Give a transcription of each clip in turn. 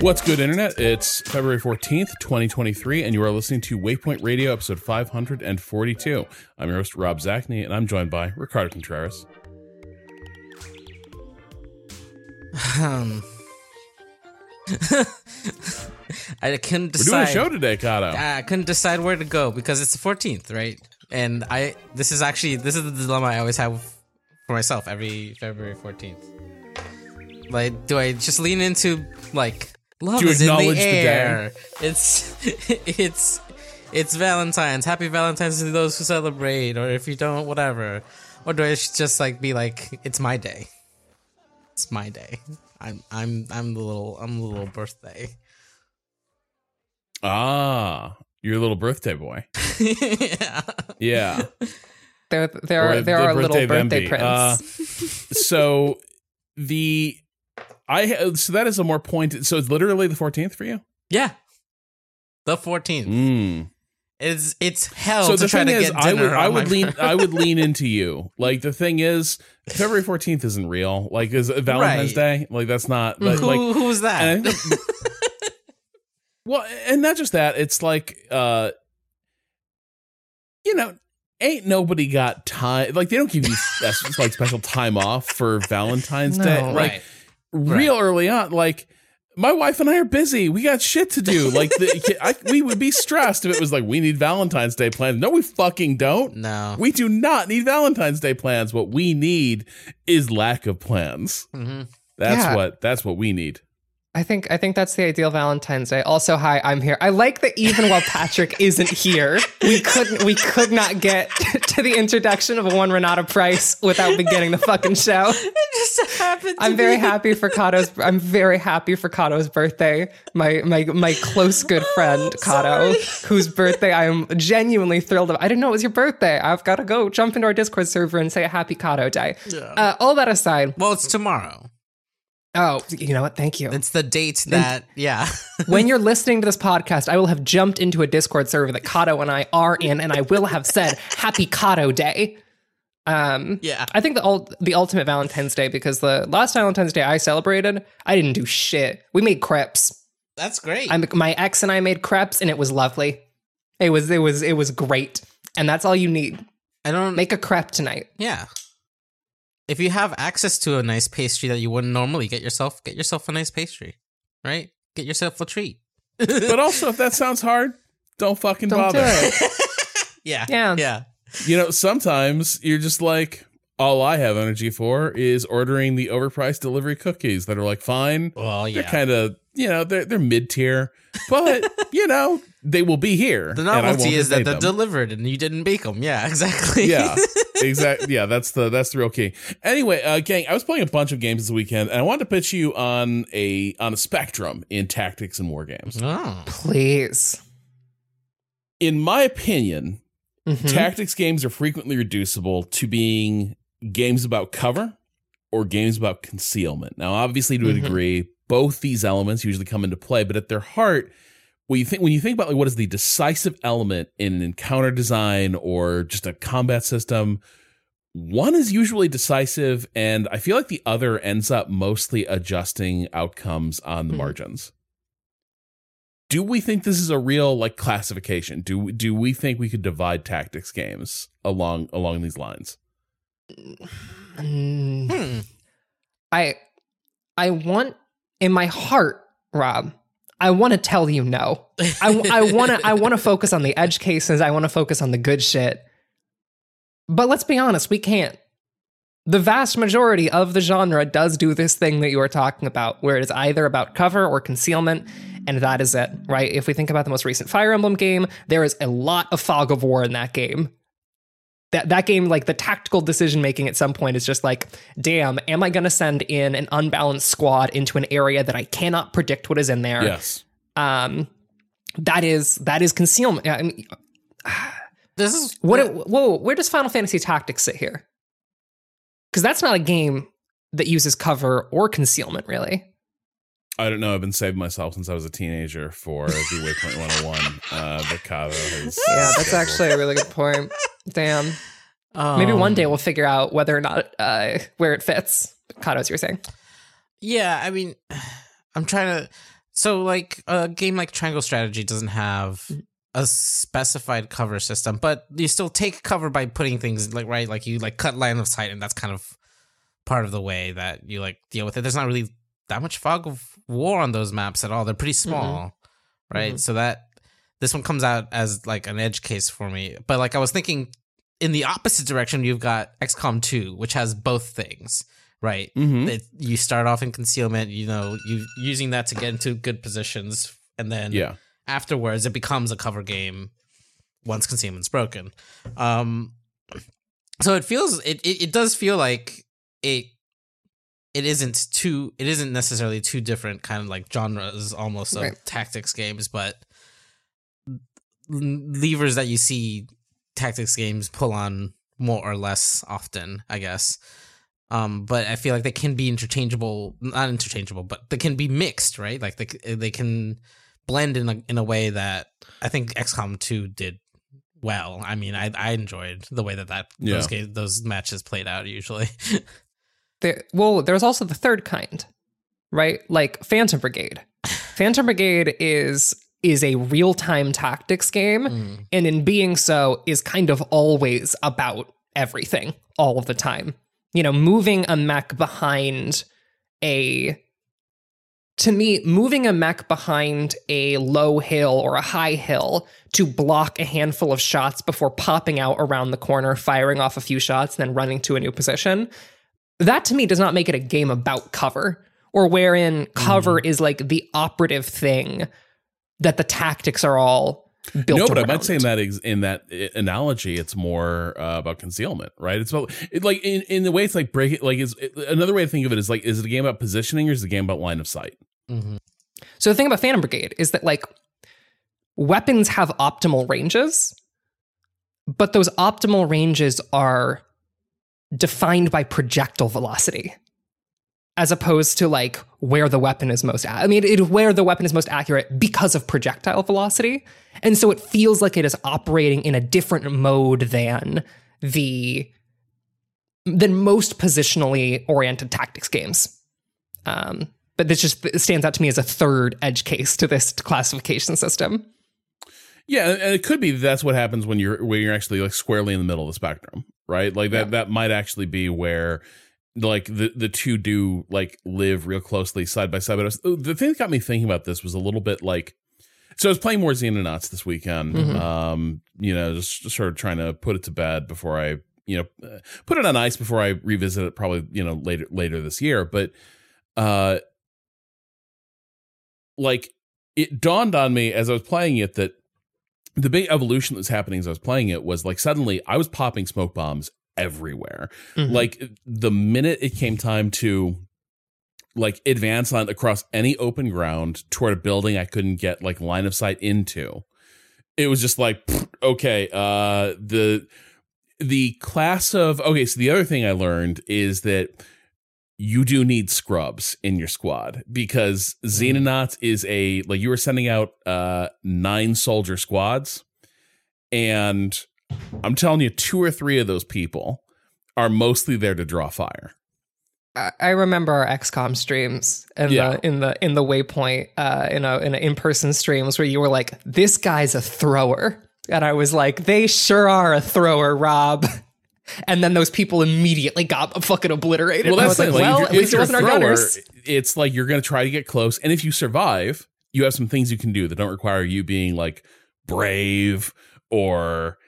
What's good, Internet? It's February 14th, 2023, and you are listening to Waypoint Radio, episode 542. I'm your host, Rob Zacny, and I'm joined by Ricardo Contreras. Um, I couldn't decide. We're doing a show today, Cado. I couldn't decide where to go because it's the 14th, right? And I this is actually this is the dilemma I always have for myself every February 14th. Like, do I just lean into like love Do you is in the acknowledge the day? air? It's it's it's Valentine's. Happy Valentine's to those who celebrate, or if you don't, whatever. Or do I just like be like, it's my day? It's my day. I'm I'm I'm the little I'm the little birthday. Ah, your little birthday boy. yeah. Yeah. There, there are there the are little birthday birthday prints. Uh, so the I so that is a more pointed. So it's literally the 14th for you. Yeah. The 14th. Mm. It's it's hell so to the try thing to is, get I would I would lean. I would lean into you. Like the thing is, February 14th isn't real. Like is it Valentine's Right. Day? Like that's not. But, who, like who was that? and think- well, and not just that. It's like uh, you know. Ain't nobody got time? Like they don't give you like special time off for Valentine's Day. No. Like right. Real early on like my wife and I are busy. We got shit to do. Like the, I, we would be stressed if it was like we need Valentine's Day plans. No, we fucking don't. No. We do not need Valentine's Day plans. What we need is lack of plans. hmm That's Yeah. what that's what we need. I think I think that's the ideal Valentine's Day. Also, hi, I'm here. I like that even while Patrick isn't here, we couldn't we could not get to the introduction of a one Renata Price without beginning the fucking show. It just happened. To I'm very be- happy for Cado's. I'm very happy for Cado's birthday. My my my close good friend Cado, whose birthday I am genuinely thrilled of. I didn't know it was your birthday. I've got to go jump into our Discord server and say a happy Cado day. Uh, all that aside, Well, it's tomorrow. Oh, you know what? Thank you. It's the date that yeah. when you're listening to this podcast, I will have jumped into a Discord server that Cado and I are in, and I will have said Happy Cado Day. Um, yeah. I think the ul- the ultimate Valentine's Day because the last Valentine's Day I celebrated, I didn't do shit. We made crepes. That's great. I'm, my ex and I made crepes, and it was lovely. It was it was it was great, and that's all you need. I don't Make a crepe tonight. Yeah. If you have access to a nice pastry that you wouldn't normally get yourself, get yourself a nice pastry, right? Get yourself a treat. But also, if that sounds hard, don't fucking Don't bother. do it. Yeah. Yeah. Yeah. You know, sometimes you're just like, all I have energy for is ordering the overpriced delivery cookies that are like fine. Well, yeah. They're kind of, you know, they're they're mid tier, but you know, they will be here. the novelty is that they're them. delivered and you didn't bake them. Yeah, exactly. yeah, exactly. Yeah, that's the that's the real key. Anyway, uh, gang, I was playing a bunch of games this weekend, and I wanted to pitch you on a on a spectrum in tactics and war games. oh. Please. In my opinion, Mhm. tactics games are frequently reducible to being games about cover or games about concealment. Now, obviously, to a Mhm. degree, both these elements usually come into play, but at their heart, when you think when you think about like what is the decisive element in an encounter design or just a combat system, one is usually decisive, and I feel like the other ends up mostly adjusting outcomes on the Mhm. margins. Do we think this is a real like classification? Do do we think we could divide tactics games along along these lines? Mm. Hmm. I I want in my heart, Rob. I want to tell you no. I, I want to I want to focus on the edge cases. I want to focus on the good shit. But let's be honest, we can't. The vast majority of the genre does do this thing that you are talking about, where it is either about cover or concealment, and that is it, right? If we think about the most recent Fire Emblem game, there is a lot of fog of war in that game. That, that game, like the tactical decision making at some point is just like, damn, am I going to send in an unbalanced squad into an area that I cannot predict what is in there? Yes. Um, that is that is concealment. I mean, This is what? whoa, where does Final Fantasy Tactics sit here? Because that's not a game that uses cover or concealment, really. I don't know. I've been saving myself since I was a teenager for the Waypoint 101. Uh, but Kava has. Yeah, that's actually a really good point. Damn. um, Maybe one day we'll figure out whether or not uh, where it fits. Cado, as you're saying. Yeah, I mean, I'm trying to. So, like, a game like Triangle Strategy doesn't have a specified cover system, but you still take cover by putting things like right, like you like cut line of sight, and that's kind of part of the way that you like deal with it. There's not really that much fog of war on those maps at all. They're pretty small, right? Mhm. So that this one comes out as like an edge case for me. But like I was thinking, in the opposite direction, you've got XCOM 2, which has both things, right? Mhm. it, you start off in concealment you know you using that to get into good positions and then Yeah. afterwards it becomes a cover game once concealment's broken um so it feels it, it, it does feel like it it isn't too it isn't necessarily two different kind of like genres almost of Right. tactics games but levers that you see tactics games pull on more or less often i guess. Um but i feel like they can be interchangeable not interchangeable but they can be mixed right? Like they, they can blend in a, in a way that i think xcom 2 did well. I mean i i enjoyed the way that that those games, those matches played out usually. There, well, there's also the third kind, right? Like Phantom Brigade. Phantom Brigade is is a real time tactics game, Mm. and in being so, is kind of always about everything all of the time. You know, moving a mech behind a. To me, moving a mech behind a low hill or a high hill to block a handful of shots before popping out around the corner, firing off a few shots, and then running to a new position that to me does not make it a game about cover or wherein cover Mm-hmm. is like the operative thing that the tactics are all built no, but I around. might say in that in that analogy, it's more uh, about concealment, right? It's about it, like in in the way it's like break like is another way to think of it is like is it a game about positioning or is it a game about line of sight? Mhm. So the thing about Phantom Brigade is that like weapons have optimal ranges, but those optimal ranges are defined by projectile velocity as opposed to like where the weapon is most I mean it where the weapon is most accurate because of projectile velocity. And so it feels like it is operating in a different mode than the than most positionally oriented tactics games. Um, but this just stands out to me as a third edge case to this classification system. Yeah, and and it could be that's what happens when you're when you're actually like squarely in the middle of the spectrum, right? Like that Yeah. that might actually be where like the the two do like live real closely side by side. But I was, the thing that got me thinking about this was a little bit like so I was playing more Xenonauts this weekend. Mhm. Um, you know, just, just sort of trying to put it to bed before I, you know, uh, put it on ice before I revisit it probably, you know, later later this year. But uh like it dawned on me as I was playing it that the big evolution that's happening as I was playing it was like suddenly I was popping smoke bombs everywhere. Mhm. Like the minute it came time to like advance on across any open ground toward a building I couldn't get like line of sight into, it was just like pfft, okay, uh the the class of okay, so the other thing I learned is that you do need scrubs in your squad because Xenonauts is a like you were sending out uh nine soldier squads and I'm telling you two or three of those people are mostly there to draw fire. I remember our XCOM streams in Yeah. the in the in the Waypoint uh, in a in in person streams where you were like, "This guy's a thrower," and I was like, "They sure are a thrower, Rob." And then those people immediately got fucking obliterated. Well, And that's the like, well, Like, at least it if wasn't you're our gunners. it's like you're going to try to get close, and if you survive, you have some things you can do that don't require you being like brave or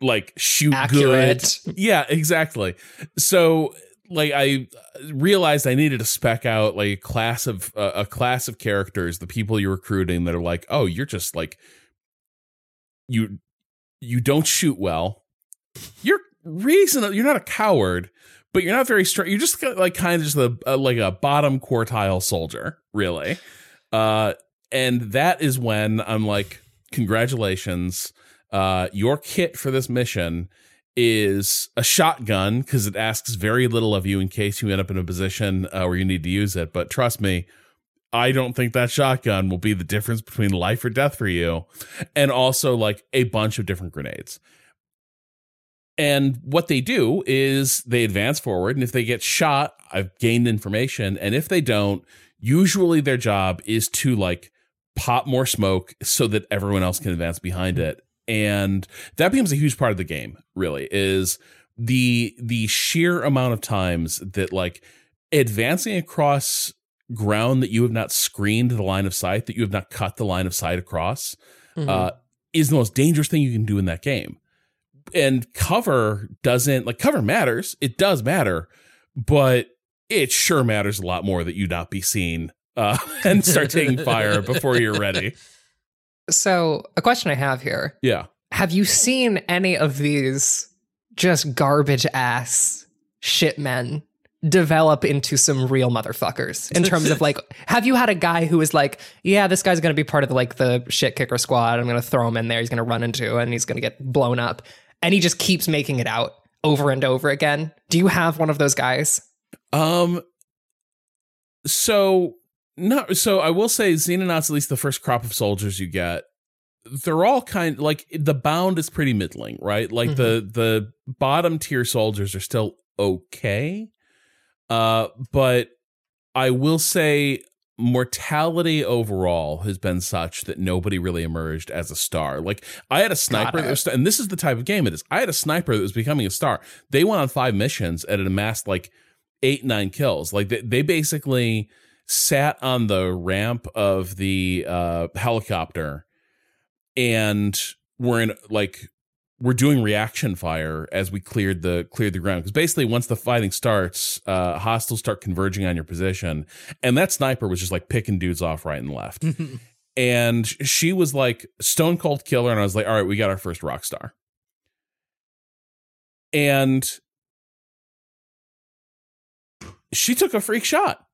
like shoot Accurate. good. Yeah, exactly. So like I realized I needed to spec out like a class of uh, a class of characters, the people you're recruiting that are like, "Oh, you're just like you you don't shoot well. You're reasonable. You're not a coward, but you're not very strong. You're just like kind of just a, a like a bottom quartile soldier, really." Uh and that is when I'm like, "Congratulations. Uh your kit for this mission is a shotgun because it asks very little of you in case you end up in a position uh, where you need to use it. But trust me, I don't think that shotgun will be the difference between life or death for you. And also, like a bunch of different grenades. And what they do is they advance forward. And if they get shot, I've gained information. And if they don't, usually their job is to like pop more smoke so that everyone else can advance behind it and that becomes a huge part of the game really is the the sheer amount of times that like advancing across ground that you have not screened the line of sight that you have not cut the line of sight across Mhm. uh, is the most dangerous thing you can do in that game. And cover doesn't like cover matters. It does matter but it sure matters a lot more that you not be seen uh, and start taking fire before you're ready so, a question I have here. Yeah. Have you seen any of these just garbage ass shit men develop into some real motherfuckers in terms of like have you had a guy who is like yeah this guy's going to be part of the, like the shit kicker squad. I'm going to throw him in there. He's going to run into and he's going to get blown up. And he just keeps making it out over and over again. Do you have one of those guys? Um. So no. So I will say, Xenonauts, at least the first crop of soldiers you get, they're all kind like the bound is pretty middling, right? Like the the bottom tier soldiers are still okay. Uh, but I will say mortality overall has been such that nobody really emerged as a star. Like I had a sniper, that was, and this is the type of game it is. I had a sniper that was becoming a star. They went on five missions and it amassed like eight, nine kills. Like they, they basically sat on the ramp of the uh, helicopter and were in like we're doing reaction fire as we cleared the cleared the ground. Because basically once the fighting starts uh hostiles start converging on your position and that sniper was just like picking dudes off right and left. And she was like stone cold killer and i was like all right we got our first rock star. And she took a freak shot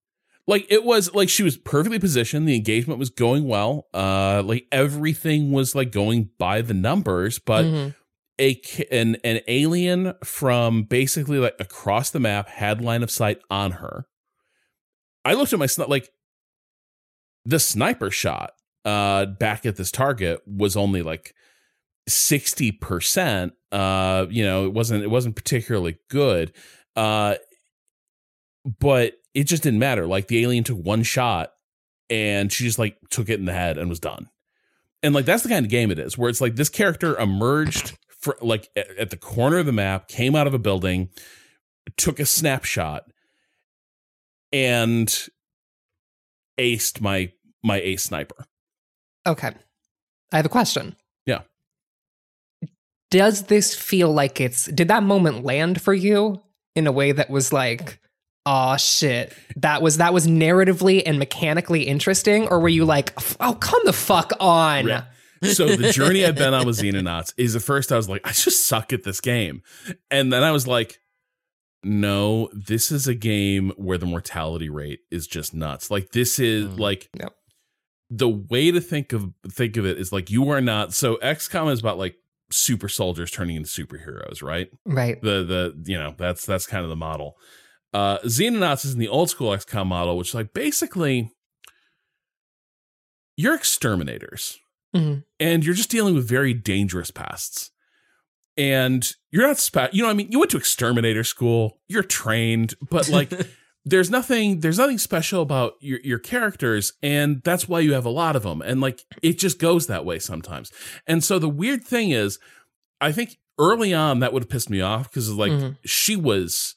like it was like she was perfectly positioned the engagement was going well uh like everything was like going by the numbers but Mhm. a an an alien from basically like across the map had line of sight on her. I looked at my sni- like the sniper shot uh back at this target was only like 60%. Uh you know, it wasn't it wasn't particularly good. Uh but it just didn't matter. Like the alien took one shot and she just like took it in the head and was done. And like that's the kind of game it is, where it's like this character emerged for like at, at the corner of the map, came out of a building, took a snapshot, and aced my my ace sniper. Okay. I have a question. Yeah. Does this feel like it's did that moment land for you in a way that was like, oh shit, that was that was narratively and mechanically interesting, or were you like, oh come the fuck on? So the journey I've been on with Xenonauts is at first I was like, I just suck at this game. And then I was like, no, this is a game where the mortality rate is just nuts. Like this is Mm. like Yep. the way to think of think of it is like you are not so XCOM is about like super soldiers turning into superheroes, right? Right. The the you know, that's that's kind of the model. Uh Xenonauts is in the old school XCOM model, which like basically you're exterminators Mhm. and you're just dealing with very dangerous pests. And you're not spe- you know what I mean you went to exterminator school, you're trained, but like there's nothing there's nothing special about your your characters and that's why you have a lot of them and like it just goes that way sometimes. And so the weird thing is I think early on that would have pissed me off because like Mhm. she was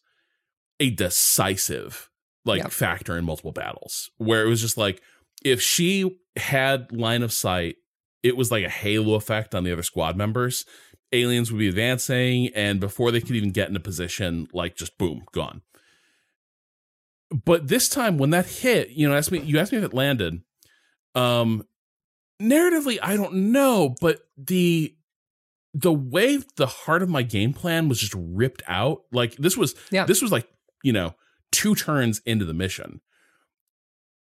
a decisive like Yep. factor in multiple battles where it was just like if she had line of sight it was like a halo effect on the other squad members aliens would be advancing, and before they could even get into position, like just boom, gone. But this time, when that hit, you know, asked me, you asked me if it landed. Um, narratively, I don't know, but the the way the heart of my game plan was just ripped out. Like this was, Yeah. this was like you know two turns into the mission,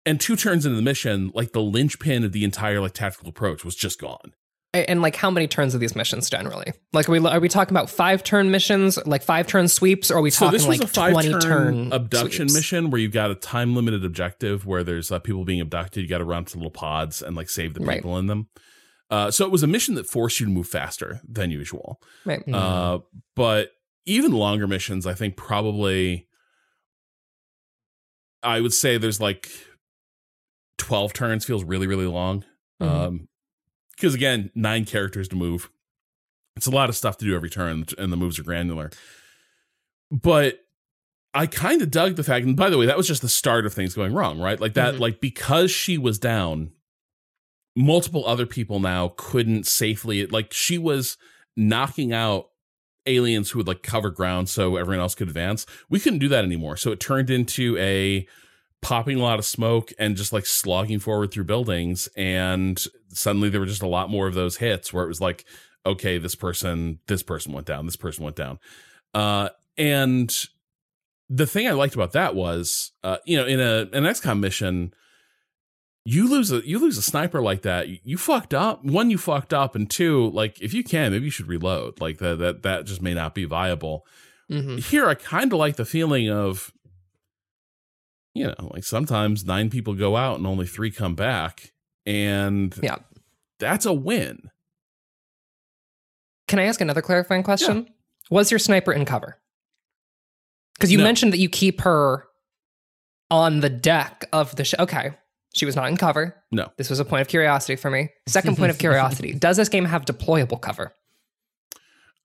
and two turns into the mission, like the linchpin of the entire like tactical approach was just gone. And like, how many turns are these missions generally? Like, are we are we talking about five turn missions, like five turn sweeps, or are we So talking like twenty turn abduction sweeps? mission where you've got a time limited objective where there's uh, people being abducted. You got to run to little pods and like save the Right. people in them. Uh, so it was a mission that forced you to move faster than usual. Right. Uh, but even longer missions, I think probably I would say there's like 12 turns feels really, really long. Mhm. Um, because again, nine characters to move. It's a lot of stuff to do every turn, and the moves are granular. But I kind of dug the fact, and by the way, that was just the start of things going wrong, right? Like that, Mhm. like because she was down, multiple other people now couldn't safely, like she was knocking out aliens who would like cover ground so everyone else could advance. We couldn't do that anymore. So it turned into a popping a lot of smoke and just like slogging forward through buildings. And suddenly there were just a lot more of those hits where it was like, okay, this person, this person went down, this person went down. Uh, and the thing I liked about that was, uh, you know, in a an XCOM mission, you lose a you lose a sniper like that, you, fucked up. One, you fucked up, and two, like if you can, maybe you should reload. Like that that that just may not be viable. hmm Here, I kind of like the feeling of, you know, like sometimes nine people go out and only three come back, and Yeah. that's a win. Can I ask another clarifying question? Was your sniper in cover? Because you No. mentioned that you keep her on the deck of the ship. Okay. She was not in cover. No. This was a point of curiosity for me. Second point of curiosity Does this game have deployable cover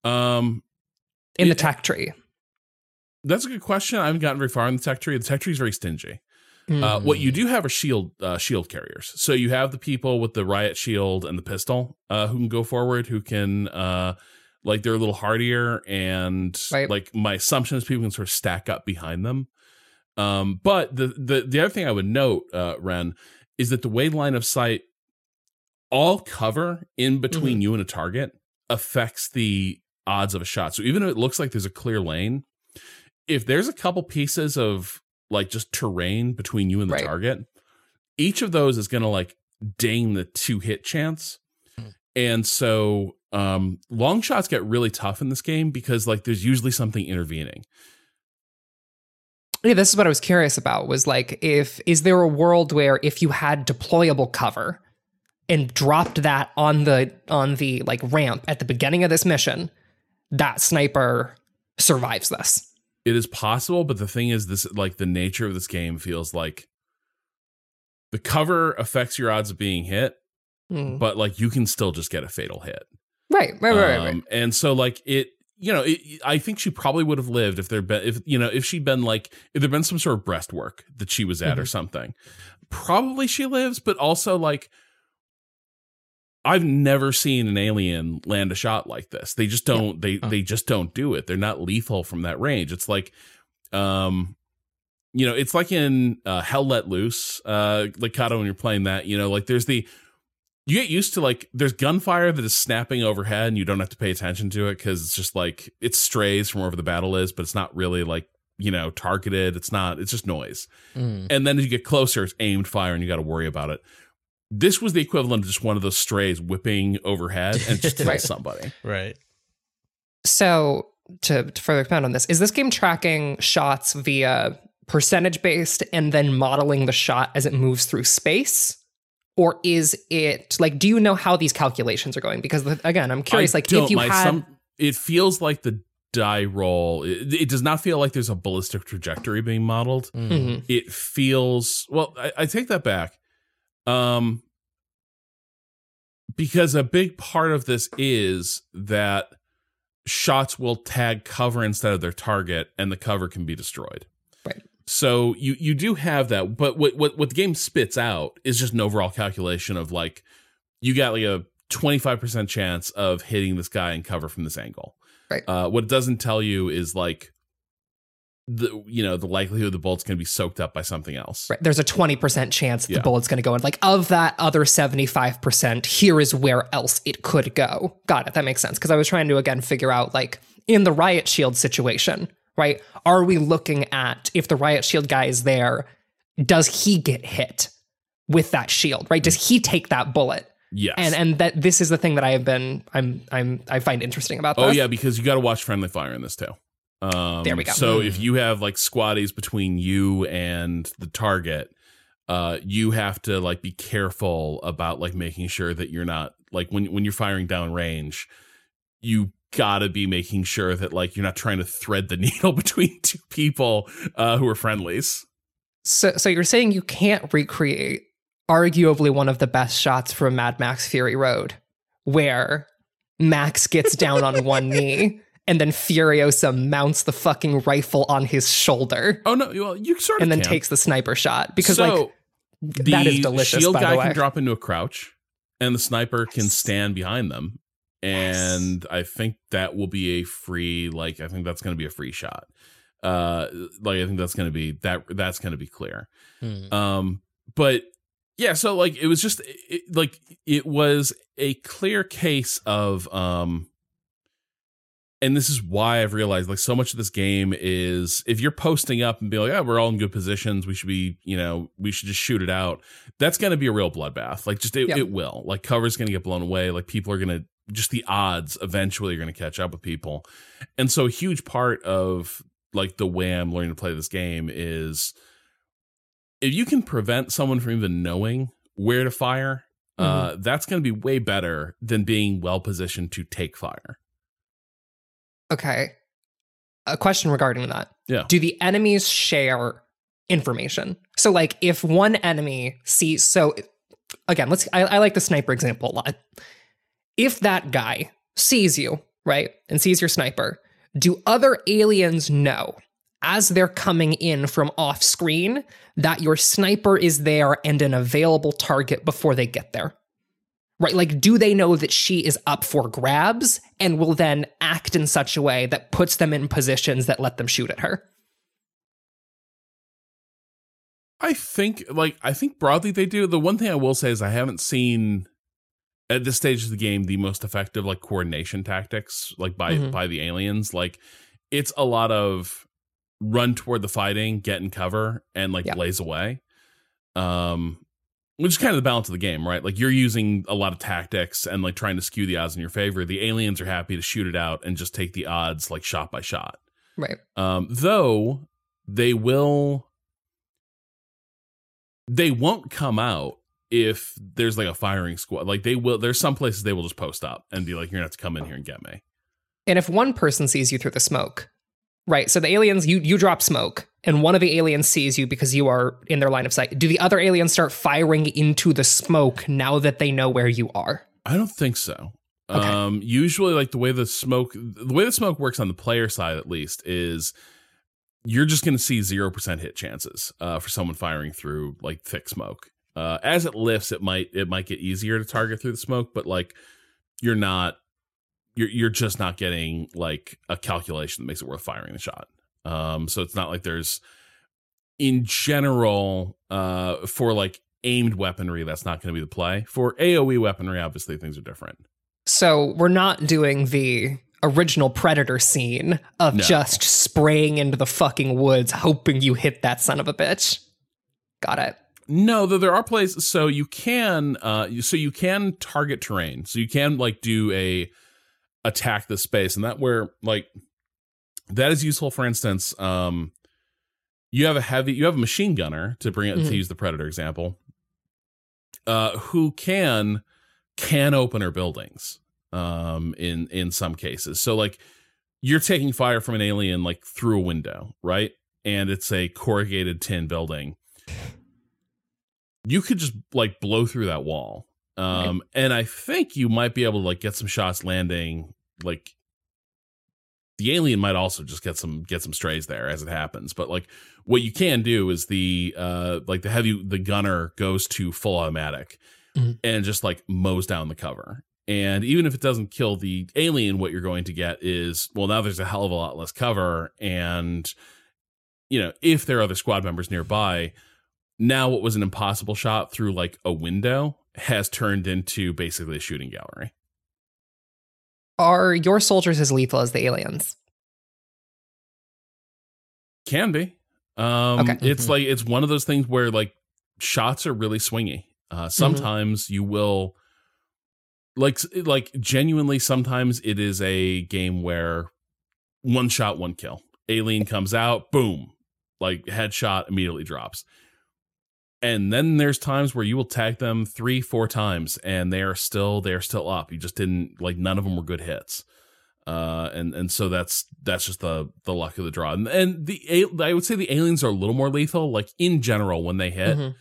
Um, in the Yeah. tech tree? that's a good question. I haven't gotten very far in the tech tree. The tech tree is very stingy. Uh, Hmm. what you do have are shield uh, shield carriers. So you have the people with the riot shield and the pistol uh, who can go forward, who can uh, like they're a little hardier, and Right. like my assumption is people can sort of stack up behind them. Um, but the the the other thing I would note, uh, Ren, is that the way line of sight, all cover in between you and a target affects the odds of a shot. So even if it looks like there's a clear lane, if there's a couple pieces of like just terrain between you and the Right. target, each of those is going to like ding the two hit chance. And so um long shots get really tough in this game because like there's usually something intervening. Yeah, this is what I was curious about. Was like, if is there a world where if you had deployable cover and dropped that on the on the like ramp at the beginning of this mission, that sniper survives this? It is possible, but the thing is this like the nature of this game feels like the cover affects your odds of being hit, Mm. but like you can still just get a fatal hit. Right, right, right, right, right. Um, And so like it, you know, it, I think she probably would have lived if there'd been if you know if she'd been like if there'd been some sort of breastwork that she was at or something. Probably she lives, but also like I've never seen an alien land a shot like this. They just don't they Oh. they just don't do it. They're not lethal from that range. It's like um you know, it's like in uh, Hell Let Loose, uh, like Cado when you're playing that, you know, like there's the you get used to like there's gunfire that is snapping overhead and you don't have to pay attention to it because it's just like it strays from wherever the battle is, but it's not really like you know targeted. It's not. It's just noise. Mm. And then as you get closer, it's aimed fire and you got to worry about it. This was the equivalent of just one of those strays whipping overhead and just kill Right. somebody. Right. So to, to further expand on this, is this game tracking shots via percentage based and then modeling the shot as it moves through space? Or is it like, do you know how these calculations are going? Because the, again, I'm curious, I like don't- if you my had, some- it feels like the die roll. It, it does not feel like there's a ballistic trajectory being modeled. Mm. Mhm. it feels well I, I take that back um because a big part of this is that shots will tag cover instead of their target and the cover can be destroyed Right. So you you do have that but what what, what the game spits out is just an overall calculation of like you got like a 25% chance of hitting this guy and cover from this angle. Right. Uh, what it doesn't tell you is like the you know the likelihood the bullet's going to be soaked up by something else. Right. There's a 20% chance Yeah. the bullet's going to go in. Like, of that other 75%, here is where else it could go. Got it. That makes sense. Because I was trying to, again, figure out, like, in the riot shield situation, right? Are we looking at if the riot shield guy is there, does he get hit with that shield, right? Does he take that bullet? Yes. And and that this is the thing that I have been I'm I'm I find interesting about oh yeah, because you got to watch friendly fire in this too. Um, There we go. So if you have like squaddies between you and the target, uh, you have to like be careful about like making sure that you're not like when when you're firing down range, you gotta be making sure that like you're not trying to thread the needle between two people uh, who are friendlies. So, so you're saying you can't recreate arguably one of the best shots from Mad Max Fury Road, where Max gets down on one knee and then Furiosa mounts the fucking rifle on his shoulder Oh no, well you sort of and then can. takes the sniper shot because so, like that is delicious. Shield by guy the way, can drop into a crouch, and the sniper can stand behind them. And I think that will be a free. Like I think that's going to be a free shot. Uh, like I think that's going to be that. That's going to be clear. Hmm. Um, but yeah, so like it was just it, like it was a clear case of um and this is why I've realized like so much of this game is if you're posting up and be like, oh, we're all in good positions, we should be, you know, we should just shoot it out. That's going to be a real bloodbath. Like, just it, Yeah. it will. Like, cover's going to get blown away. Like, people are going to just the odds eventually you're going to catch up with people. And so, a huge part of like the way I'm learning to play this game is if you can prevent someone from even knowing where to fire, uh, that's going to be way better than being well positioned to take fire. okay. A question regarding that. Yeah. Do the enemies share information? So like if one enemy sees so again, let's I, I like the sniper example a lot. If that guy sees you, right, and sees your sniper, do other aliens know as they're coming in from off screen that your sniper is there and an available target before they get there? Right? Like, do they know that she is up for grabs and will then act in such a way that puts them in positions that let them shoot at her? I think like I think broadly they do. The one thing I will say is I haven't seen at this stage of the game the most effective like coordination tactics like by Mhm. by the aliens. Like it's a lot of run toward the fighting, get in cover, and like Yeah. blaze away. Um which is kind of the balance of the game, right? Like you're using a lot of tactics and like trying to skew the odds in your favor. The aliens are happy to shoot it out and just take the odds like shot by shot. Right. Um, though they will, they won't come out if there's like a firing squad. Like they will. There's some places they will just post up and be like, "You're gonna have to come in here and get me." And if one person sees you through the smoke, right? So the aliens, you you drop smoke, and one of the aliens sees you because you are in their line of sight. Do the other aliens start firing into the smoke now that they know where you are? I don't think so. Okay. Um, usually, like the way the smoke, the way the smoke works on the player side, at least, is you're just going to see zero percent hit chances uh, for someone firing through like thick smoke. Uh, as it lifts, it might it might get easier to target through the smoke, but like you're not you're you're just not getting like a calculation that makes it worth firing the shot. Um, so it's not like there's in general uh for like aimed weaponry that's not going to be the play. For AoE weaponry, obviously things are different. So we're not doing the original Predator scene of No. just spraying into the fucking woods, hoping you hit that son of a bitch. Got it. No, though there are places so you can uh so you can target terrain. So you can like do a attack the space and that where like that is useful for instance um you have a heavy you have a machine gunner to bring it Mhm. to use the predator example uh who can can opener buildings um in in some cases. So like you're taking fire from an alien like through a window, right? And it's a corrugated tin building you could just like blow through that wall. Um, and I think you might be able to like get some shots landing. Like the alien might also just get some get some strays there as it happens. But like what you can do is the uh like the heavy the gunner goes to full automatic Mhm. and just like mows down the cover. And even if it doesn't kill the alien, what you're going to get is, well, now there's a hell of a lot less cover. And, you know, if there are other squad members nearby, now what was an impossible shot through like a window has turned into basically a shooting gallery. Are your soldiers as lethal as the aliens? Can be. Um, Okay. It's like, it's one of those things where like shots are really swingy. Uh, sometimes you will like like genuinely sometimes it is a game where one shot one kill alien comes out boom like headshot immediately drops and then there's times where you will tag them three four times and they are still they are still up. You just didn't like none of them were good hits. Uh and and so that's that's just the the luck of the draw. And, and the I would say the aliens are a little more lethal like in general when they hit. Mhm.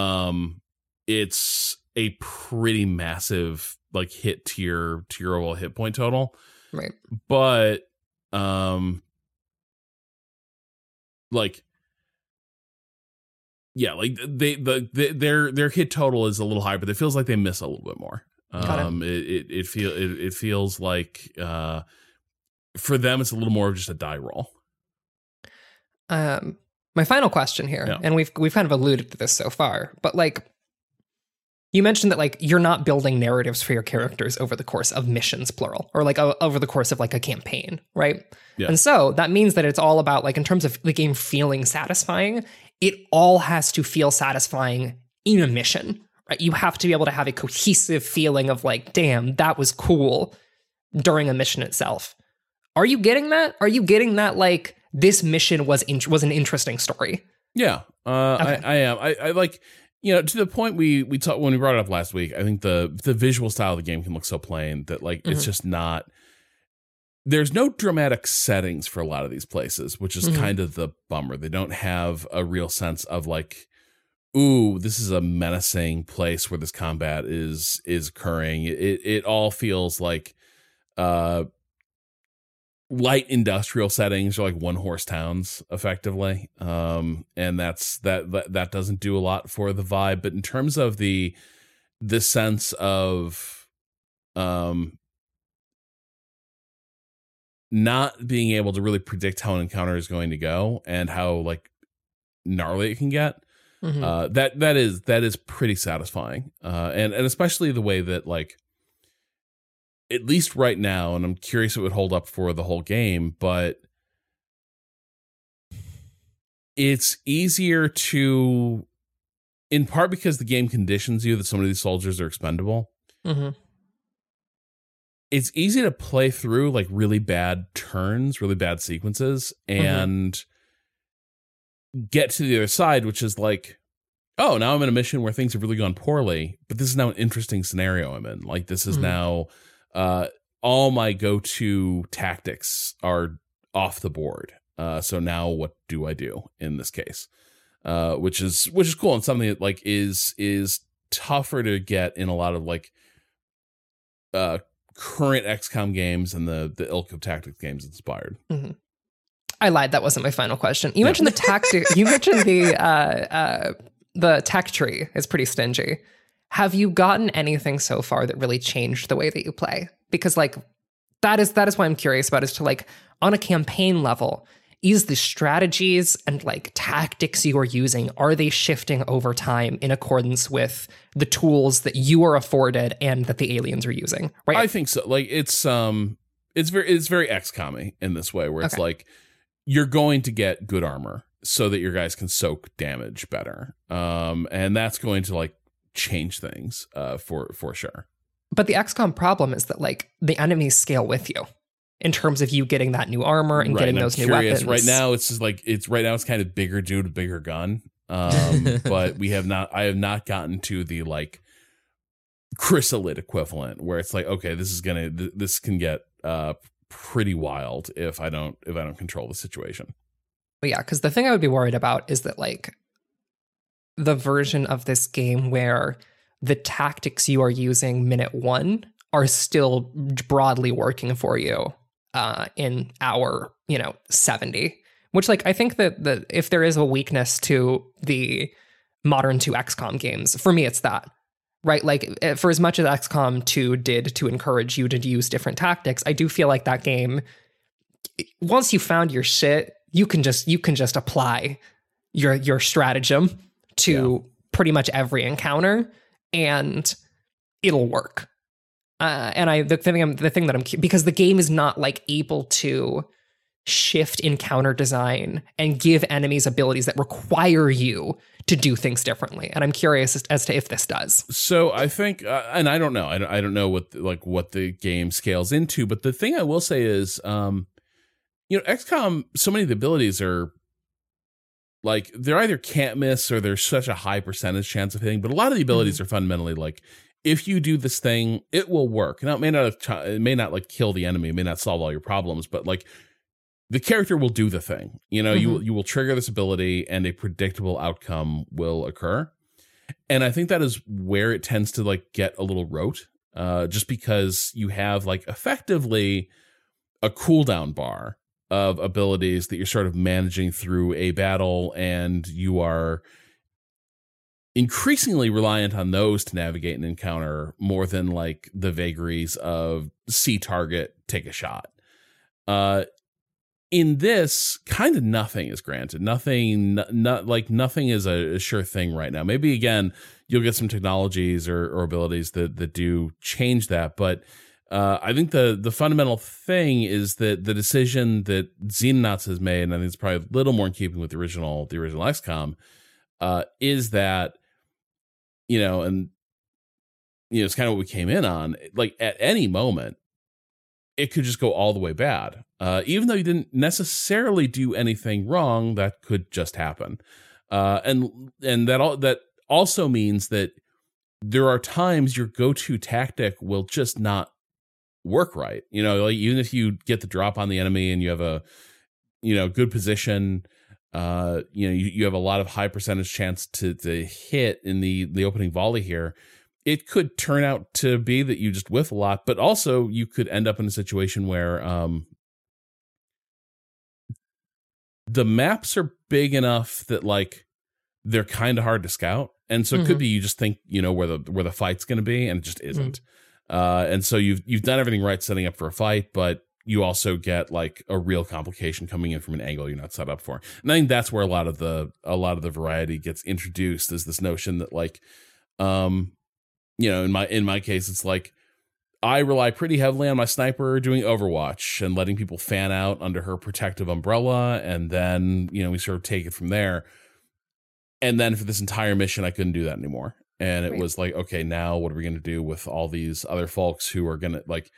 um it's a pretty massive like hit tier tier overall hit point total. Right. but um like yeah like they the, the their their hit total is a little high, but it feels like they miss a little bit more it. um it it, it feel it, it feels like uh for them it's a little more of just a die roll Um, my final question here, Yeah. and we've we've kind of alluded to this so far, but like you mentioned that like you're not building narratives for your characters over the course of missions plural or like o- over the course of like a campaign right Yeah. and so that means that it's all about like in terms of the game feeling satisfying it all has to feel satisfying in a mission right you have to be able to have a cohesive feeling of like damn that was cool during a mission itself are you getting that are you getting that like this mission was in- was an interesting story Yeah, uh, Okay. I, I am. I, I like you know to the point we we talked when we brought it up last week. I think the the visual style of the game can look so plain that like it's Mhm. just not. There's no dramatic settings for a lot of these places, which is Mhm. kind of the bummer. They don't have a real sense of like, ooh, this is a menacing place where this combat is is occurring. It it all feels like uh light industrial settings or like one horse towns effectively um and that's that, that that doesn't do a lot for the vibe but in terms of the the sense of um not being able to really predict how an encounter is going to go and how like gnarly it can get Mhm. uh that that is that is pretty satisfying uh and and especially the way that like at least right now and i'm curious it would hold up for the whole game but it's easier to in part because the game conditions you that some of these soldiers are expendable Mhm. It's easy to play through like really bad turns, really bad sequences, and get to the other side, which is like, oh, now I'm in a mission where things have really gone poorly, but this is now an interesting scenario I'm in. Like this is Mhm. now uh all my go-to tactics are off the board. Uh so now what do I do in this case? Uh which is which is cool and something that like is is tougher to get in a lot of like uh current XCOM games and the the ilk of tactics games inspired. I lied. That wasn't my final question. You Yeah. mentioned the tactic. you mentioned the uh, uh, the tech tree is pretty stingy. Have you gotten anything so far that really changed the way that you play? Because like that is that is what I'm curious about. Is to like on a campaign level, is the strategies and like tactics you are using are they shifting over time in accordance with the tools that you are afforded and that the aliens are using? Right. I think so. Like it's um it's very it's very XCOM in this way where it's Okay. like you're going to get good armor so that your guys can soak damage better. Um and that's going to like change things uh for for sure. But the XCOM problem is that like the enemies scale with you in terms of you getting that new armor and Right, getting and I'm those new curious. weapons. Right now it's just like it's right now it's kind of bigger dude bigger gun. Um but we have not I have not gotten to the like chrysalid equivalent where it's like okay this is gonna th- this can get uh pretty wild if I don't if I don't control the situation. But yeah, because the thing I would be worried about is that like the version of this game where the tactics you are using minute one are still broadly working for you uh, in hour, you know, 70. Which like I think that the if there is a weakness to the modern two XCOM games, for me it's that. right? Like eh, for as much as XCOM 2 did to encourage you to use different tactics, I do feel like that game once you found your shit, you can just you can just apply your your stratagem to pretty much every encounter and it'll work. Uh, and I the thing I'm, the thing that I'm because the game is not like able to shift encounter design and give enemies abilities that require you to do things differently. And I'm curious as, as to if this does. So I think, uh, and I don't know, I don't, I don't know what like what the game scales into, but the thing I will say is, um, you know, XCOM, so many of the abilities are like they're either can't miss or there's such a high percentage chance of hitting. But a lot of the abilities are fundamentally like if you do this thing, it will work. Now it may not have, it may not like kill the enemy, it may not solve all your problems, but like the character will do the thing. You know, you you will trigger this ability and a predictable outcome will occur. And I think that is where it tends to like get a little rote, uh, just because you have like effectively a cooldown bar of abilities that you're sort of managing through a battle and you are increasingly reliant on those to navigate an encounter more than like the vagaries of see target take a shot. Uh in this kind of nothing is granted. Nothing not like nothing is a, a sure thing right now. Maybe again you'll get some technologies or, or abilities that that do change that but uh, I think the the fundamental thing is that the decision that Xenonauts has made, and I think it's probably a little more in keeping with the original the original XCOM, uh, is that you know, and you know, it's kind of what we came in on. Like at any moment, it could just go all the way bad. Uh, even though you didn't necessarily do anything wrong, that could just happen. Uh, and and that all that also means that there are times your go-to tactic will just not work right. You know, like even if you get the drop on the enemy and you have a you know good position, uh, you know, you, you have a lot of high percentage chance to to hit in the the opening volley here. It could turn out to be that you just whiff a lot, but also you could end up in a situation where um the maps are big enough that like they're kind of hard to scout. And so it could Mhm. be you just think, you know, where the where the fight's going to be and it just isn't. Uh, and so you've you've done everything right setting up for a fight, but you also get like a real complication coming in from an angle you're not set up for. And I think that's where a lot of the a lot of the variety gets introduced is this notion that like um you know, in my in my case it's like I rely pretty heavily on my sniper doing Overwatch and letting people fan out under her protective umbrella and then, you know, we sort of take it from there. And then for this entire mission I couldn't do that anymore and it Right. was like okay now what are we going to do with all these other folks who are going to like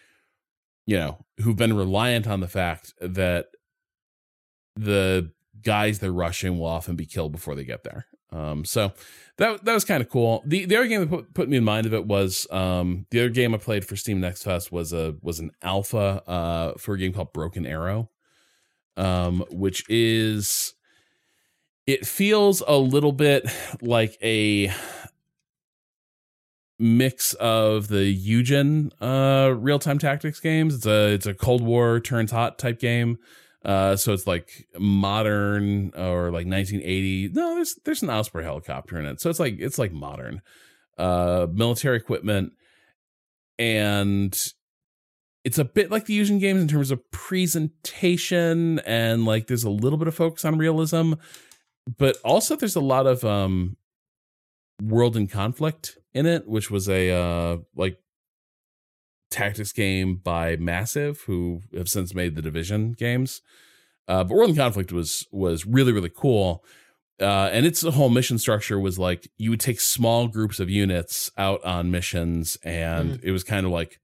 you know who've been reliant on the fact that the guys they're rushing will often be killed before they get there. Um so that that was kind of cool. The the other game that put, put me in mind of it was um the other game i played for steam next fest was a was an alpha uh for a game called broken arrow um which is it feels a little bit like a mix of the Eugen uh real time tactics games. It's a it's a Cold War turns hot type game. Uh so it's like modern or like 1980. No, there's there's an Osprey helicopter in it. So it's like it's like modern. Uh military equipment and it's a bit like the Eugen games in terms of presentation and like there's a little bit of focus on realism, but also there's a lot of um world in conflict in it which was a uh like tactics game by massive who have since made the division games. Uh but world in conflict was was really really cool. Uh and its whole mission structure was like you would take small groups of units out on missions and it was kind of like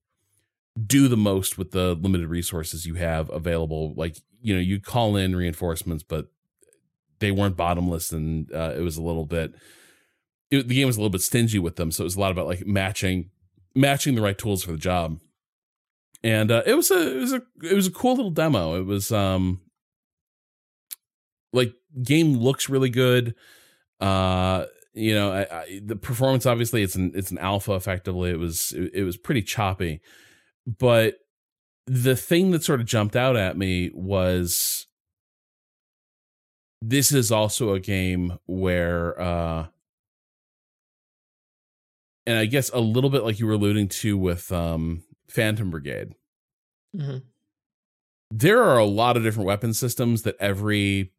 do the most with the limited resources you have available. Like you know you call in reinforcements but they weren't bottomless and uh, it was a little bit it, the game was a little bit stingy with them, so it was a lot about like matching matching the right tools for the job. And uh, it was a it was a it was a cool little demo. It was um like game looks really good. Uh you know, I, I, the performance obviously it's an it's an alpha effectively. It was it, it was pretty choppy. But the thing that sort of jumped out at me was this is also a game where uh and I guess a little bit like you were alluding to with um, Phantom Brigade. Mhm. There are a lot of different weapon systems that every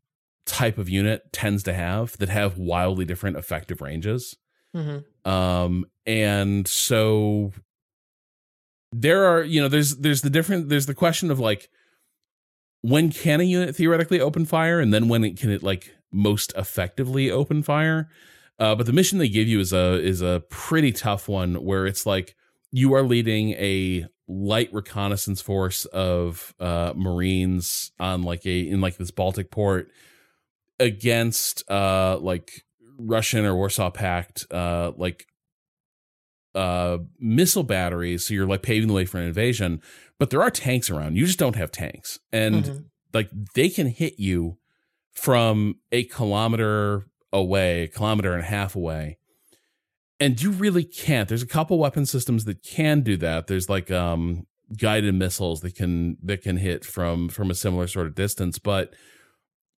type of unit tends to have that have wildly different effective ranges. Mhm. Um, and so there are, you know, there's there's the different there's the question of like when can a unit theoretically open fire, and then when it can it like most effectively open fire. Uh, but the mission they give you is a is a pretty tough one where it's like you are leading a light reconnaissance force of uh, Marines on like a in like this Baltic port against uh like Russian or Warsaw Pact uh like uh missile batteries. So you're like paving the way for an invasion but there are tanks around. You just don't have tanks. And Mhm. like they can hit you from a kilometer away a kilometer and a half away. And you really can't there's a couple weapon systems that can do that. There's like um guided missiles that can that can hit from from a similar sort of distance but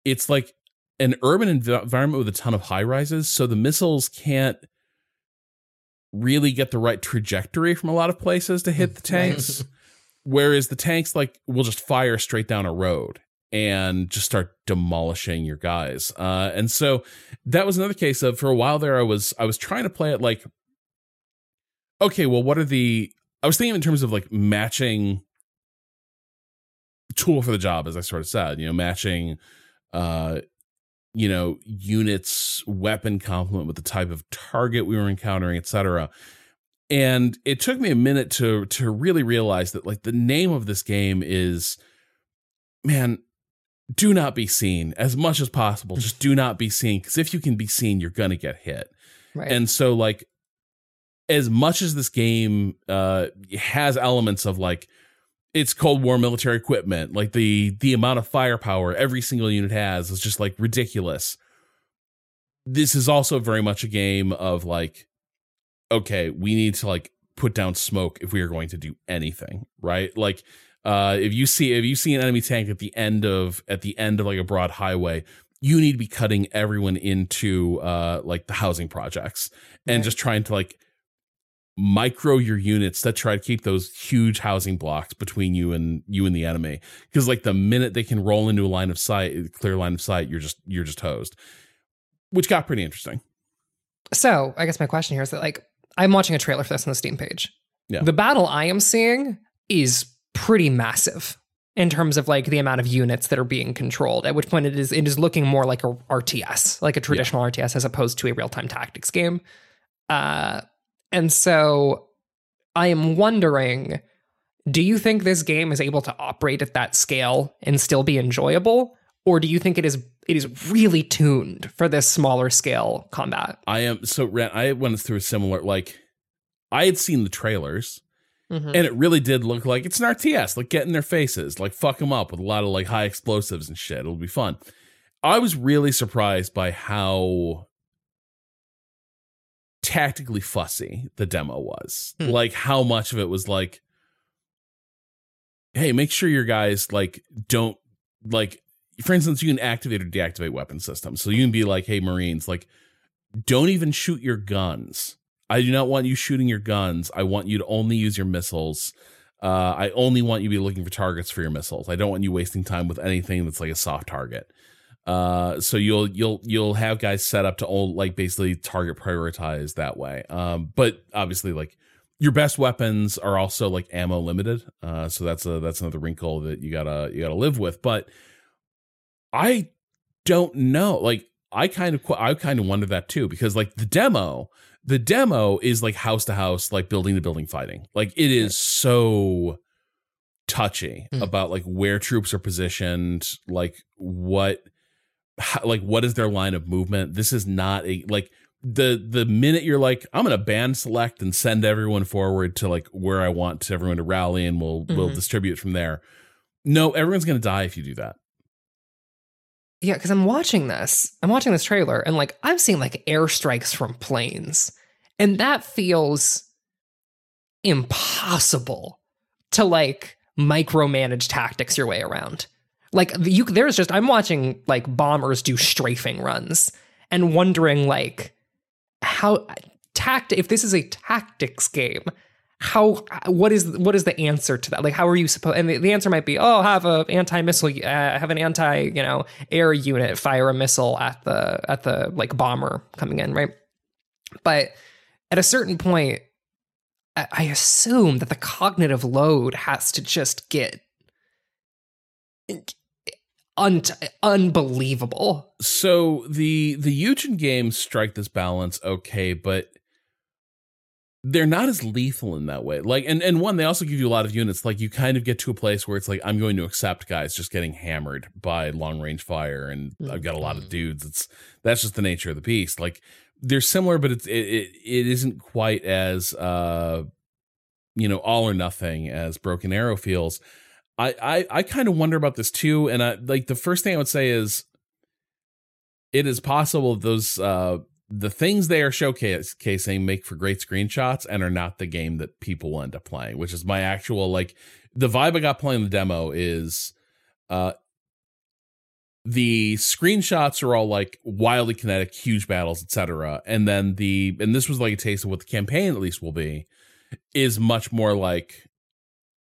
it's like an urban env- environment with a ton of high rises so the missiles can't really get the right trajectory from a lot of places to hit the tanks. Whereas the tanks like will just fire straight down a road and just start demolishing your guys. Uh and so that was another case of for a while there i was i was trying to play it like okay well what are the i was thinking in terms of like matching tool for the job as i sort of said you know matching uh you know units weapon complement with the type of target we were encountering etc and it took me a minute to to really realize that like the name of this game is man do not be seen as much as possible. Just do not be seen because if you can be seen you're gonna get hit. Right. and so like as much as this game uh has elements of like it's cold war military equipment like the the amount of firepower every single unit has is just like ridiculous. This is also very much a game of like okay we need to like put down smoke if we are going to do anything right? Like uh if you see if you see an enemy tank at the end of at the end of like a broad highway you need to be cutting everyone into uh like the housing projects and Right. just trying to like micro your units that try to keep those huge housing blocks between you and you and the enemy because like the minute they can roll into a line of sight clear line of sight you're just you're just hosed which got pretty interesting So I guess my question here is that like I'm watching a trailer for this on the Steam page. Yeah. The battle I am seeing is pretty massive in terms of like the amount of units that are being controlled. At which point it is it is looking more like a RTS, like a traditional RTS, as opposed to a real time tactics game. Uh, and so I am wondering. Do you think this game is able to operate at that scale and still be enjoyable, or do you think it is it is really tuned for this smaller scale combat? i am so Ren, i went through a similar like i had seen the trailers Mhm. and it really did look like it's an rts like get in their faces like fuck them up with a lot of like high explosives and shit. It'll be fun. I was really surprised by how tactically fussy the demo was. Hmm. like how much of it was like hey make sure your guys like don't like for instance you can activate or deactivate weapon systems. So you can be like hey marines like don't even shoot your guns i do not want you shooting your guns. I want you to only use your missiles. Uh, i only want you to be looking for targets for your missiles. I don't want you wasting time with anything that's like a soft target. Uh, so you'll you'll you'll have guys set up to all like basically target prioritize that way. Um, but obviously like your best weapons are also like ammo limited. Uh, so that's a that's another wrinkle that you gotta you gotta live with. But i don't know. Like i kind of i kind of wonder that too because like the demo the demo is like house to house like building to building fighting like it is so touchy Hmm. about like where troops are positioned like what how, like what is their line of movement this is not a like the the minute you're like i'm gonna band select and send everyone forward to like where i want everyone to rally and we'll we'll Mhm. distribute from there no everyone's gonna die if you do that Yeah, because I'm watching this. I'm watching this trailer, and like I'm seeing like airstrikes from planes, and that feels impossible to like micromanage tactics your way around. Like you, there's just I'm watching like bombers do strafing runs and wondering like how tact if this is a tactics game, how what is what is the answer to that? Like how are you supposed and the, the answer might be, "Oh, have a anti-missile uh, have an anti, you know, air unit fire a missile at the at the like bomber coming in, right?" But at a certain point, I, I assume that the cognitive load has to just get un- unbelievable. So the the Eugen games strike this balance okay, but they're not as lethal in that way. Like and and one, they also give you a lot of units. Like you kind of get to a place where it's like I'm going to accept guys just getting hammered by long range fire, and I've got a lot of dudes. It's that's just the nature of the beast. Like they're similar, but it's it it, it isn't quite as uh you know all or nothing as Broken Arrow feels. I I, I kind of wonder about this too, and I like the first thing I would say is it is possible those uh the things they are showcasing make for great screenshots and are not the game that people end up playing, which is my actual like the vibe I got playing the demo is uh the screenshots are all like wildly kinetic, huge battles, etc. And then the and this was like a taste of what the campaign at least will be, is much more like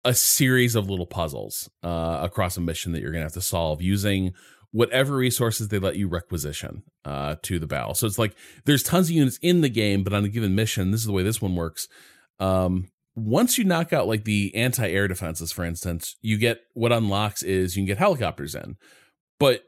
a series of little puzzles uh, across a mission that you're gonna have to solve using whatever resources they let you requisition uh, to the battle. So it's like there's tons of units in the game, but on a given mission, this is the way this one works. Um, once you knock out like the anti-air defenses, for instance, you get what unlocks is you can get helicopters in, but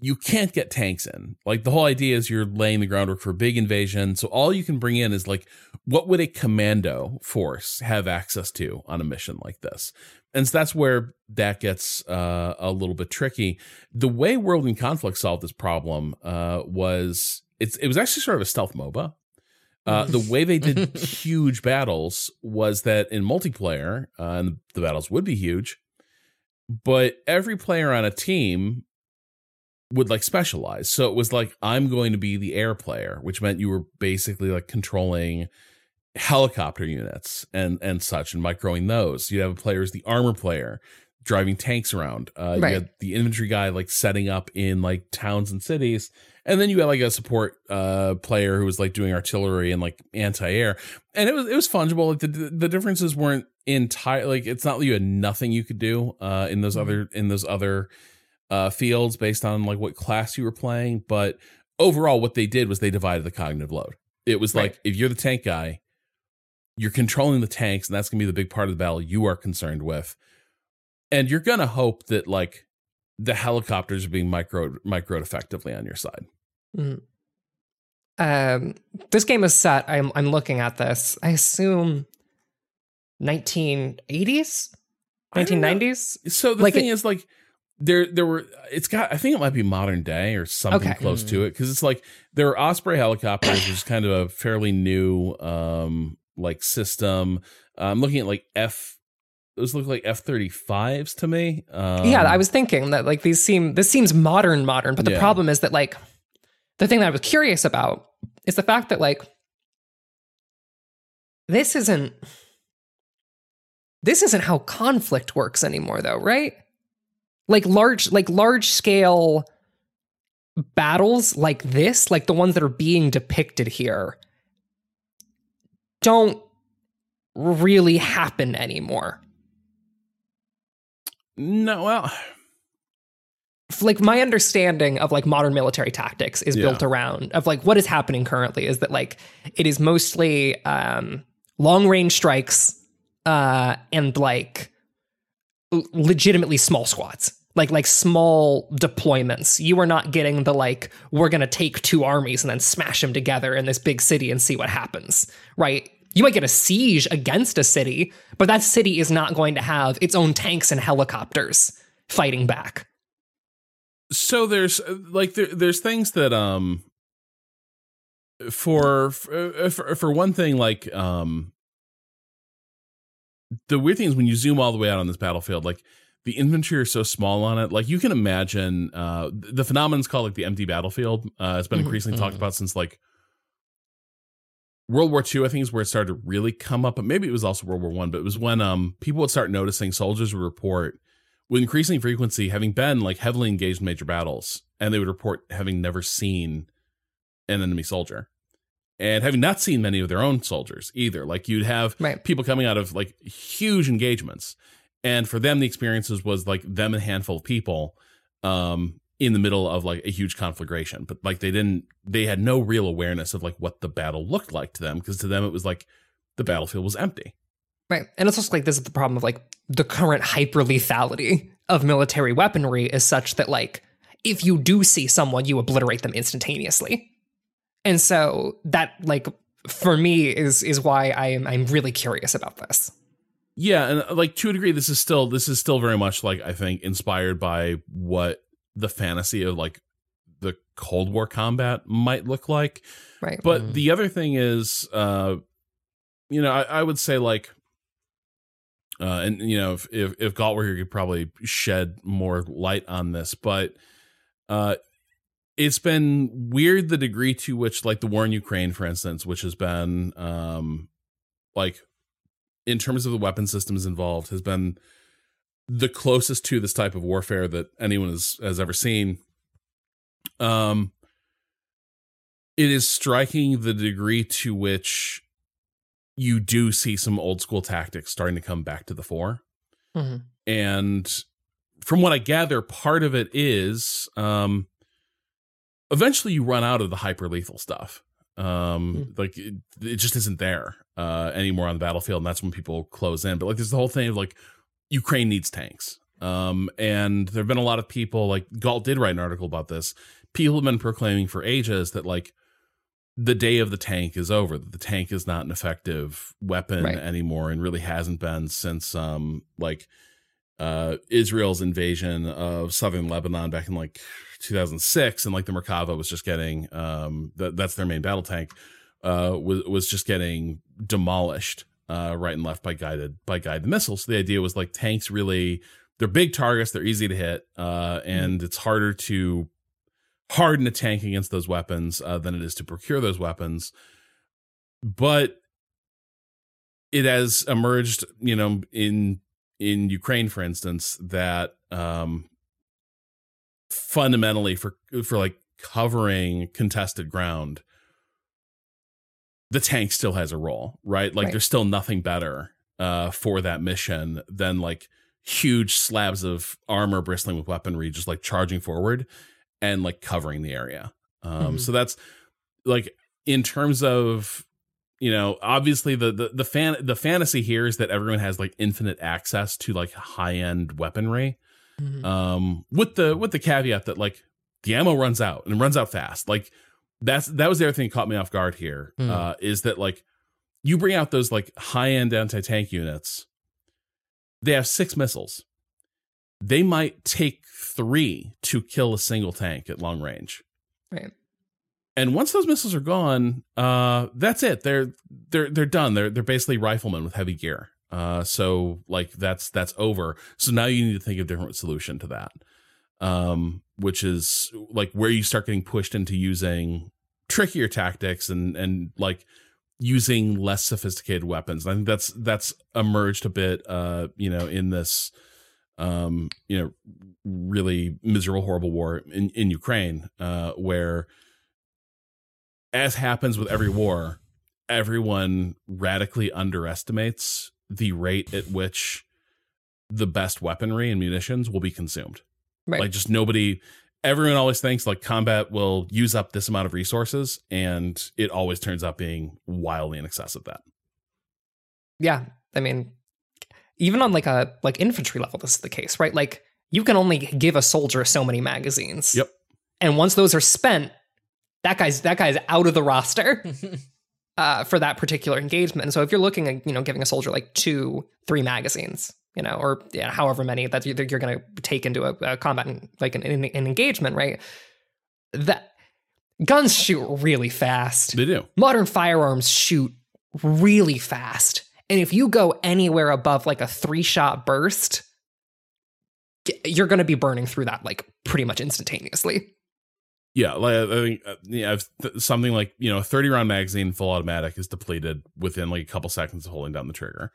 you can't get tanks in. Like the whole idea is you're laying the groundwork for a big invasion. So all you can bring in is like, what would a commando force have access to on a mission like this? And so that's where that gets uh, a little bit tricky. The way World in Conflict solved this problem uh, was it's it was actually sort of a stealth MOBA. Uh, the way they did huge battles was that in multiplayer, uh, and the battles would be huge, but every player on a team would like specialize. So it was like I'm going to be the air player, which meant you were basically like controlling helicopter units and and such and microing those. You'd have a player as the armor player driving tanks around. Uh, Right. You had the infantry guy like setting up in like towns and cities. And then you had like a support uh, player who was like doing artillery and like anti-air, and it was it was fungible. Like the the differences weren't entire. Like it's not like you had nothing you could do uh, in those other in those other uh, fields based on like what class you were playing. But overall, what they did was they divided the cognitive load. It was like if you're the tank guy, you're controlling the tanks, and that's gonna be the big part of the battle you are concerned with. And you're gonna hope that like the helicopters are being micro microed effectively on your side. Um, this game is set. I'm I'm looking at this. I assume 1980s, I don't know. 1990s. So the Like thing it- is like there there were it's got I think it might be modern day or something Okay. close to it because it's like there are Osprey helicopters, which is kind of a fairly new um like system. I'm looking at like F those look like F thirty fives to me. Um, yeah, I was thinking that like these seem this seems modern, modern. But the Yeah. problem is that like the thing that I was curious about is the fact that like this isn't this isn't how conflict works anymore, though, right? Like large, like large scale battles like this, like the ones that are being depicted here, don't really happen anymore. no well like my understanding of like modern military tactics is Yeah. built around of like what is happening currently is that like it is mostly um long range strikes uh and like legitimately small squads like like small deployments you are not getting the like we're going to take two armies and then smash them together in this big city and see what happens right you might get a siege against a city but that city is not going to have its own tanks and helicopters fighting back so there's uh, like there, there's things that um for for for, for one thing like um the weird thing is when you zoom all the way out on this battlefield like the infantry are so small on it like you can imagine uh the phenomenon's called like the empty battlefield uh it's been Mhm, increasingly talked mhm. about since like World War II, I think, is where it started to really come up, but maybe it was also World War One. But it was when um people would start noticing soldiers would report with increasing frequency having been like heavily engaged in major battles, and they would report having never seen an enemy soldier. and having not seen many of their own soldiers either. Like you'd have Right. people coming out of like huge engagements, and for them the experiences was like them and a handful of people um, in the middle of like a huge conflagration. But like they didn't, they had no real awareness of like what the battle looked like to them because to them it was like the battlefield was empty. Right. And it's also like this is the problem of like the current hyper lethality of military weaponry is such that like if you do see someone, you obliterate them instantaneously. And so that like for me is is why I am I'm really curious about this. Yeah, and uh, like to a degree, this is still this is still very much like I think inspired by what the fantasy of like the Cold War combat might look like. Right. But Mhm. the other thing is, uh, you know, I, I would say like, uh, and you know, if if, if Galt were here, could probably shed more light on this, but uh, it's been weird the degree to which, like, the war in Ukraine, for instance, which has been, um, like, in terms of the weapon systems involved, has been the closest to this type of warfare that anyone has has ever seen. Um, it is striking the degree to which you do see some old school tactics starting to come back to the fore. Mhm. And from what I gather, part of it is um, eventually you run out of the hyper lethal stuff. Um, Like it, it just isn't there uh, anymore on the battlefield, and that's when people close in. But like, there's the whole thing of like Ukraine needs tanks. Um, and there have been a lot of people like Galt did write an article about this. People have been proclaiming for ages that like the day of the tank is over. That the tank is not an effective weapon Right. anymore, and really hasn't been since um like uh Israel's invasion of southern Lebanon back in like 2006, and like the Merkava was just getting um that that's their main battle tank uh was was just getting demolished uh right and left by guided by guided missiles. So the idea was like tanks really they're big targets, they're easy to hit, uh and it's harder to harden a tank against those weapons uh, than it is to procure those weapons. But it has emerged, you know, in in Ukraine, for instance, that um, fundamentally for for like covering contested ground, the tank still has a role, right? Like Right. there's still nothing better uh, for that mission than like huge slabs of armor bristling with weaponry just like charging forward and like covering the area. Um, Mhm. So that's like in terms of you know obviously the the the fan the fantasy here is that everyone has like infinite access to like high end weaponry Mhm. um with the with the caveat that like the ammo runs out and runs out fast like that's that was the other thing that caught me off guard here Hmm. uh is that like you bring out those like high end anti-tank units they have six missiles. They might take three to kill a single tank at long range. Right. and once those missiles are gone uh that's it. They're they're they're done. They're they're basically riflemen with heavy gear. Uh so like that's that's over. So now you need to think of a different solution to that um which is like where you start getting pushed into using trickier tactics and and like using less sophisticated weapons i think that's that's emerged a bit uh you know in this um you know really miserable horrible war in in ukraine uh where as happens with every war, everyone radically underestimates the rate at which the best weaponry and munitions will be consumed. Right. Like just nobody everyone always thinks like combat will use up this amount of resources and it always turns out being wildly in excess of that. yeah. I mean, even on like a like infantry level, this is the case, right? Like you can only give a soldier so many magazines. Yep. And once those are spent, that guy's that guy's out of the roster uh, for that particular engagement. And so if you're looking at you know giving a soldier like two, three magazines, you know, or yeah, however many that you're, you're going to take into a, a combat like an, an, an engagement, right? That guns shoot really fast. They do. Modern firearms shoot really fast. And if you go anywhere above like a three shot burst, you're going to be burning through that like pretty much instantaneously. Yeah, like I think uh, yeah, if th- something like you know, a thirty round magazine full automatic is depleted within like a couple seconds of holding down the trigger,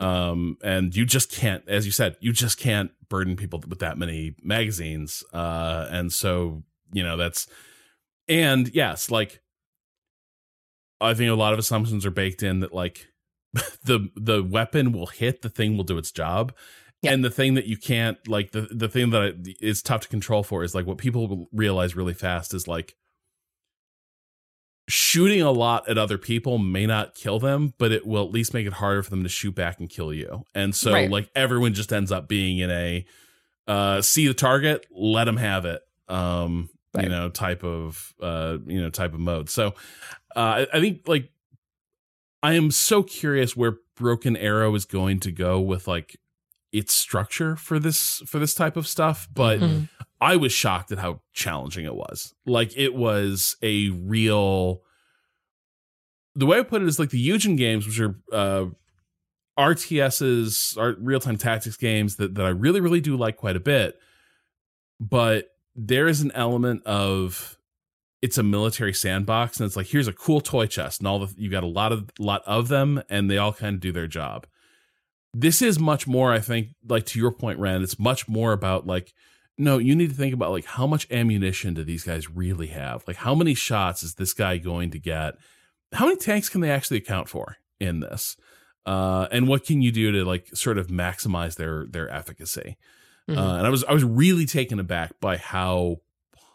um, and you just can't, as you said, you just can't burden people with that many magazines, uh, and so you know that's, and yes, like I think a lot of assumptions are baked in that like the the weapon will hit, the thing will do its job. Yeah. And the thing that you can't like the the thing that I- is tough to control for is like what people realize really fast is like shooting a lot at other people may not kill them, but it will at least make it harder for them to shoot back and kill you. And so Right. like everyone just ends up being in a uh see the target, let them have it. Um you know type of uh you know type of mode. So uh I, I think like I am so curious where Broken Arrow is going to go with like its structure for this for this type of stuff, but Mhm. I was shocked at how challenging it was. Like it was a real. The way I put it is like the Eugen games, which are uh, RTSs, are real time tactics games that that I really really do like quite a bit. But there is an element of it's a military sandbox, and it's like here's a cool toy chest, and all the you got a lot of lot of them, and they all kind of do their job. This is much more, I think, like to your point, Ren It's much more about like no, you need to think about like how much ammunition do these guys really have? Like how many shots is this guy going to get? How many tanks can they actually account for in this? Uh, and what can you do to like sort of maximize their their efficacy? Mhm. Uh, and I was I was really taken aback by how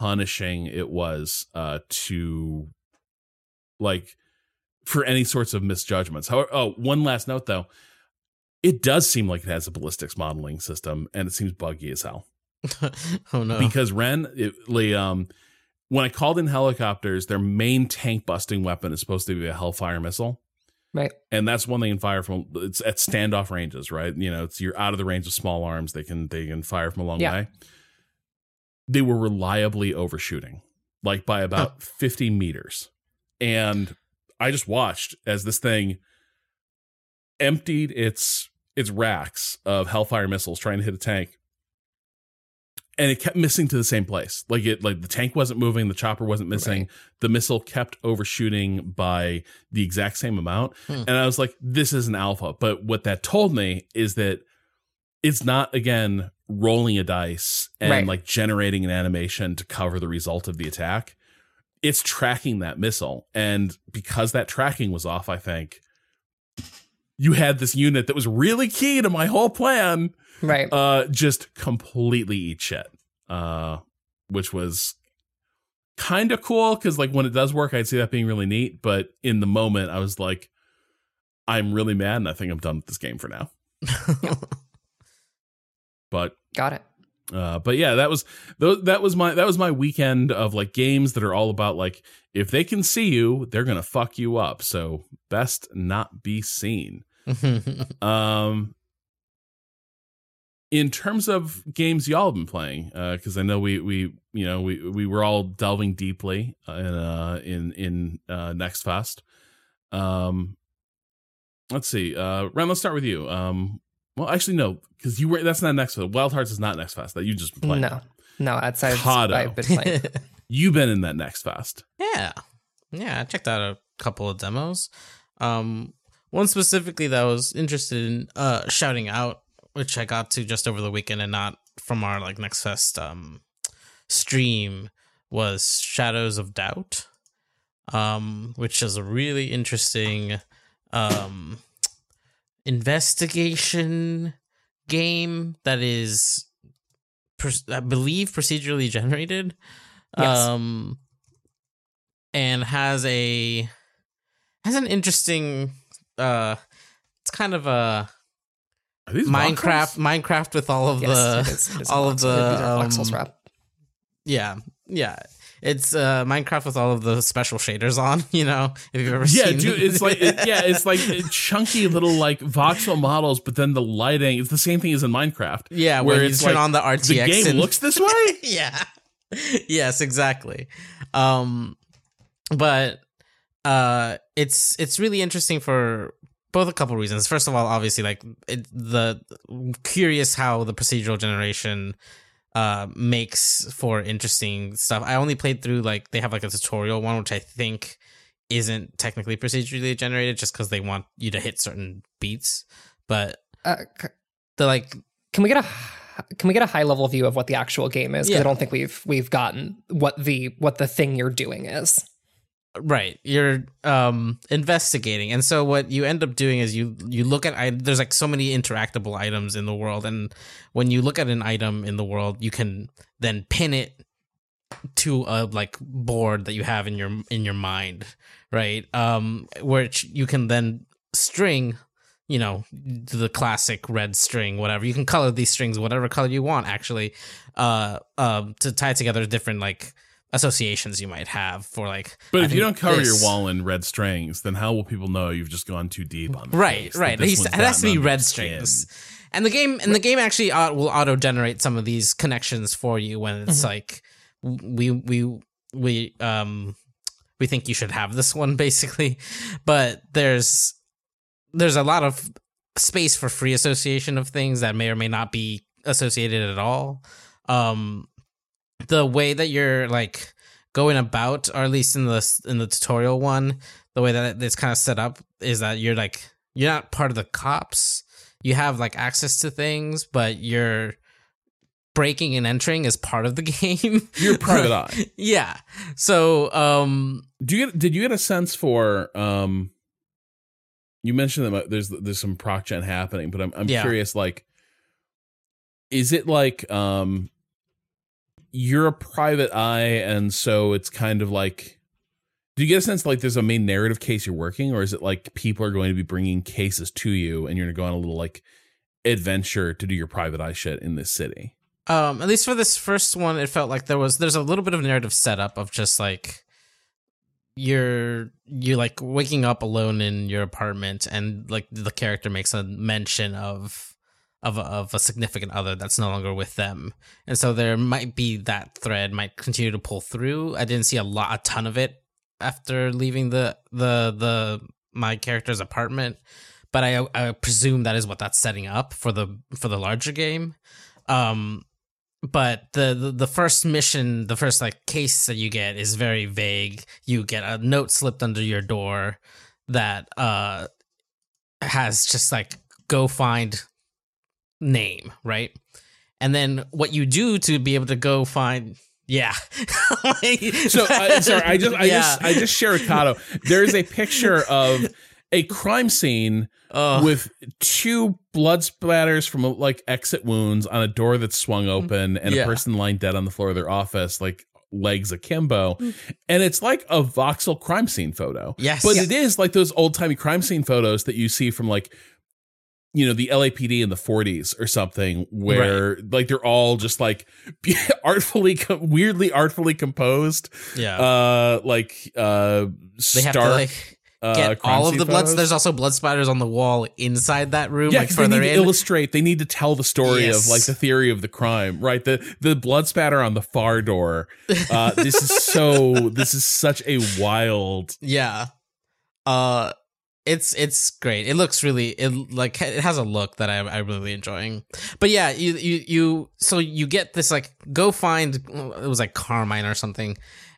punishing it was uh, to like for any sorts of misjudgments. However, oh, one last note though, it does seem like it has a ballistics modeling system, and it seems buggy as hell oh no. because Ren, it, like, um, when I called in helicopters, their main tank busting weapon is supposed to be a Hellfire missile, Right. and that's one they can fire from. It's at standoff ranges, right? You know, it's you're out of the range of small arms. They can they can fire from a long Yeah. way. They were reliably overshooting, like by about fifty meters, and I just watched as this thing emptied its its racks of Hellfire missiles trying to hit a tank and it kept missing to the same place. Like it, like the tank wasn't moving, the chopper wasn't missing. Right. The missile kept overshooting by the exact same amount, Hmm. and I was like, "This is an alpha." But what that told me is that it's not again rolling a dice and Right. like generating an animation to cover the result of the attack. It's tracking that missile, and because that tracking was off, I think you had this unit that was really key to my whole plan Right. uh just completely eat shit. Uh which was kind of cool because like when it does work i'd see that being really neat. But in the moment i was like i'm really mad and i think i'm done with this game for now. But Got it. uh but yeah that was that was my that was my weekend of like games that are all about like if they can see you they're gonna fuck you up. So best not be seen. Um, in terms of games y'all have been playing, because I know we we you know we we were all delving deeply in uh, in in uh, Next Fest. Um, let's see, uh, Ren, let's start with you. Um, well, actually, no, because you were that's not Next Fest. Wild Hearts is not Next Fest. That you just been playing. No. No, outside Cado. I've been playing. You've been in that Next Fest. yeah. Yeah, I checked out a couple of demos. Um one specifically that I was interested in uh shouting out, which I got to just over the weekend and not from our like Next Fest um stream was Shadows of Doubt. Um which is a really interesting um investigation game that is I believe procedurally generated. Yes. Um and has a has an interesting uh it's kind of a Minecraft voxels? Minecraft with all of Yes, the it is- it is all of Voxel. the, Voxels um, wrap. yeah yeah it's uh Minecraft with all of the special shaders on you know if you've ever Yeah, seen dude, it's like it- yeah, it's like chunky little like voxel models, but then the lighting it's the same thing as in Minecraft. yeah where when you it's turn like, on the RTX The game and- looks this way. yeah yes exactly um but uh it's it's really interesting for both a couple reasons first of all obviously like it, the curious how the procedural generation uh makes for interesting stuff i only played through like they have like a tutorial one which i think isn't technically procedurally generated just because they want you to hit certain beats but Uh, the like can we get a can we get a high level view of what the actual game is? Because Yeah. I don't think we've we've gotten what the what the thing you're doing is. Right. You're um investigating. And so what you end up doing is you you look at I, there's like so many interactable items in the world. And when you look at an item in the world you can then pin it to a like board that you have in your in your mind. Right? Um which you can then string you know the classic red string whatever. You can color these strings whatever color you want actually. Uh um to tie together different like associations you might have for like But I if you don't cover this- your wall in red strings, then how will people know you've just gone too deep on the right case? right That it, has- one's it has to be red skin? strings and the game and the game actually uh, will auto generate some of these connections for you when it's Mhm. like we we we um we think you should have this one basically but there's there's a lot of space for free association of things that may or may not be associated at all um the way that you're like going about or at least in the in the tutorial one the way that it's kind of set up is that you're like you're not part of the cops you have like access to things but you're breaking and entering is part of the game You're private eye. yeah so um Do you get, did you get a sense for um you mentioned that there's there's some proc gen happening, but I'm I'm Yeah. curious like is it like um you're a private eye and so it's kind of like do you get a sense like there's a main narrative case you're working or is it like people are going to be bringing cases to you and you're going to go on a little like adventure to do your private eye shit in this city? um at least for this first one it felt like there was there's a little bit of narrative setup of just like you're you're like waking up alone in your apartment and like the character makes a mention of of a, of a significant other that's no longer with them. And so there might be that thread might continue to pull through. I didn't see a lot a ton of it after leaving the the the my character's apartment but i i presume that is what that's setting up for the for the larger game. Um but the, the the first mission the first like case that you get is very vague. You get a note slipped under your door that uh has just like go find name right and then what you do to be able to go find yeah So uh, sorry, I just I Yeah. just I just share Cado. There's a picture of a crime scene Ugh. with two blood splatters from like exit wounds on a door that's swung open and Yeah. a person lying dead on the floor of their office, like legs akimbo. And it's like a voxel crime scene photo. yes But it is like those old timey crime scene photos that you see from like you know the LAPD in the 40s or something where like they're all just like artfully weirdly artfully composed yeah uh like uh they have stark, to like uh, get crime all of the blood there's also blood splatters on the wall inside that room yeah, like they further need to in illustrate. They need to tell the story Yes. of like the theory of the crime, right? The the blood spatter on the far door. Uh, this is so. this is such a wild. Yeah. Uh it's it's great. It looks really it like it has a look that I I'm really enjoying. But yeah, you you you so you get this like go find it was like Carmine or something.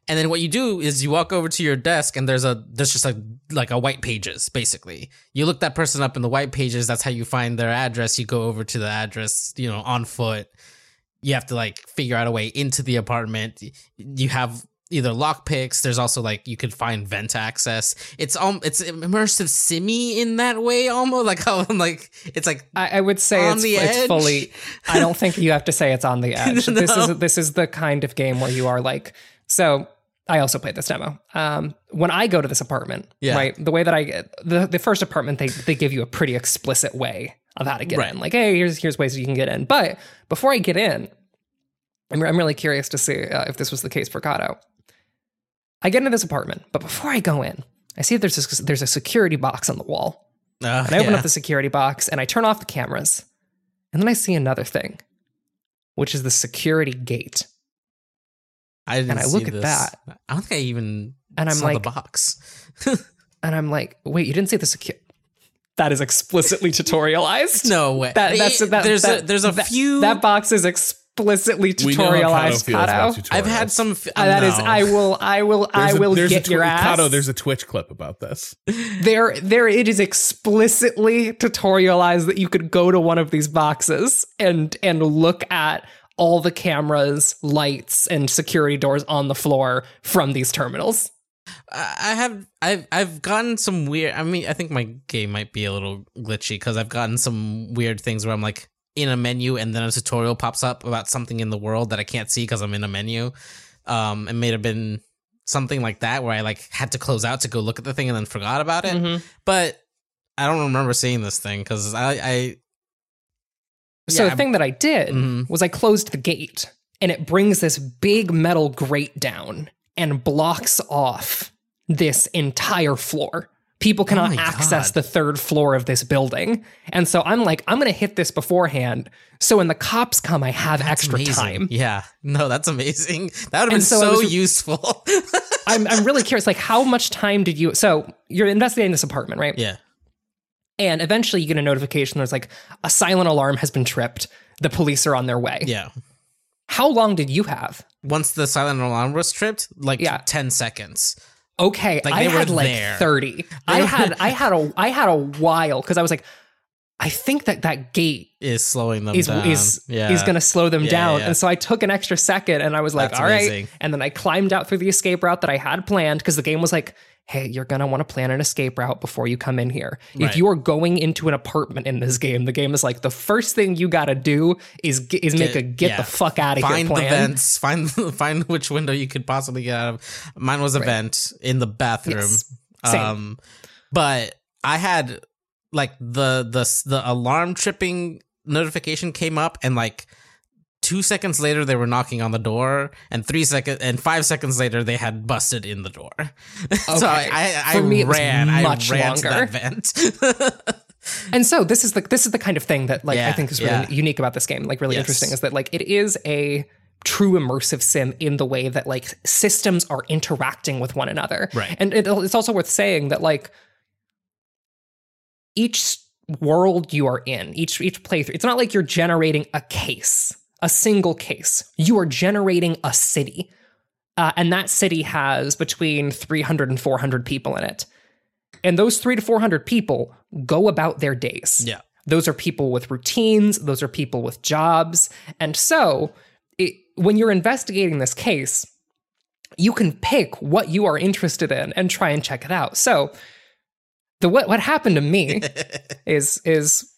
And then what you do is you walk over to your desk and there's a there's just like like a white pages basically. You look that person up in the white pages, that's how you find their address. You go over to the address, you know, on foot. You have to like figure out a way into the apartment. You have either lock picks. There's also like you could find vent access. It's um it's immersive simi in that way almost like how like it's like I, I would say On it's, the it's edge? fully. I don't think you have to say it's on the edge. This is this is the kind of game where you are like. So I also played this demo. Um, when I go to this apartment, Yeah. right, the way that I get the the first apartment, they they give you a pretty explicit way of how to get Right. in. Like, hey, here's here's ways you can get in. But before I get in, I'm, I'm really curious to see uh, if this was the case for Cado. I get into this apartment, but before I go in, I see there's a, there's a security box on the wall. uh, And I open yeah. up the security box and I turn off the cameras. And then I see another thing, which is the security gate. I didn't and I see look at this. that. I don't think I even And I'm saw the box. And I'm like, wait, you didn't see the security. That is explicitly tutorialized. no way. That, that's that, there's that- a there's a few That box is explicitly We Cado tutorialized, feels Cado. I've had some f- Uh, that is, no. I will, I will, I There's a- will there's a get your ass. Cado, there's a Twitch clip about this. there there it is explicitly tutorialized that you could go to one of these boxes and and look at all the cameras lights and security doors on the floor from these terminals I I have I've I've gotten some weird. I mean, I think my game might be a little glitchy because I've gotten some weird things where I'm like in a menu and then a tutorial pops up about something in the world that I can't see because I'm in a menu. Um, it may have been something like that where I like had to close out to go look at the thing and then forgot about it. Mhm. But I don't remember seeing this thing because I I So Yeah, the thing that I did Mhm. was I closed the gate and it brings this big metal grate down and blocks off this entire floor. People cannot Oh access God. the third floor of this building. And so I'm like, I'm going to hit this beforehand. So when the cops come, I have that's extra amazing. time. Yeah, no, that's amazing. That would have been so so, was- useful. I'm, I'm really curious, like, how much time did you? So you're investigating this apartment, right? yeah. And eventually you get a notification there's like a silent alarm has been tripped. The police are on their way. Yeah. How long did you have? Once the silent alarm was tripped, like Yeah. 10 seconds. Okay, Like, I had like there. 30. I were- had I had a I had a while cuz I was like I think that that gate Is slowing them is down. is yeah. is going to slow them Yeah, down. yeah. And so I took an extra second and I was like, That's "All right." amazing. And then I climbed out through the escape route that I had planned cuz the game was like, "Hey, you're going to want to plan an escape route before you come in here. Right. If you are going into an apartment in this game, the game is like the first thing you got to do is get, is make Get- a get yeah. the fuck out of here Find the vents. Find find which window you could possibly get out of. Mine was a vent in the bathroom. Yes. Same. Um, but I had like the the the alarm tripping notification came up and like two seconds later they were knocking on the door and three seconds and five seconds later they had busted in the door so i i, I For me, ran much i ran to that vent And so this is the this is the kind of thing that like I think is really yeah. unique about this game, like really Yes. interesting, is that like it is a true immersive sim in the way that like systems are interacting with one another. Right. And it, it's also worth saying that like each world you are in, each each playthrough, it's not like you're generating a case, a single case. You are generating a city. Uh, and that city has between 300 and 400 people in it. And those three to 400 people go about their days. yeah Those are people with routines, those are people with jobs. And so, it, when you're investigating this case, you can pick what you are interested in and try and check it out. So, the what what happened to me is is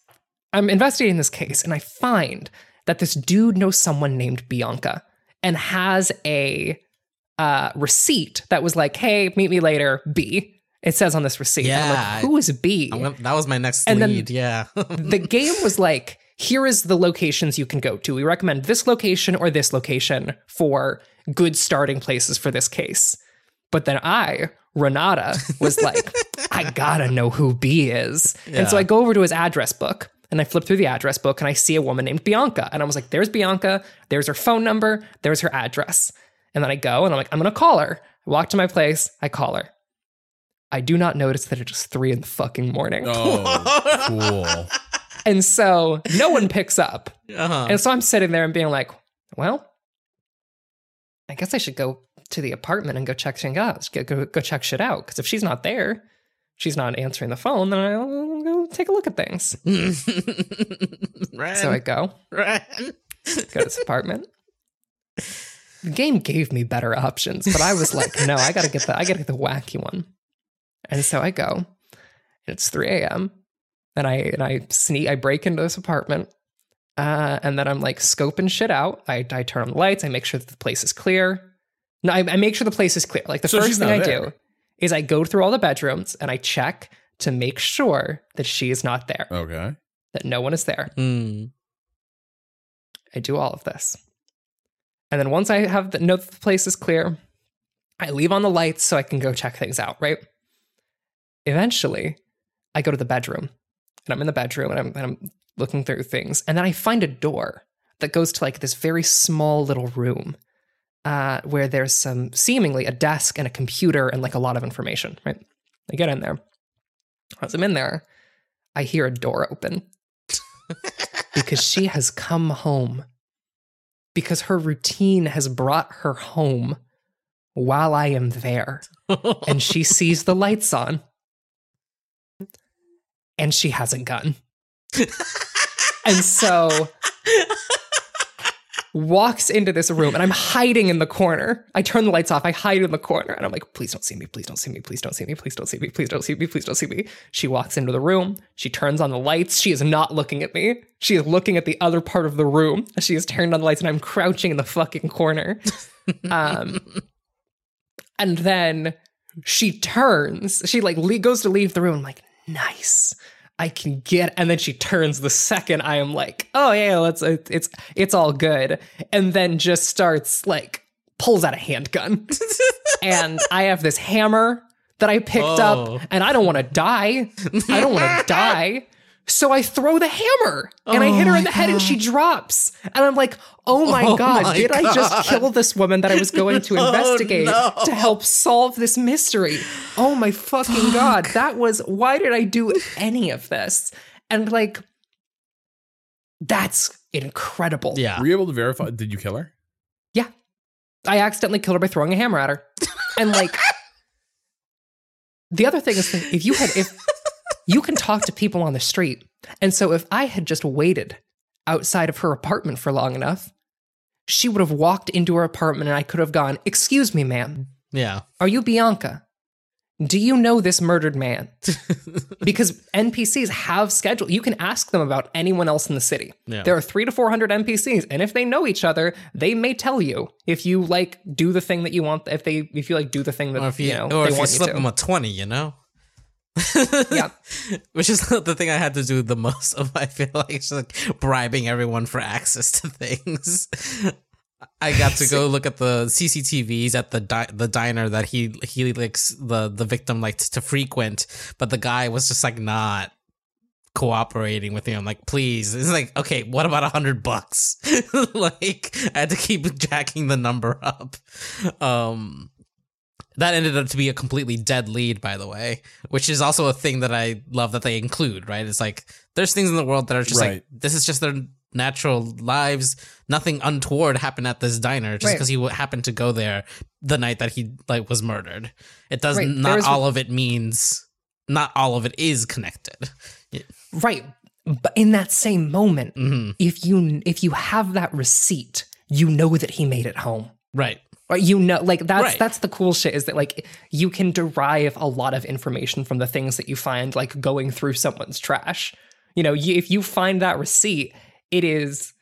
I'm investigating this case and I find that this dude knows someone named Bianca and has a uh, receipt that was like, "Hey, meet me later, B." It says on this receipt. Yeah, like, who is B? Gonna- that was my next And then- yeah the game was like, here is the locations you can go to. We recommend this location or this location for good starting places for this case. But then I, Renata, was like, I gotta know who B is. And so I go over to his address book and I flip through the address book and I see a woman named Bianca. And I was like, there's Bianca, there's her phone number, there's her address. And then I go and I'm like, I'm gonna call her. I walk to my place, I call her. I do not notice that it is three in the fucking morning. Oh, cool. And so no one picks up. uh-huh. And so I'm sitting there and being like, well, I guess I should go to the apartment and go check shit out. Go, go, go check shit out. Because if she's not there, she's not answering the phone, then I'll go take a look at things. So I go, go to this apartment. The game gave me better options, but I was like, no, I gotta get the I gotta get the wacky one. And so I go, and it's 3 a.m. And I and I sneak I break into this apartment. Uh, and then I'm like scoping shit out. I, I turn on the lights, I make sure that the place is clear. No, I, I make sure the place is clear. Like the So first thing I there. do is I go through all the bedrooms and I check to make sure that she is not there, Okay. that no one is there. Mm. I do all of this. And then once I have the know that the place is clear, I leave on the lights so I can go check things out, right? Eventually, I go to the bedroom. And I'm in the bedroom and I'm, and I'm looking through things. And then I find a door that goes to like this very small little room uh, where there's some seemingly a desk and a computer and like a lot of information, right? I get in there. As I'm in there, I hear a door open because she has come home. Because her routine has brought her home while I am there. And she sees the lights on. And she has a gun. and so walks into this room and I'm hiding in the corner. I turn the lights off. I hide in the corner and I'm like, please don't see me. Please don't see me. Please don't see me. Please don't see me. Please don't see me. Please don't see me. She walks into the room. She turns on the lights. She is not looking at me. She is looking at the other part of the room. She has turned on the lights and I'm crouching in the fucking corner. Um, and then she turns. She like le- goes to leave the room. I'm like, nice. I can get, and then she turns the second I am like, oh yeah, let's it's it's all good, and then just starts like pulls out a handgun, and I have this hammer that I picked Oh. up, and I don't want to die. I don't want to die. So I throw the hammer and I hit her in the head and she oh. drops. And I'm like, oh my Oh God, my did I just kill this woman that I was going to Oh, investigate no. to help solve this mystery? Oh my fucking God. That was, why did I do any of this? And like, that's incredible. Yeah. Were you able to verify? Did you kill her? Yeah. I accidentally killed her by throwing a hammer at her. And like the other thing is if you had if you can talk to people on the street. And so if I had just waited outside of her apartment for long enough, she would have walked into her apartment and I could have gone, "Excuse me, ma'am. Yeah. Are you Bianca? Do you know this murdered man?" because NPCs have schedule. You can ask them about anyone else in the city. Yeah. There are three to four hundred NPCs, and if they know each other, they may tell you if you like do the thing that you want. If they if you like do the thing that Or if you, you know or they if you slip them a 20, you know? Yeah. Which is the thing I had to do the most of. I feel like it's like bribing everyone for access to things. I got to go look at the CCTVs at the di- the diner that he he likes the the victim liked to frequent, but the guy was just like not cooperating with me. I'm like, please. It's like, okay, what about a hundred bucks? like, I had to keep jacking the number up. Um, that ended up to be a completely dead lead, by the way, which is also a thing that I love that they include, right? It's like there's things in the world that are just Right. like this is just their natural lives. Nothing untoward happened at this diner just Right. because he happened to go there the night that he like was murdered. It does Right. not There's- all of it means not all of it is connected. Right. But in that same moment, Mhm. if you if you have that receipt, you know that he made it home. Right. Right, you know, like that's Right. that's the cool shit is that like you can derive a lot of information from the things that you find like going through someone's trash. You know, you, if you find that receipt, it is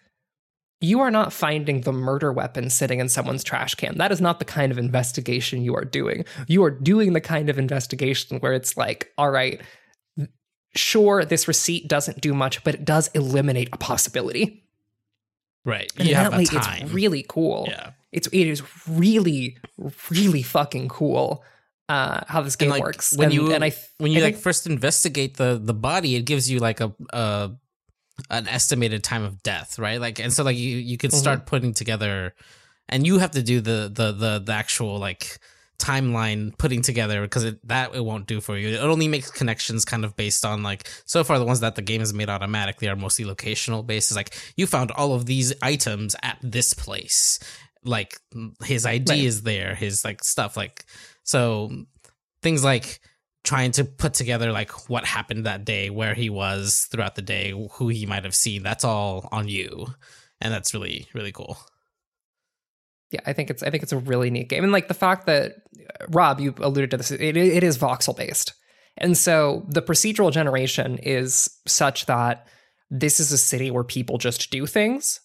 you are not finding the murder weapon sitting in someone's trash can. That is not the kind of investigation you are doing. You are doing the kind of investigation where it's like, all right, sure, this receipt doesn't do much, but it does eliminate a possibility. Right. And you in have that time. it's really cool. yeah. It's it is really, really fucking cool uh, how this game And, like, works. when and, you and I when you I like think- first investigate the the body, it gives you like a uh an estimated time of death, right? Like, and so like you you can Mm-hmm. start putting together, and you have to do the the the the actual like timeline putting together because it, that it won't do for you. It only makes connections kind of based on like so far the ones that the game has made automatically are mostly locational based. It's like you found all of these items at this place. Like his ID Right. there, his like stuff like so things like trying to put together like what happened that day, where he was throughout the day, who he might have seen. That's all on you, and that's really really cool. yeah, I think it's I think it's a really neat game, and like the fact that uh, Rob, you alluded to this, it it is voxel based, and so the procedural generation is such that this is a city where people just do things.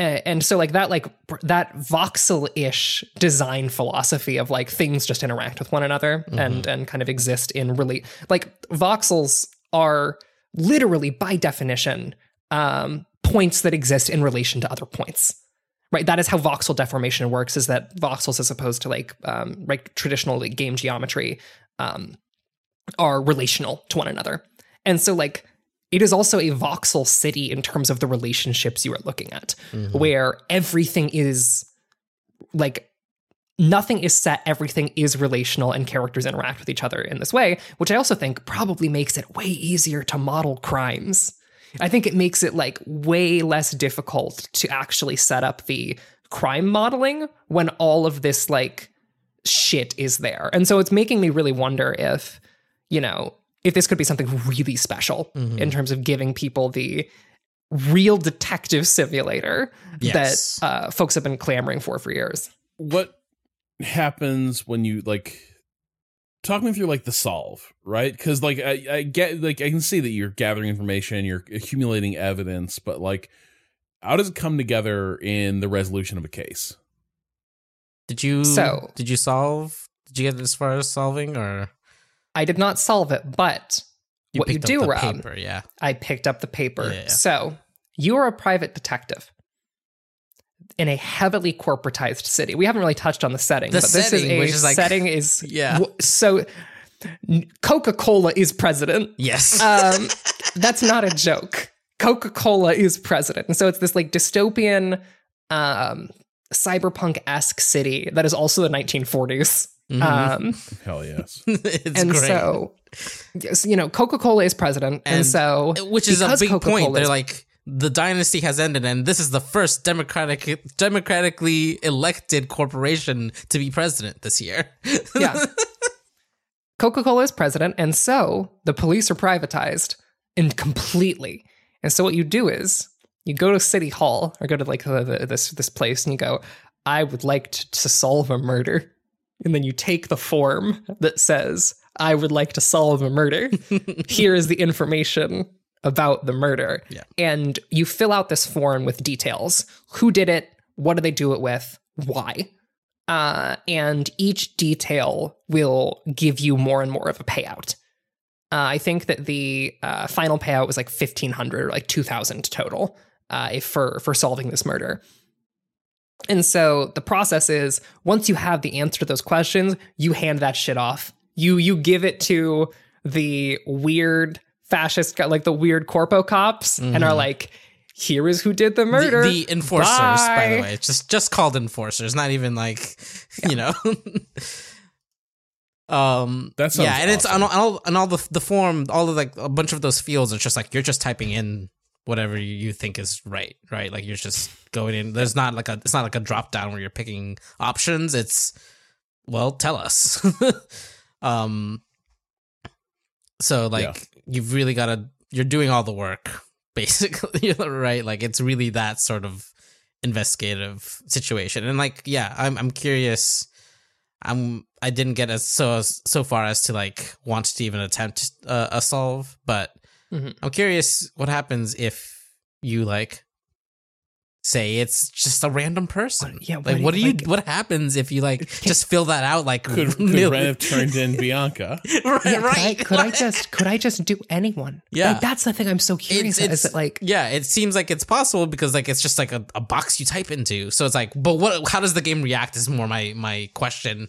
A- And so, like that, like that voxel-ish design philosophy of like things just interact with one another and and kind of exist in really like voxels are literally by definition um, points that exist in relation to other points. Right? That is how voxel deformation works is that voxels as opposed to like um like traditional like, game geometry um are relational to one another. And so like it is also a voxel city in terms of the relationships you are looking at mm-hmm. where everything is like nothing is set everything is relational and characters interact with each other in this way which i also think probably makes it way easier to model crimes I think it makes it like way less difficult to actually set up the crime modeling when all of this like shit is there. And so it's making me really wonder if, you know, if this could be something really special in terms of giving people the real detective simulator Yes. that uh, folks have been clamoring for for years. what happens when you like talk me through like the solve right because like I, I get like i can see that you're gathering information you're accumulating evidence but like how does it come together in the resolution of a case Did you So- did you solve? Did you get as far as solving, or I did not solve it, but you what you do, up the Rob, paper? Yeah. I picked up the paper. Yeah, yeah. So you are a private detective in a heavily corporatized city. We haven't really touched on the setting, The but this setting, is a is like- setting is Yeah. w- So Coca Cola is president. Yes. Um, that's not a joke. Coca Cola is president, and so it's this like dystopian, um, cyberpunk esque city that is also the 1940s. Mhm. Um, hell yes it's and great. so, yes, you know, Coca Cola is president, and, And- so which is a big point. Coca-Cola They're like the dynasty has ended, and this is the first democratic, democratically elected corporation to be president this year. yeah. Coca Cola is president, and so the police are privatized and completely. And so what you do is you go to City Hall or go to like the, the, this this place, and you go, "I would like to, to solve a murder," and then you take the form that says, "I would like to solve a murder." Here is the information about the murder, Yeah. and you fill out this form with details: who did it, what did they do it with, why uh, and each detail will give you more and more of a payout. Uh, I think that the uh, final payout was like fifteen hundred, or like two thousand total, uh, if for for solving this murder. And so the process is once you have the answer to those questions, you hand that shit off. You you give it to the weird fascist, like the weird corpo cops, and are Mhm. like, "Here is who did the murder." The, the enforcers, by the way, it's just just called enforcers, not even like you know. um, That sounds yeah, and it's awesome. on all and all the the form, all of like a bunch of those fields. It's just like you're just typing in whatever you- think is right, right? Like you're just going in. There's not like a it's not like a drop down where you're picking options. It's well, tell us. um, so like you've really got to you're doing all the work basically right like it's really that sort of investigative situation and like yeah i'm i'm curious i'm i didn't get as so so far as to like want to even attempt uh, a solve but Mhm. i'm curious what happens if you like say it's just a random person What- yeah, like what do what do you- you like- what happens if you like just fill that out like could, could really- Ren have turned in bianca right, Yeah, could I, right. could I just could I just do anyone? Yeah. like, that's the thing I'm so curious. about, is it like yeah it seems like it's possible because like it's just like a, a box you type into so it's like but what how does the game react is more my my question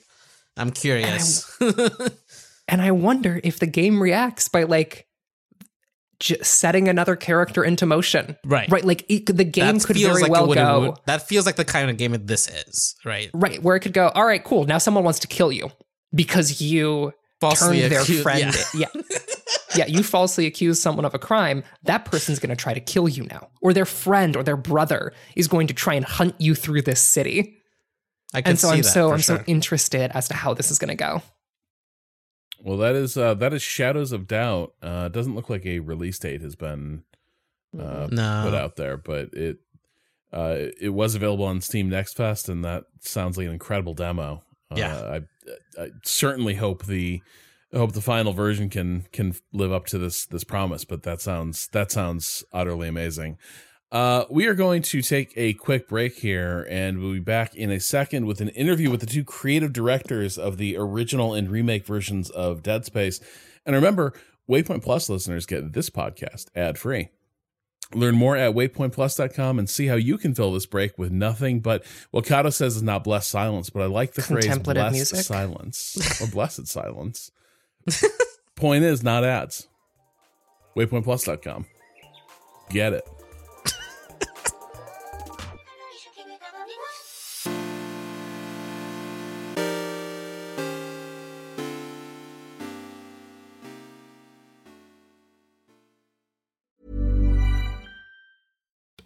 i'm curious and I wonder if the game reacts by like j- setting another character into motion. right Right, like it, the game That could very like well go would- that feels like the kind of game that this is right right where it could go. All right, cool. Now someone wants to kill you because you Falsely turned their friend. yeah. Yeah. yeah, you falsely accuse someone of a crime. That person's going to try to kill you now, or their friend or their brother is going to try and hunt you through this city. i can And so see I'm so I'm so interested as to how this is going to go. Well that is uh that is shadows of doubt uh doesn't look like a release date has been uh no put out there, but it uh, it was available on Steam Next Fest, and that sounds like an incredible demo. Uh, Yeah. I, I certainly hope the I hope the final version can can live up to this this promise. But that sounds that sounds utterly amazing. Uh, we are going to take a quick break here, and we'll be back in a second with an interview with the two creative directors of the original and remake versions of Dead Space. And remember, Waypoint Plus listeners get this podcast ad free. Learn more at waypointplus.com and see how you can fill this break with nothing but what Cado says is not blessed silence, but I like the phrase blessed music? silence or blessed silence. Point is, not ads. Waypointplus.com. Get it.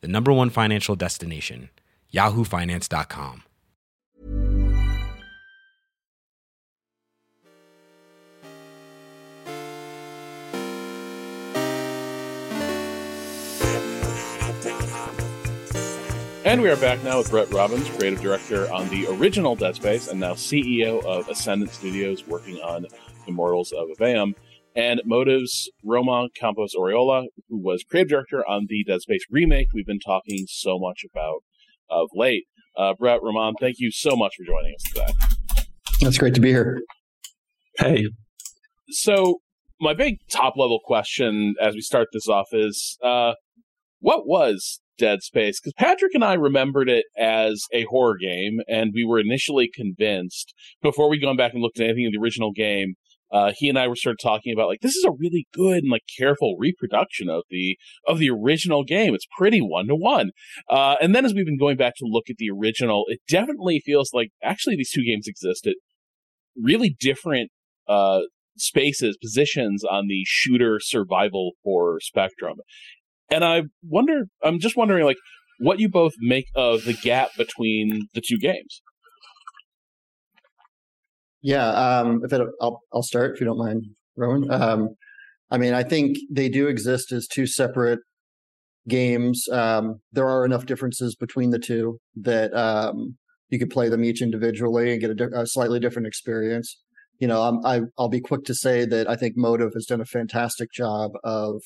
the number one financial destination, yahoofinance.com. And we are back now with Brett Robbins, creative director on the original Dead Space and now CEO of Ascendant Studios, working on Immortals of Aveum, and Motive's Roman Campos Oriola, who was creative director on the Dead Space remake we've been talking so much about of late. Uh, Brett, Roman, thank you so much for joining us today. That's great to be here. Hey. So, my big top level question as we start this off is uh, what was Dead Space because Patrick and I remembered it as a horror game, and we were initially convinced before we gone back and looked at anything in the original game. Uh, he and I were sort of talking about like this is a really good and like careful reproduction of the of the original game. It's pretty one to one. And then as we've been going back to look at the original, it definitely feels like actually these two games exist at really different uh, spaces, positions on the shooter survival horror spectrum. And I wonder, I'm just wondering, like, what you both make of the gap between the two games. Yeah, um, if it, I'll I'll start if you don't mind, Roman. Um, I mean, I think they do exist as two separate games. Um, there are enough differences between the two that um, you could play them each individually and get a, a slightly different experience. You know, I'm, I, I'll be quick to say that I think Motive has done a fantastic job of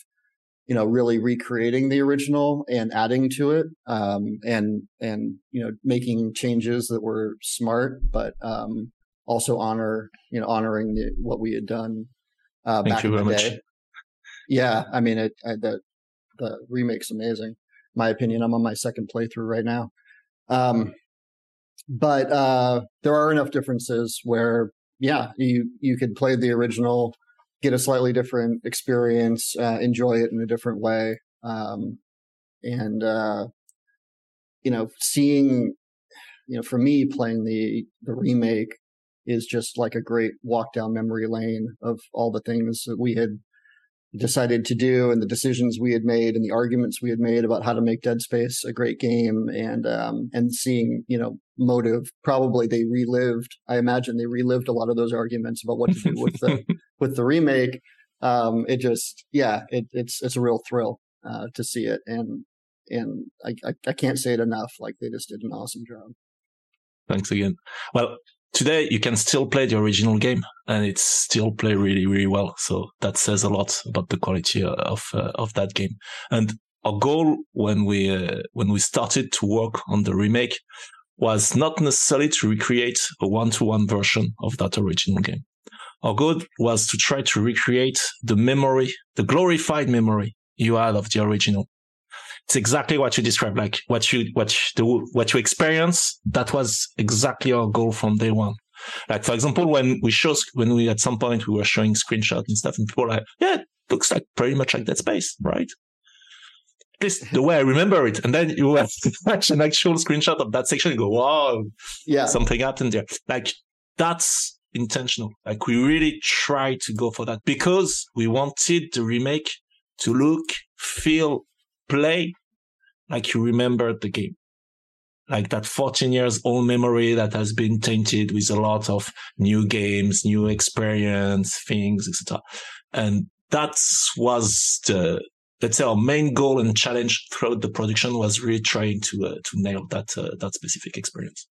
you know really recreating the original and adding to it um, and and you know making changes that were smart but um, also honor you know honoring the, what we had done uh, back in the day much. yeah i mean it I, the the remake's amazing my opinion i'm on my second playthrough right now um, but uh, there are enough differences where yeah you you could play the original get a slightly different experience, uh, enjoy it in a different way. Um, and, uh, you know, seeing, you know, for me playing the, the remake is just like a great walk down memory lane of all the things that we had decided to do and the decisions we had made and the arguments we had made about how to make Dead Space a great game and um, and seeing you know motive. Probably they relived I imagine they relived a lot of those arguments about what to do with the with the remake. Um, it just yeah it, it's it's a real thrill uh, to see it and and I, I I can't say it enough like they just did an awesome job. Thanks again. Well, today you can still play the original game and it's still play really, really well. So that says a lot about the quality of, uh, of that game. And our goal when we, uh, when we started to work on the remake was not necessarily to recreate a one to one version of that original game. Our goal was to try to recreate the memory, the glorified memory you had of the original it's exactly what you described, like what you what you, what you experience. That was exactly our goal from day one. Like for example, when we show when we at some point we were showing screenshots and stuff, and people were like, yeah, it looks like pretty much like Dead Space, right? At least the way I remember it. And then you watch an actual screenshot of that section and go, wow, yeah something happened there. Like that's intentional. Like we really tried to go for that because we wanted the remake to look, feel, play like you remembered the game. Like that 14 years old memory that has been tainted with a lot of new games, new experience, things, etc. And that was the, let's say our main goal and challenge throughout the production was really trying to, uh, to nail that, uh, that specific experience.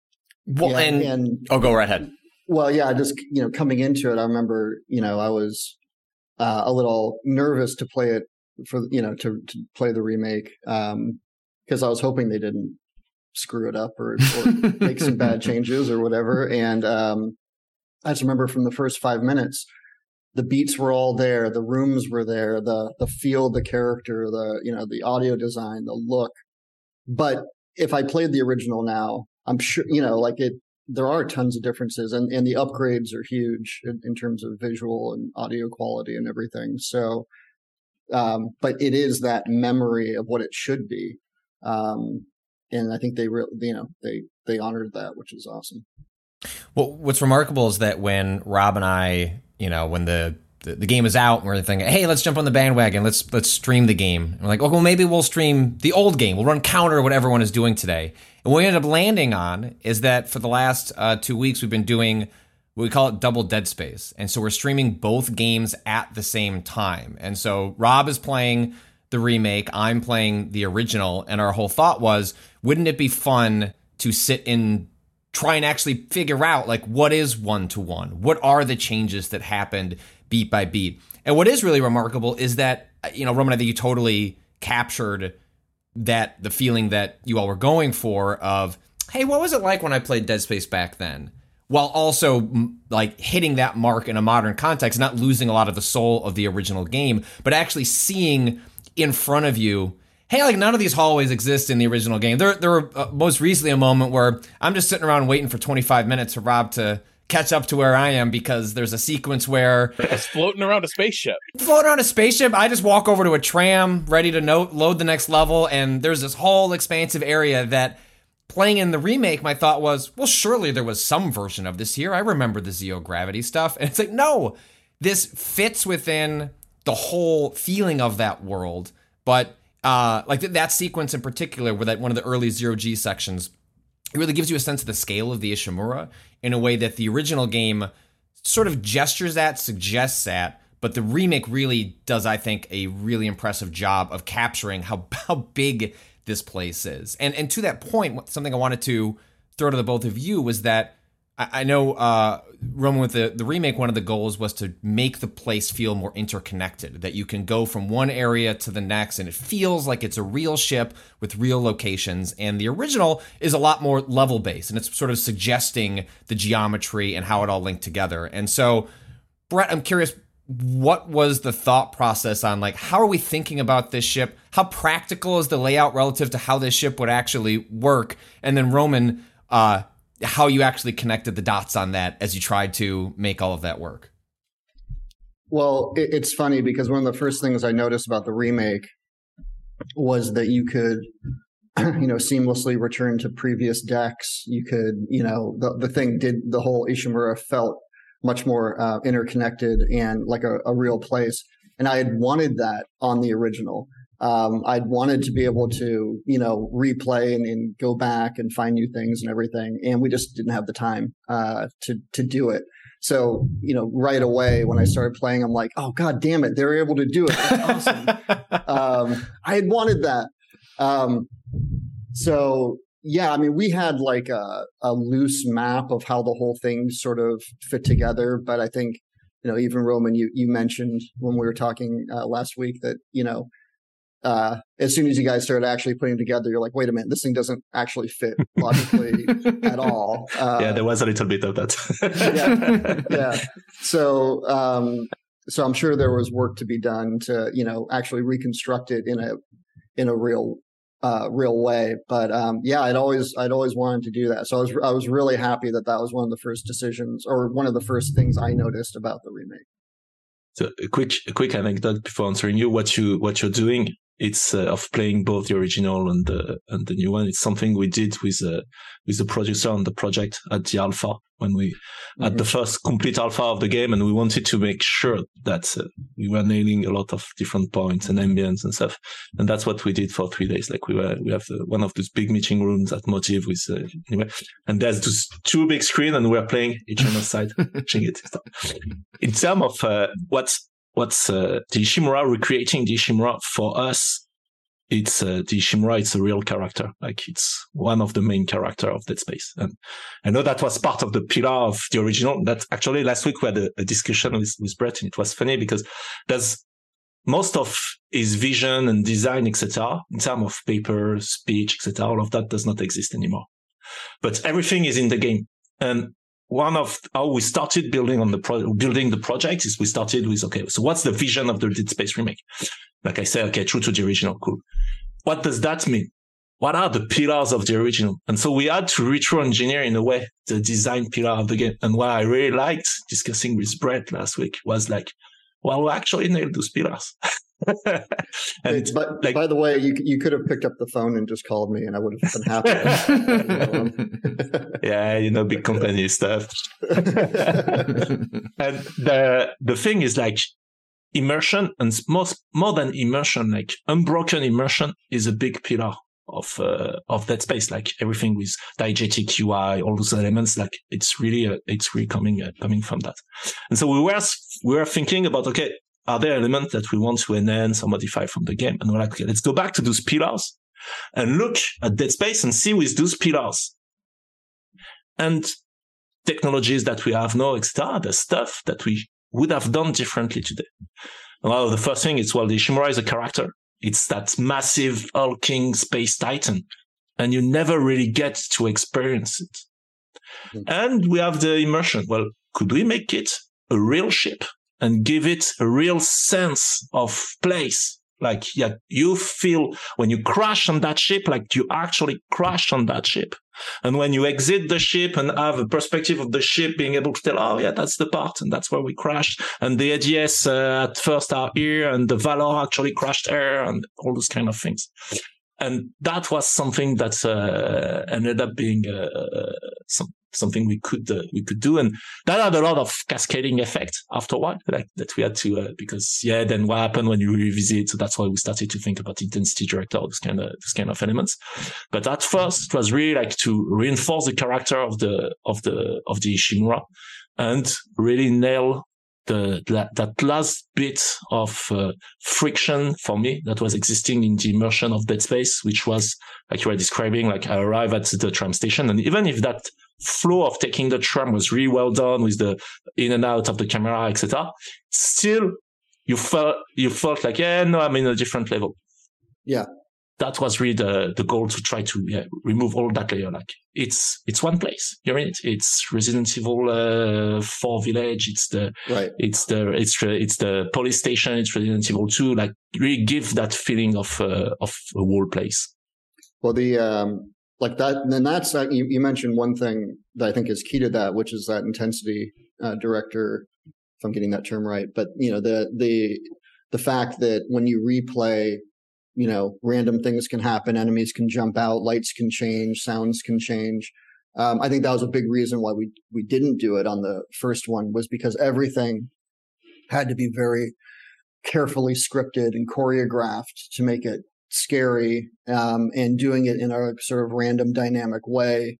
Well, Yeah, and, and- oh, go right ahead. Well, yeah, just you know, coming into it, I remember, you know, I was uh, a little nervous to play it for, you know, to, to play the remake because I was hoping they didn't screw it up or, or make some bad changes or whatever. And um, I just remember from the first five minutes, the beats were all there, the rooms were there, the the feel, the character, the you know, the audio design, the look. But if I played the original now, I'm sure you know, like it there are tons of differences and, and the upgrades are huge in, in terms of visual and audio quality and everything. So Um, but it is that memory of what it should be. Um, and I think they really, you know, they, they honored that, which is awesome. Well, what's remarkable is that when Rob and I, you know, when the the, the game is out, and we're thinking, hey, let's jump on the bandwagon. Let's let's stream the game. And we're like, oh, well, maybe we'll stream the old game. We'll run counter to what everyone is doing today. And what we ended up landing on is that for the last uh, two weeks, we've been doing we call it double dead space. And so we're streaming both games at the same time. And so Rob is playing the remake, I'm playing the original. And our whole thought was, wouldn't it be fun to sit in try and actually figure out like what is one to one what are the changes that happened beat by beat and what is really remarkable is that you know roman i think you totally captured that the feeling that you all were going for of hey what was it like when i played dead space back then while also like hitting that mark in a modern context not losing a lot of the soul of the original game but actually seeing in front of you hey, like none of these hallways exist in the original game. There, there were uh, most recently a moment where I'm just sitting around waiting for 25 minutes for Rob to catch up to where I am because there's a sequence where it's floating around a spaceship. Floating around a spaceship, I just walk over to a tram, ready to note, load the next level, and there's this whole expansive area that. Playing in the remake, my thought was, well, surely there was some version of this here. I remember the zero gravity stuff. And it's like, no, this fits within the whole feeling of that world, but uh, like th- that sequence in particular, where that one of the early zero G sections, it really gives you a sense of the scale of the Ishimura in a way that the original game sort of gestures at, suggests at, but the remake really does, I think, a really impressive job of capturing how how big this place is. And and to that point, something I wanted to throw to the both of you was that I, know uh, Roman with the, the remake, one of the goals was to make the place feel more interconnected, that you can go from one area to the next and it feels like it's a real ship with real locations. And the original is a lot more level based and it's sort of suggesting the geometry and how it all linked together. And so, Brett, I'm curious, what was the thought process on like how are we thinking about this ship? How practical is the layout relative to how this ship would actually work? And then Roman, uh, how you actually connected the dots on that as you tried to make all of that work. Well, it, it's funny because one of the first things I noticed about the remake was that you could, you know, seamlessly return to previous decks. You could, you know, the, the thing did the whole Ishimura felt much more uh, interconnected and like a, a real place. And I had wanted that on the original um, I'd wanted to be able to, you know, replay and, and, go back and find new things and everything. And we just didn't have the time, uh, to, to do it. So, you know, right away when I started playing, I'm like, oh, God damn it. They were able to do it. That's awesome. um, I had wanted that. Um, so yeah, I mean, we had like a, a loose map of how the whole thing sort of fit together. But I think, you know, even Roman, you, you mentioned when we were talking uh, last week that, you know, uh, as soon as you guys started actually putting together, you're like, wait a minute, this thing doesn't actually fit logically at all. Uh, yeah, there was a little bit of that. yeah, yeah. So, um, so I'm sure there was work to be done to, you know, actually reconstruct it in a, in a real, uh, real way. But, um, yeah, I'd always, I'd always wanted to do that. So I was, I was really happy that that was one of the first decisions or one of the first things I noticed about the remake. So a quick, a quick anecdote before answering you. What you, what you're doing it's uh, of playing both the original and the and the new one. It's something we did with uh, with the producer on the project at the alpha when we mm-hmm. at the first complete alpha of the game, and we wanted to make sure that uh, we were nailing a lot of different points and ambience and stuff. And that's what we did for three days. Like we were we have the, one of those big meeting rooms at Motive with uh, anyway, and there's just two big screen, and we're playing each other's side, watching it. In terms of uh, what's uh, the Ishimura recreating the Ishimura for us it's uh, the Ishimura it's a real character. Like it's one of the main character of Dead Space. And I know that was part of the pillar of the original that actually last week we had a, a discussion with, with Brett and it was funny because there's most of his vision and design etc in terms of paper speech etc all of that does not exist anymore. But everything is in the game. And one of how we started building on the pro- building the project is we started with okay, so what's the vision of the Dead Space remake? Like I said, okay, true to the original, cool. What does that mean? What are the pillars of the original? And so we had to retro engineer in a way the design pillar of the game. And what I really liked discussing with Brett last week was like, well, we actually nailed those pillars. and but like- by the way, you you could have picked up the phone and just called me, and I would have been happy. yeah, you know, big company stuff. and the the thing is like immersion and most more than immersion, like unbroken immersion is a big pillar of uh, of Dead Space. Like everything with diegetic UI, all those elements, like it's really uh, it's really coming uh, coming from that. And so we were we were thinking about okay, are there elements that we want to enhance or modify from the game? And we're like, okay, let's go back to those pillars and look at Dead Space and see with those pillars and technologies that we have now, etc., the stuff that we would have done differently today. Well, the first thing is, well, the Ishimura is a character. It's that massive hulking space titan, and you never really get to experience it. Hmm. And we have the immersion. Well, could we make it a real ship and give it a real sense of place? Like, yeah, you feel when you crash on that ship, like you actually crash on that ship. And when you exit the ship and have a perspective of the ship being able to tell, oh yeah, that's the part and that's where we crashed. And the ADS uh, at first are here and the Valor actually crashed there and all those kind of things. And that was something that uh, ended up being uh, some, something we could uh, we could do, and that had a lot of cascading effect after a while, like that we had to uh, because yeah, then what happened when you revisit? So that's why we started to think about intensity director, this kind of this kind of elements. But at first, it was really like to reinforce the character of the of the of the Ishimura and really nail the that, that last bit of uh, friction for me that was existing in the immersion of Dead Space, which was like you were describing. Like I arrive at the tram station, and even if that flow of taking the tram was really well done with the in and out of the camera, etc., still you felt you felt like yeah, no, I'm in a different level. Yeah. That was really the, the goal to try to yeah, remove all that layer. Like it's it's one place. You're in it. It's Resident Evil uh, 4 Village. It's the right. it's the it's the it's the police station. It's Resident Evil 2. Like really give that feeling of uh, of a whole place. Well, the um, like that, and that's uh, you, you mentioned one thing that I think is key to that, which is that intensity uh, director. If I'm getting that term right, but you know the the the fact that when you replay, you know, random things can happen, enemies can jump out, lights can change, sounds can change. Um, I think that was a big reason why we we didn't do it on the first one was because everything had to be very carefully scripted and choreographed to make it scary um, and doing it in a sort of random dynamic way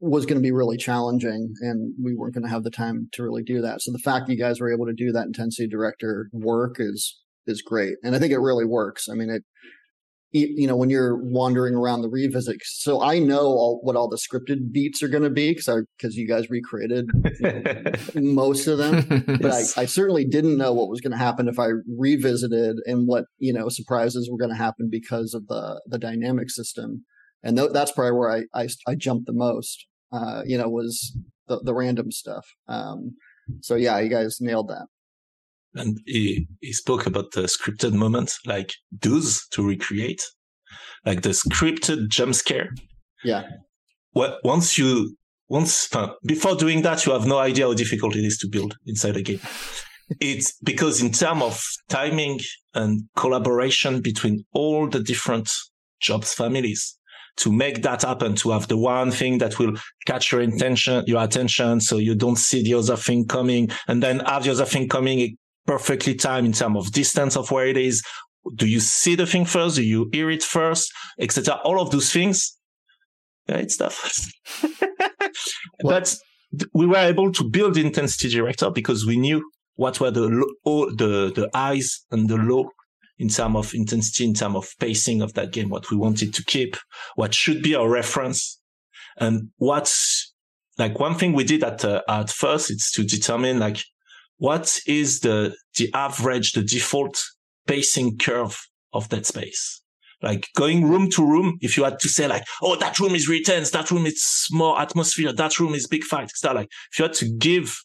was going to be really challenging and we weren't going to have the time to really do that so the fact that you guys were able to do that intensity director work is is great and i think it really works i mean it you know when you're wandering around the revisit so i know all, what all the scripted beats are going to be because because you guys recreated you know, most of them but I, I, certainly didn't know what was going to happen if I revisited and what you know surprises were going to happen because of the the dynamic system, and th- that's probably where I, I, I jumped the most. Uh, you know, was the the random stuff. Um, so yeah, you guys nailed that. And he he spoke about the scripted moments, like those to recreate, like the scripted jump scare. Yeah. Well, once you once uh, before doing that, you have no idea how difficult it is to build inside a game. it's because in terms of timing and collaboration between all the different jobs families to make that happen, to have the one thing that will catch your attention, your attention, so you don't see the other thing coming, and then have the other thing coming perfectly timed in terms of distance of where it is. Do you see the thing first? Do you hear it first? Etc. All of those things. Yeah, it's tough. but we were able to build the intensity director because we knew what were the low, the the highs and the low in terms of intensity, in terms of pacing of that game, what we wanted to keep, what should be our reference, and what's like one thing we did at uh, at first is to determine like what is the the average, the default pacing curve of that space like going room to room, if you had to say like, oh, that room is really tense, that room is more atmosphere, that room is big fight, etc. Like if you had to give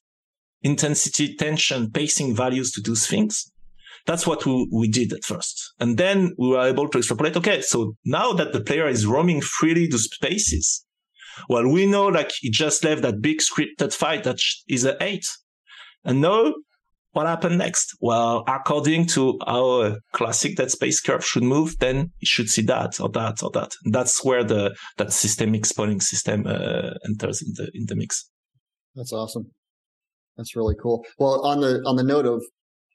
intensity, tension, pacing values to those things, that's what we, we did at first. And then we were able to extrapolate. Okay. So now that the player is roaming freely those spaces, well, we know like he just left that big scripted fight that is an eight. And now what happened next? Well, according to our classic Dead Space curve should move, then you should see that or that or that. And that's where the that systemic spawning system uh, enters in the in the mix. That's awesome. That's really cool. Well, on the on the note of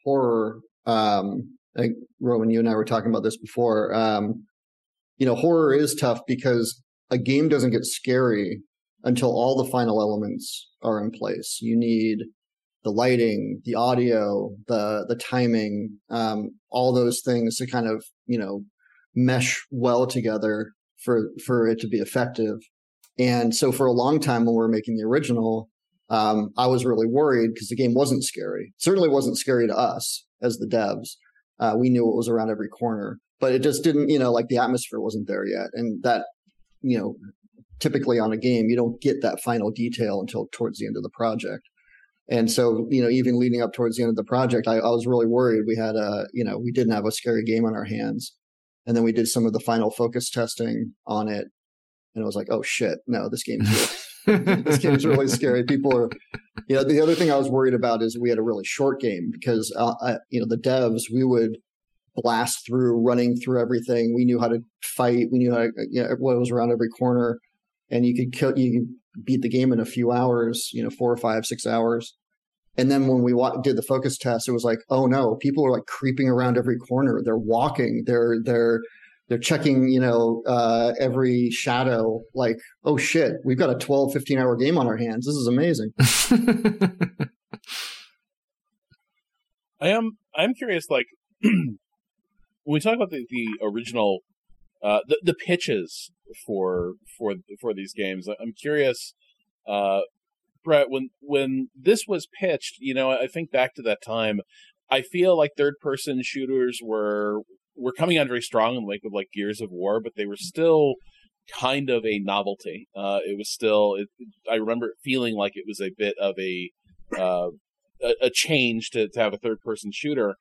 horror, um, I think Roman, you and I were talking about this before. Um, you know, horror is tough because a game doesn't get scary until all the final elements are in place. You need the lighting, the audio, the the timing, um, all those things to kind of you know mesh well together for for it to be effective. And so for a long time when we were making the original, um, I was really worried because the game wasn't scary. Certainly wasn't scary to us as the devs. Uh, we knew it was around every corner, but it just didn't, you know, like the atmosphere wasn't there yet. And that, you know, typically on a game, you don't get that final detail until towards the end of the project. And so, you know, even leading up towards the end of the project, I, I was really worried. We had a, you know, we didn't have a scary game on our hands. And then we did some of the final focus testing on it. And it was like, oh shit, no, this game's this game's really scary. People are, you know, the other thing I was worried about is we had a really short game because, uh, I, you know, the devs, we would blast through, running through everything. We knew how to fight. We knew how to, you know, what was around every corner and you could kill, you beat the game in a few hours, you know, four or five, six hours. And then when we wa- did the focus test, it was like, oh no, people are like creeping around every corner. They're walking. They're, they're, they're checking, you know, uh, every shadow. Like, oh shit, we've got a 12, 15 hour game on our hands. This is amazing. I am. I'm curious. Like when we talk about the, the original, uh, the the pitches for for for these games, I'm curious. Uh, Brett, when when this was pitched, you know, I think back to that time. I feel like third person shooters were were coming on very strong in like with like Gears of War, but they were still kind of a novelty. Uh, it was still. It, I remember feeling like it was a bit of a uh, a, a, change to, to have a third person shooter.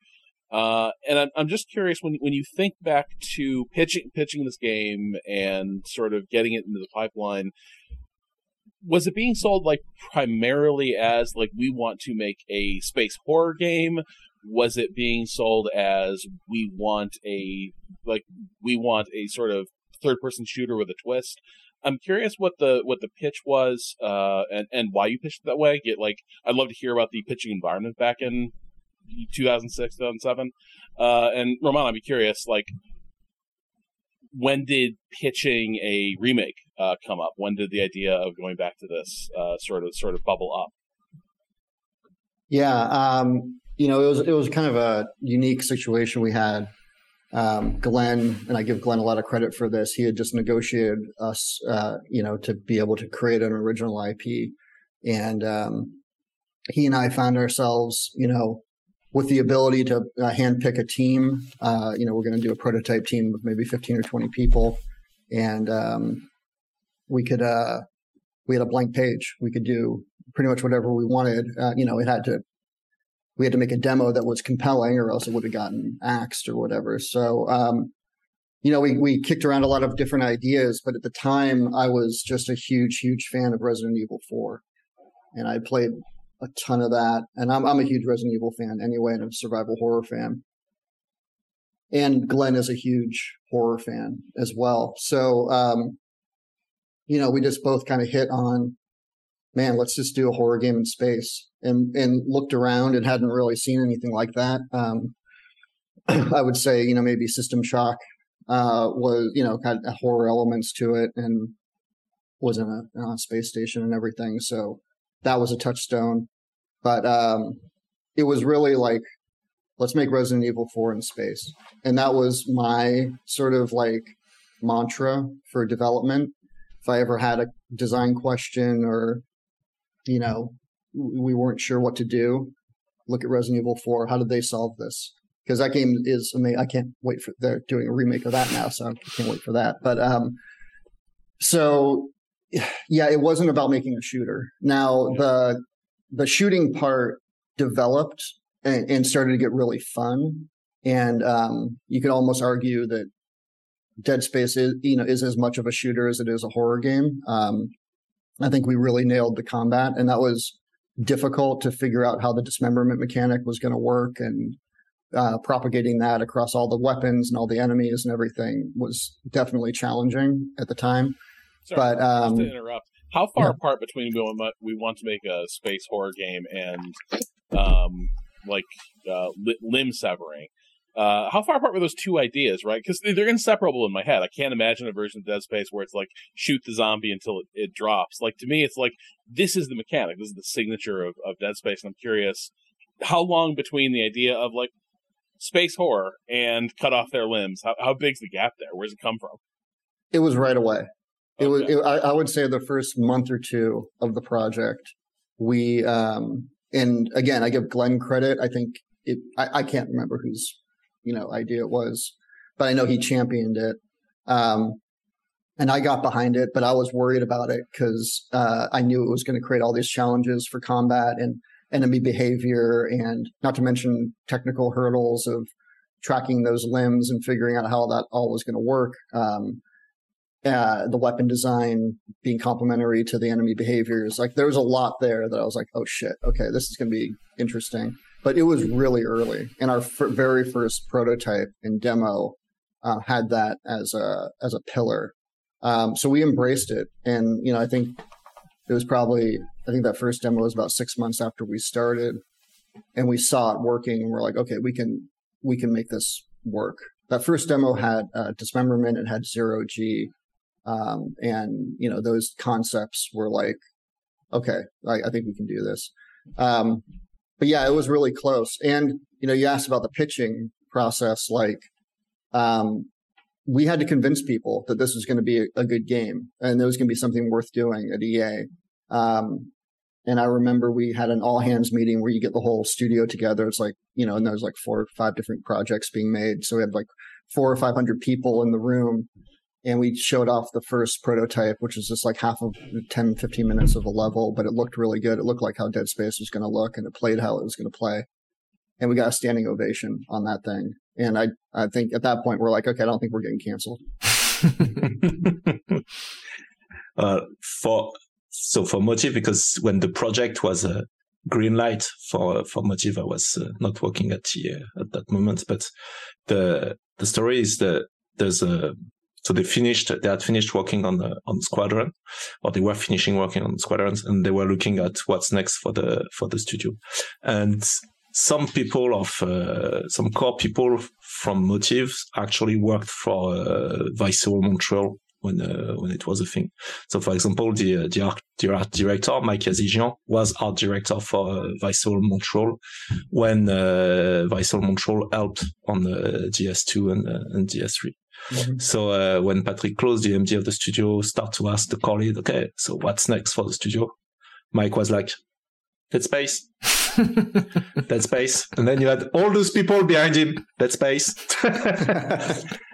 Uh, and I'm I'm just curious when when you think back to pitching pitching this game and sort of getting it into the pipeline. Was it being sold like primarily as like we want to make a space horror game? was it being sold as we want a like we want a sort of third person shooter with a twist i'm curious what the what the pitch was uh and and why you pitched it that way get like i'd love to hear about the pitching environment back in 2006 2007 uh and roman i'd be curious like when did pitching a remake uh, come up? When did the idea of going back to this uh, sort of sort of bubble up? Yeah, um, you know, it was it was kind of a unique situation we had. Um, Glenn, and I give Glenn a lot of credit for this. He had just negotiated us, uh, you know, to be able to create an original IP, and um, he and I found ourselves, you know, with the ability to uh, handpick a team. Uh, you know, we're going to do a prototype team of maybe fifteen or twenty people, and um, we could uh, we had a blank page. We could do pretty much whatever we wanted. Uh, you know, it had to we had to make a demo that was compelling or else it would have gotten axed or whatever. So, um, you know, we, we kicked around a lot of different ideas, but at the time I was just a huge, huge fan of Resident Evil 4. And I played a ton of that. And I'm, I'm a huge Resident Evil fan anyway, and a survival horror fan. And Glenn is a huge horror fan as well. So, um, you know, we just both kind of hit on man, let's just do a horror game in space. And and looked around and hadn't really seen anything like that. Um, I would say, you know, maybe System Shock uh, was, you know, had horror elements to it and was in a, in a, space station and everything. So that was a touchstone. But um, it was really like, let's make Resident Evil 4 in space. And that was my sort of like mantra for development. If I ever had a design question or you know, we weren't sure what to do. Look at Resident Evil 4. How did they solve this? Because that game is, I mean, I can't wait for, they're doing a remake of that now, so I can't wait for that. But, um, so yeah, it wasn't about making a shooter. Now the, the shooting part developed and, and started to get really fun. And, um, you could almost argue that Dead Space is, you know, is as much of a shooter as it is a horror game. Um, I think we really nailed the combat, and that was difficult to figure out how the dismemberment mechanic was going to work and uh, propagating that across all the weapons and all the enemies and everything was definitely challenging at the time. Sorry, but um, just to interrupt, how far yeah. apart between we want, we want to make a space horror game and um, like uh, li- limb severing? Uh, how far apart were those two ideas, right? Because they're inseparable in my head. I can't imagine a version of Dead Space where it's like shoot the zombie until it, it drops. Like to me, it's like this is the mechanic. This is the signature of, of Dead Space. And I'm curious how long between the idea of like space horror and cut off their limbs. How how big's the gap there? Where's it come from? It was right away. It was. It, I, I would say the first month or two of the project, we um, and again, I give Glenn credit. I think it. I, I can't remember whose you know idea it was, but I know he championed it. Um, and I got behind it, but I was worried about it because uh, I knew it was going to create all these challenges for combat and enemy behavior, and not to mention technical hurdles of tracking those limbs and figuring out how that all was going to work. Um, uh, the weapon design being complementary to the enemy behaviors. Like there was a lot there that I was like, oh shit, okay, this is going to be interesting. But it was really early, and our f- very first prototype and demo uh, had that as a as a pillar. Um, so we embraced it, and you know, I think it was probably I think that first demo was about six months after we started, and we saw it working, and we're like, okay, we can we can make this work. That first demo had uh, dismemberment, it had zero G, um, and you know those concepts were like, okay, I, I think we can do this. Um, but yeah, it was really close. And you know, you asked about the pitching process. Like, um, we had to convince people that this was going to be a, a, good game and it was going to be something worth doing at EA. Um, and I remember we had an all hands meeting where you get the whole studio together. It's like, you know, and there's like four or five different projects being made. So we had like four or 500 people in the room and we showed off the first prototype, which was just like half of 10, 15 minutes of a level, but it looked really good. It looked like how Dead Space was going to look and it played how it was going to play. And we got a standing ovation on that thing. And I, I think at that point we're like, okay, I don't think we're getting canceled. uh, for so for Motive, because when the project was a green light for for Motive, I was uh, not working at EA at that moment. But the the story is that there's a so they finished they had finished working on the on Squadron, or they were finishing working on Squadrons, and they were looking at what's next for the for the studio, and some people of uh, some core people from Motives actually worked for uh, Visceral Montreal when uh, when it was a thing. So, for example, the uh, the, art, the art director Mike Yazijian was art director for uh, Montreal when uh, Montreal helped on the DS2 and uh, and DS3. Mm-hmm. So uh, when Patrick Klaus, the MD of the studio, start to ask the lead, okay, so what's next for the studio? Mike was like, let's Space. Dead Space. And then you had all those people behind him, Dead Space.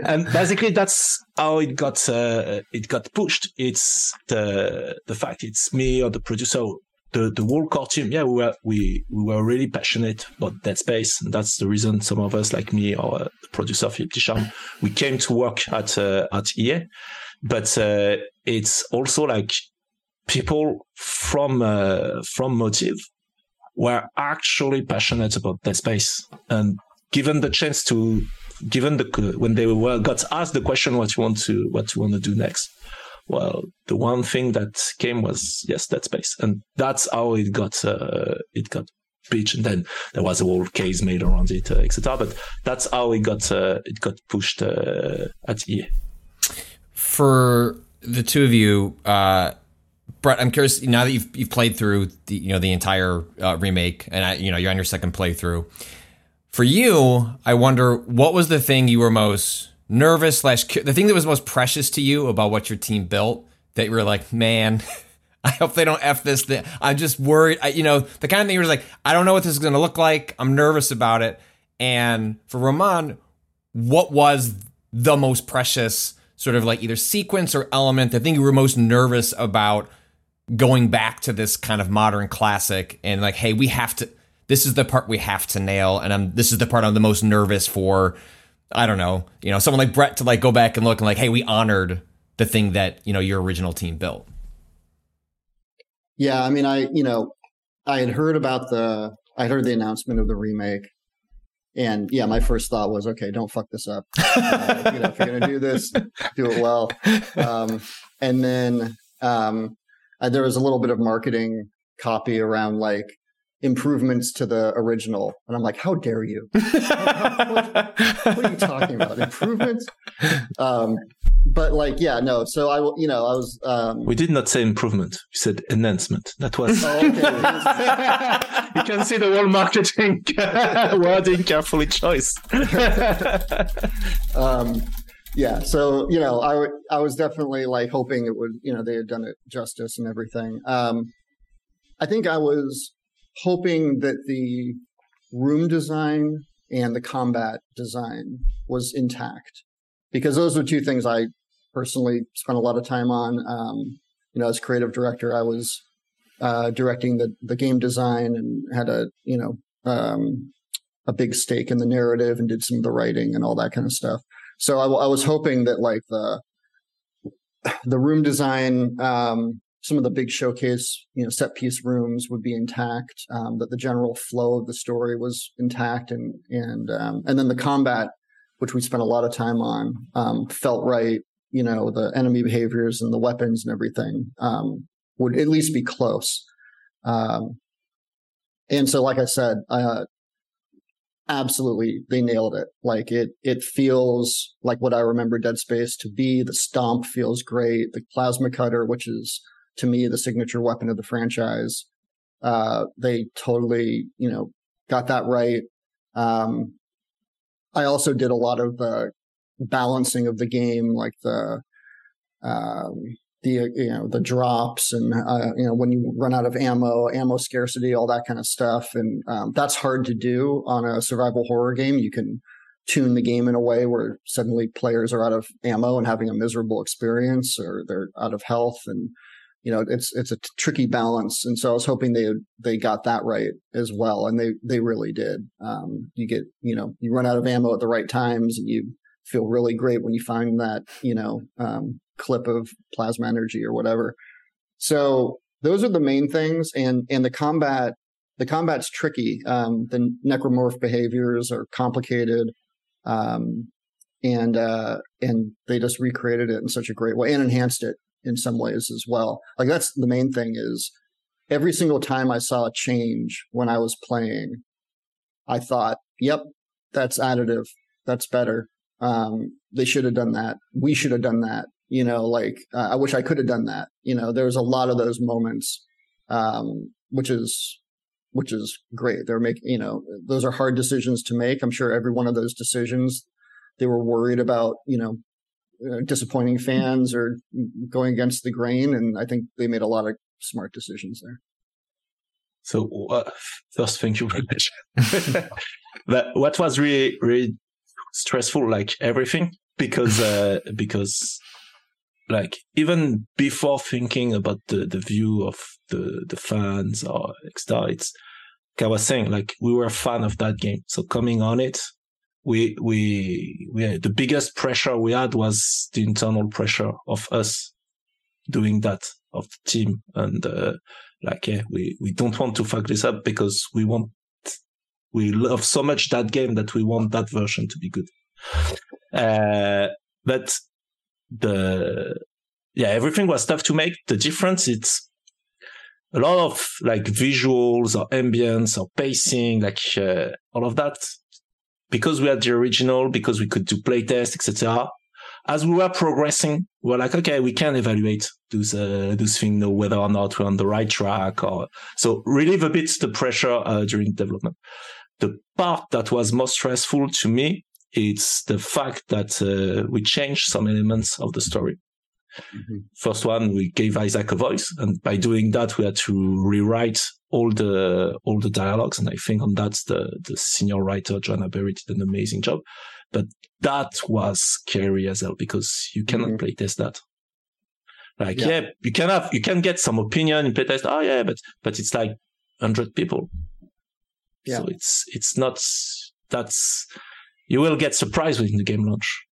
and basically that's how it got, uh, it got pushed. It's the, the fact it's me or the producer, the, the whole core team. Yeah, we were, we, we were really passionate about Dead Space. And that's the reason some of us like me or uh, the producer Philippe Ducharme, we came to work at, uh, at EA. But, uh, it's also like people from, uh, from Motive were actually passionate about Dead Space. And given the chance to given the when they were got asked the question what you want to what you want to do next? Well the one thing that came was yes Dead Space. And that's how it got uh, it got pitched. And then there was a whole case made around it uh, etc but that's how it got uh, it got pushed uh, at EA for the two of you uh Brett, I'm curious now that you've you've played through the you know the entire uh, remake and I, you know you're on your second playthrough. For you, I wonder what was the thing you were most nervous slash the thing that was most precious to you about what your team built that you were like, man, I hope they don't f this. Thing. I'm just worried. I, you know the kind of thing you were like, I don't know what this is going to look like. I'm nervous about it. And for Roman, what was the most precious sort of like either sequence or element, the thing you were most nervous about going back to this kind of modern classic and like, hey, we have to. This is the part we have to nail, and I'm. This is the part I'm the most nervous for. I don't know, you know, someone like Brett to like go back and look and like, hey, we honored the thing that you know your original team built. Yeah, I mean, I you know, I had heard about the I heard the announcement of the remake, and yeah, my first thought was, okay, don't fuck this up. Uh, you know, if you're gonna do this, do it well. Um, and then um, uh, there was a little bit of marketing copy around like improvements to the original, and I'm like, how dare you? what, what are you talking about? Improvements? Um, but like, yeah, no. So I, will- you know, I was. Um, We did not say improvement. We said enhancement. That was. oh, okay. you can see the whole marketing wording carefully choice. um, yeah. So you know, I w- I was definitely like hoping it would, you know, they had done it justice and everything. Um, I think I was hoping that the room design and the combat design was intact because those were two things I personally spent a lot of time on. Um, you know, as creative director, I was uh, directing the the game design and had a you know um, a big stake in the narrative and did some of the writing and all that kind of stuff. So I was hoping that like the the room design, um, some of the big showcase, you know, set piece rooms would be intact. Um, that the general flow of the story was intact, and and um, and then the combat, which we spent a lot of time on, um, felt right. You know, the enemy behaviors and the weapons and everything um, would at least be close. Um, and so, like I said, uh, absolutely they nailed it. Like it it feels like what i remember dead space to be. The stomp feels great. The plasma cutter which is to me the signature weapon of the franchise uh they totally you know got that right. Um i also did a lot of the balancing of the game like the um the you know the drops and uh, you know when you run out of ammo, ammo scarcity, all that kind of stuff, and um, that's hard to do on a survival horror game. You can tune the game in a way where suddenly players are out of ammo and having a miserable experience, or they're out of health, and you know it's it's a t- tricky balance. And so I was hoping they they got that right as well, and they they really did. Um, you get you know you run out of ammo at the right times, and you feel really great when you find that you know um, clip of plasma energy or whatever. So those are the main things, and and the combat the combat's tricky. Um, the necromorph behaviors are complicated, um, and uh, and they just recreated it in such a great way and enhanced it in some ways as well. Like that's the main thing is every single time I saw a change when I was playing, I thought, "Yep, that's additive. That's better." Um, they should have done that. We should have done that you know like uh, i wish i could have done that. You know there's a lot of those moments um, which is which is great. They're making you know those are hard decisions to make. I'm sure every one of those decisions they were worried about you know uh, disappointing fans or going against the grain and i think they made a lot of smart decisions there. So uh, first, thank you very much. but what was really, really stressful, like everything, because uh, because like even before thinking about the the view of the the fans or etc., it's like I was saying, like we were a fan of that game, so coming on it. We, we, we, had- the biggest pressure we had was the internal pressure of us doing that, of the team. And, uh, like, yeah, we, we don't want to fuck this up because we want, we love so much that game that we want that version to be good. Uh, but the, yeah, everything was tough to make. The difference, it's a lot of like visuals or ambience or pacing, like, uh, all of that. Because we had the original, because we could do playtest, etc. As we were progressing, we we're like, okay, we can evaluate those, uh, those things, know whether or not we're on the right track or, so relieve a bit the pressure, uh, during development. The part that was most stressful to me, it's the fact that, uh, we changed some elements of the story. First one, we gave Isaac a voice, and by doing that, we had to rewrite all the all the dialogues. And I think on that, the the senior writer Joanna Berry did an amazing job. But that was scary as hell because you cannot Mhm. playtest that. Like, Yeah. yeah. you can have you can get some opinion in playtest. Oh yeah, but but it's like hundred people. Yeah. So it's it's not that's you will get surprised when the game launch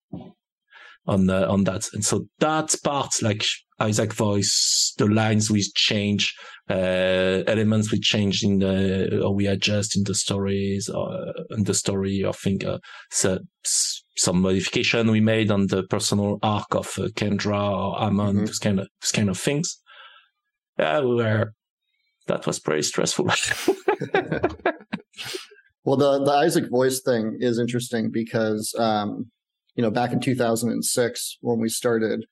on uh, on that. And so that part, like Isaac voice, the lines we change, uh, elements we change in the, or we adjust in the stories or uh, in the story. I think, uh, so, some modification we made on the personal arc of uh, Kendra or Hammond, Mhm. those kind of, those kind of things. Yeah, we were, that was pretty stressful. Well, the the Isaac voice thing is interesting because um, you know back in 2006 when we started,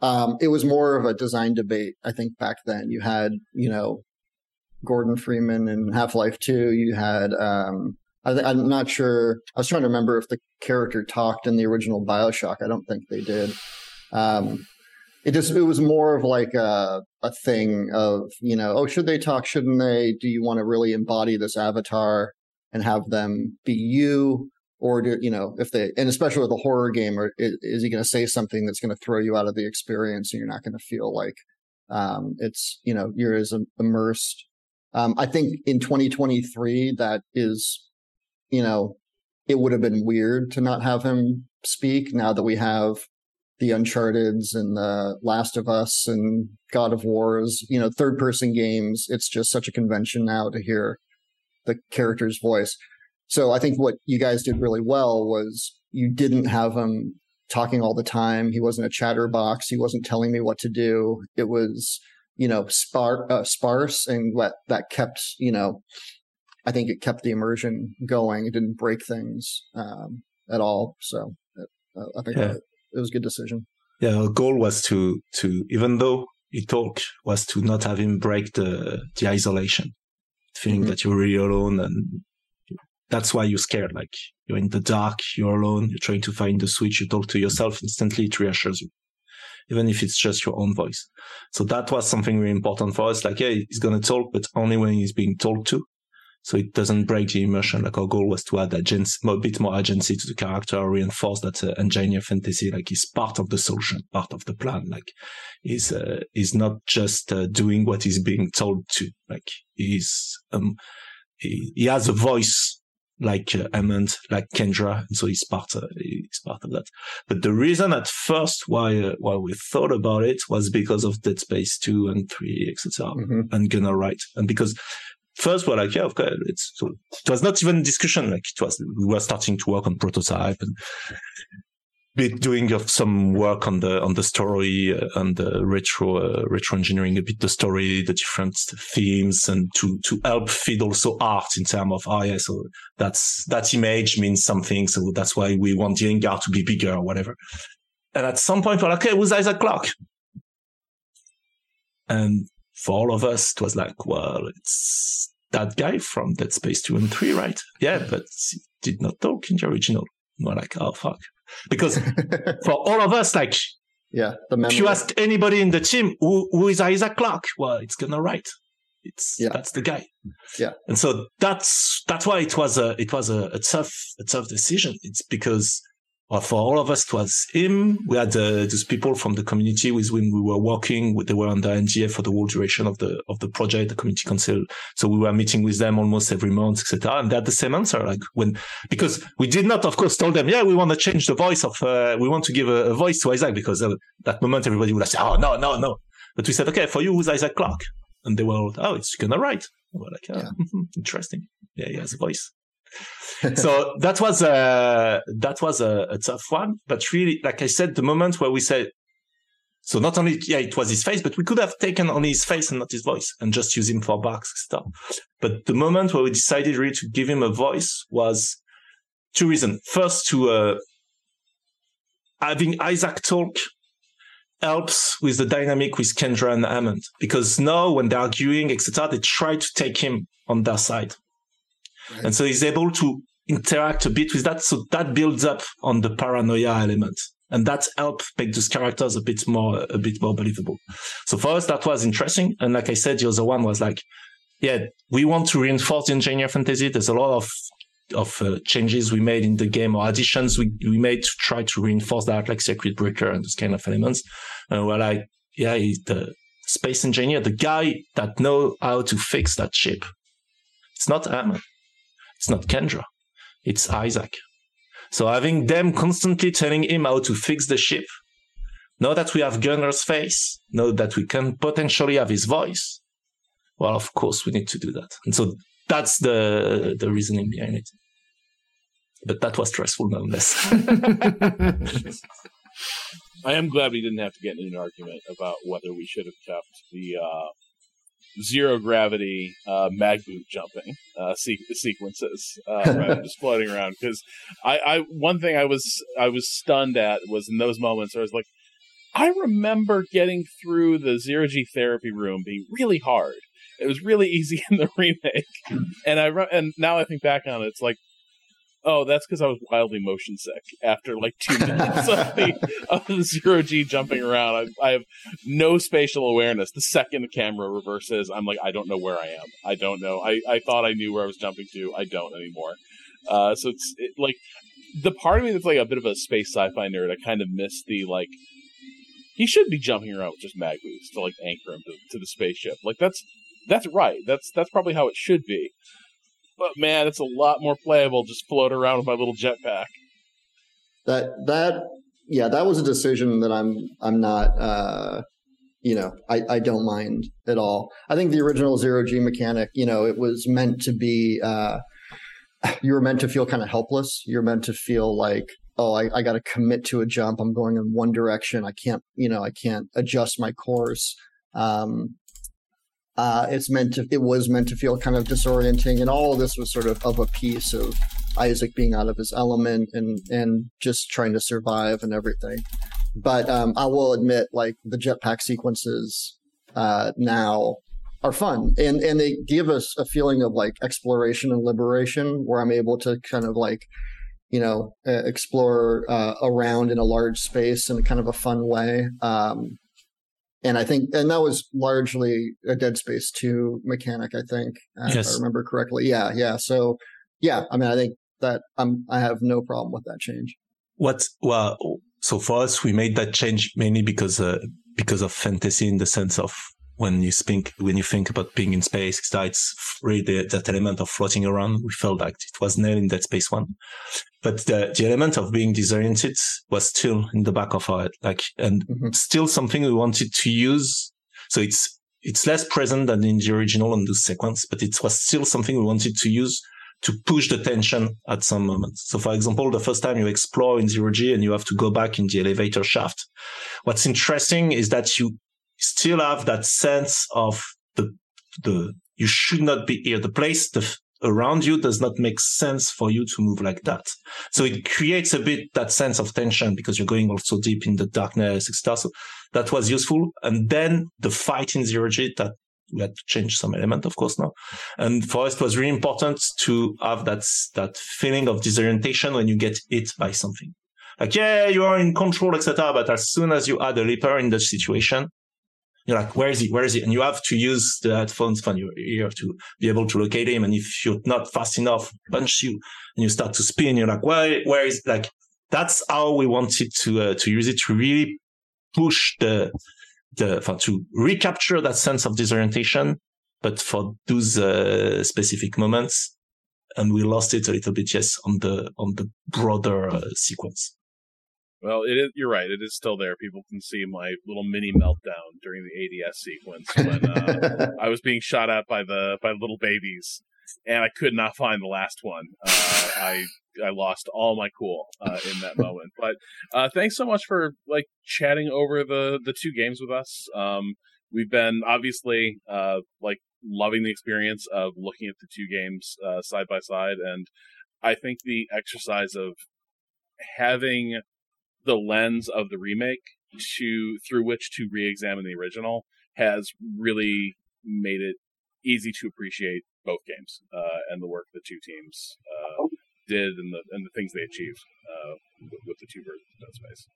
um, it was more of a design debate. I think back then you had you know Gordon Freeman in Half Life Two. You had um, I th- I'm not sure. I was trying to remember if the character talked in the original Bioshock. I don't think they did. Um, it just it was more of like a a thing of you know oh should they talk shouldn't they do you want to really embody this avatar and have them be you or do you know if they and especially with a horror game or is, is he going to say something that's going to throw you out of the experience and you're not going to feel like um it's you know you're as immersed? Um i think in 2023 that is you know it would have been weird to not have him speak now that we have the uncharted's and the last of us and god of wars you know third person games. It's just such a convention now to hear the character's voice. So I think what you guys did really well was you didn't have him talking all the time. He wasn't a chatterbox. He wasn't telling me what to do. It was, you know, spar- uh, sparse and what that kept, you know, I think it kept the immersion going. It didn't break things um, at all. So uh, I think Yeah. that it was a good decision. yeah, our goal was to, to, even though he talked, was to not have him break the, the isolation, feeling Mhm. that you're really alone. And that's why you're scared. Like you're in the dark, you're alone, you're trying to find the switch, you talk to yourself instantly, it reassures you. Even if it's just your own voice. So that was something really important for us. Like, yeah, he's going to talk, but only when he's being told to. So it doesn't break the immersion. Like our goal was to add agency, a bit more agency to the character, reinforce that uh, engineer fantasy, like he's part of the solution, part of the plan. Like he's, uh, he's not just uh, doing what he's being told to. Like he's, um, he, he has a voice like uh, like Kendra, and so he's part, uh, he's part of that. But the reason at first why, uh, why we thought about it was because of Dead Space 2 and 3, etc Mhm. and Gunner Wright. And because first we're like, yeah, okay, it's, so it was not even discussion. Like it was, we were starting to work on prototype and be doing of some work on the, on the story uh, and the retro, uh, retro engineering a bit the story, the different themes and to, to help feed also art in terms of, oh yeah, so that's, that image means something. So that's why we want the hangar to be bigger or whatever. And at some point we're like, okay, who's Isaac Clarke? And for all of us, it was like, well, it's that guy from Dead Space 2 and 3, right? Yeah, but he did not talk in the original. And we're like, oh, fuck. Because for all of us, like, yeah, the memory. if you ask anybody in the team, who, who is Isaac Clarke? Well, it's Gunner Wright. It's, Yeah. that's the guy. Yeah. And so that's, that's why it was a, it was a, a tough, a tough decision. It's because for all of us, it was him. We had uh, those people from the community with whom we were working. They were under NDA for the whole duration of the of the project, the community council. So we were meeting with them almost every month, etc. And they had the same answer, like when because we did not, of course, told them, yeah, we want to change the voice of, uh, we want to give a, a voice to Isaac because uh, that moment everybody would have said, oh no, no, no. But we said, okay, for you, who's Isaac Clarke? And they were, all, oh, it's Gunner Wright. We're like, oh, interesting. Yeah, he has a voice so that was a that was a, a tough one. But really, like I said, the moment where we said, so not only yeah, it was his face, but we could have taken only his face and not his voice and just use him for bugs stuff. But the moment where we decided really to give him a voice was two reasons. First, to uh, having Isaac talk helps with the dynamic with Kendra and Hammond because now when they're arguing, etc., they try to take him on their side. And so he's able to interact a bit with that. So that builds up on the paranoia element. And that helps make those characters a bit more, a bit more believable. So for us, that was interesting. And like I said, the other one was like, yeah, we want to reinforce the engineer fantasy. There's a lot of, of uh, changes we made in the game or additions we, we made to try to reinforce that, like circuit breaker and those kind of elements. And we're like, yeah, he's the space engineer, the guy that know how to fix that ship. It's not Hammond. It's not Kendra. It's Isaac. So having them constantly telling him how to fix the ship Now that we have Gunner's face, now that we can potentially have his voice, well, of course we need to do that. And so that's the the reasoning behind it. But that was stressful nonetheless. I am glad we didn't have to get in an argument about whether we should have kept the uh, zero gravity uh, mag boot jumping uh, se- sequences uh, just floating around. Because I, I, one thing I was I was stunned at was in those moments where I was like, I remember getting through the zero G therapy room being really hard. It was really easy in the remake, and I re- and now I think back on it, it's like Oh, that's because I was wildly motion sick after like two minutes of the, of the zero G jumping around. I, I, have no spatial awareness. The second the camera reverses, I'm like, I don't know where I am. I don't know. I, I thought I knew where I was jumping to. I don't anymore. Uh, so it's it, like the part of me that's like a bit of a space sci-fi nerd. I kind of miss the like. He should be jumping around with just mag boots to like anchor him to, to the spaceship. Like that's that's right. That's that's probably how it should be but man, it's a lot more playable just float around with my little jetpack. That that yeah, that was a decision that I'm I'm not uh you know, I, I don't mind at all. I think the original zero G mechanic, you know, it was meant to be uh you were meant to feel kind of helpless. You're meant to feel like, oh, I, I gotta commit to a jump. I'm going in one direction. I can't, you know, I can't adjust my course. Um, uh, it's meant to, it was meant to feel kind of disorienting, and all of this was sort of of a piece of Isaac being out of his element and and just trying to survive and everything. But um, I will admit, like the jetpack sequences uh, now are fun, and and they give us a feeling of like exploration and liberation, where I'm able to kind of like you know explore uh, around in a large space in a kind of a fun way. Um, and I think, and that was largely a Dead Space 2 mechanic, I think, yes. if I remember correctly. Yeah, yeah. So, yeah, I mean, I think that I'm, I have no problem with that change. What, well, so for us, we made that change mainly because, uh, because of fantasy in the sense of when you think when you think about being in space, it's really the, that element of floating around. We felt like it was nailed in Dead Space One, but the, the element of being disoriented was still in the back of our head, like, and mm-hmm. still something we wanted to use. So it's it's less present than in the original on the sequence, but it was still something we wanted to use to push the tension at some moments. So for example, the first time you explore in zero G and you have to go back in the elevator shaft, what's interesting is that you still have that sense of the the you should not be here. The place the, around you does not make sense for you to move like that. So it creates a bit that sense of tension because you're going also deep in the darkness, etc. So that was useful. And then the fight in zero G that we had to change some element, of course, now. And for us, it was really important to have that, that feeling of disorientation when you get hit by something. Like, yeah, you are in control, etc. But as soon as you add a leaper in the situation, you're like, where is he? Where is he? And you have to use the headphones from your ear to be able to locate him. And if you're not fast enough, punch you and you start to spin. You're like, where, where is like, that's how we wanted to, uh, to use it to really push the, the, to recapture that sense of disorientation, but for those, uh, specific moments. And we lost it a little bit, yes, on the, on the broader uh, sequence. Well, it is. You're right. It is still there. People can see my little mini meltdown during the ADS sequence when uh, I was being shot at by the by little babies, and I could not find the last one. Uh, I I lost all my cool uh, in that moment. But uh, thanks so much for like chatting over the the two games with us. Um, we've been obviously uh, like loving the experience of looking at the two games uh, side by side, and I think the exercise of having the lens of the remake to through which to re-examine the original has really made it easy to appreciate both games uh, and the work the two teams uh, did and the and the things they achieved uh, with, with, the two versions of Dead Space.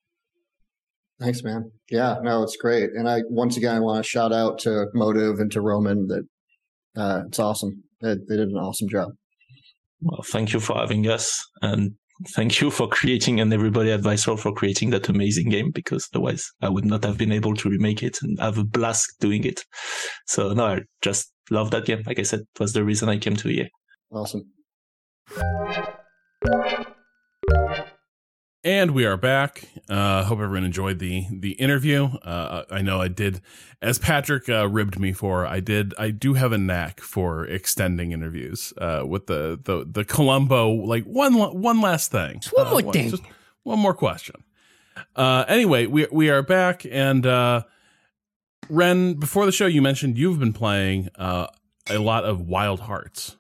Thanks, man. Yeah, no, it's great. And I once again I want to shout out to Motive and to Roman that uh, it's awesome. They, they did an awesome job. Well, thank you for having us, and thank you for creating and everybody at Visceral for creating that amazing game because otherwise I would not have been able to remake it and have a blast doing it. So no, I just love that game. Like I said, was the reason I came to EA. Awesome. And we are back. Uh, hope everyone enjoyed the the interview. Uh, I know I did, as Patrick uh, ribbed me for. I did. I do have a knack for extending interviews. Uh, with the the the Columbo, like one one last thing, one Uh, more thing. just one more question. Uh, anyway, we we are back, and uh, Ren. Before the show, you mentioned you've been playing uh, a lot of Wild Hearts.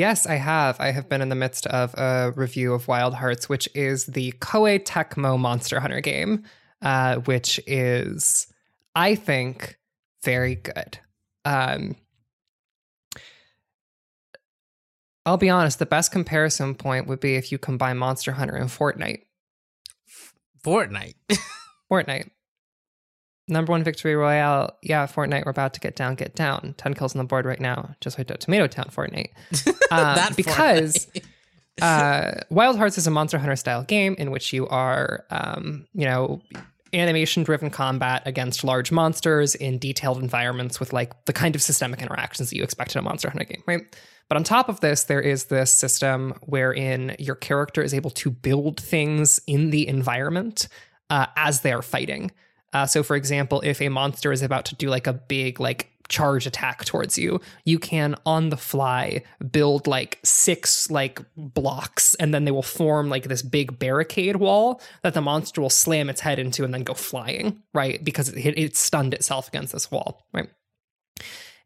Yes, I have. I have been in the midst of a review of Wild Hearts, which is the Koei Tecmo Monster Hunter game, uh, which is, I think, very good. Um, I'll be honest, the best comparison point would be if you combine Monster Hunter and Fortnite. Fortnite. Fortnite. Number one victory royale. Yeah, Fortnite. We're about to get down, get down. 10 kills on the board right now. Just like Tomato Town Fortnite. Um, That because uh, Wild Hearts is a Monster Hunter style game in which you are, um, you know, animation driven combat against large monsters in detailed environments with like the kind of systemic interactions that you expect in a Monster Hunter game, right? But on top of this, there is this system wherein your character is able to build things in the environment uh, as they are fighting. Uh, so, for example, if a monster is about to do like a big like charge attack towards you, you can on the fly build like six like blocks, and then they will form like this big barricade wall that the monster will slam its head into and then go flying, right? Because it, it stunned itself against this wall, right?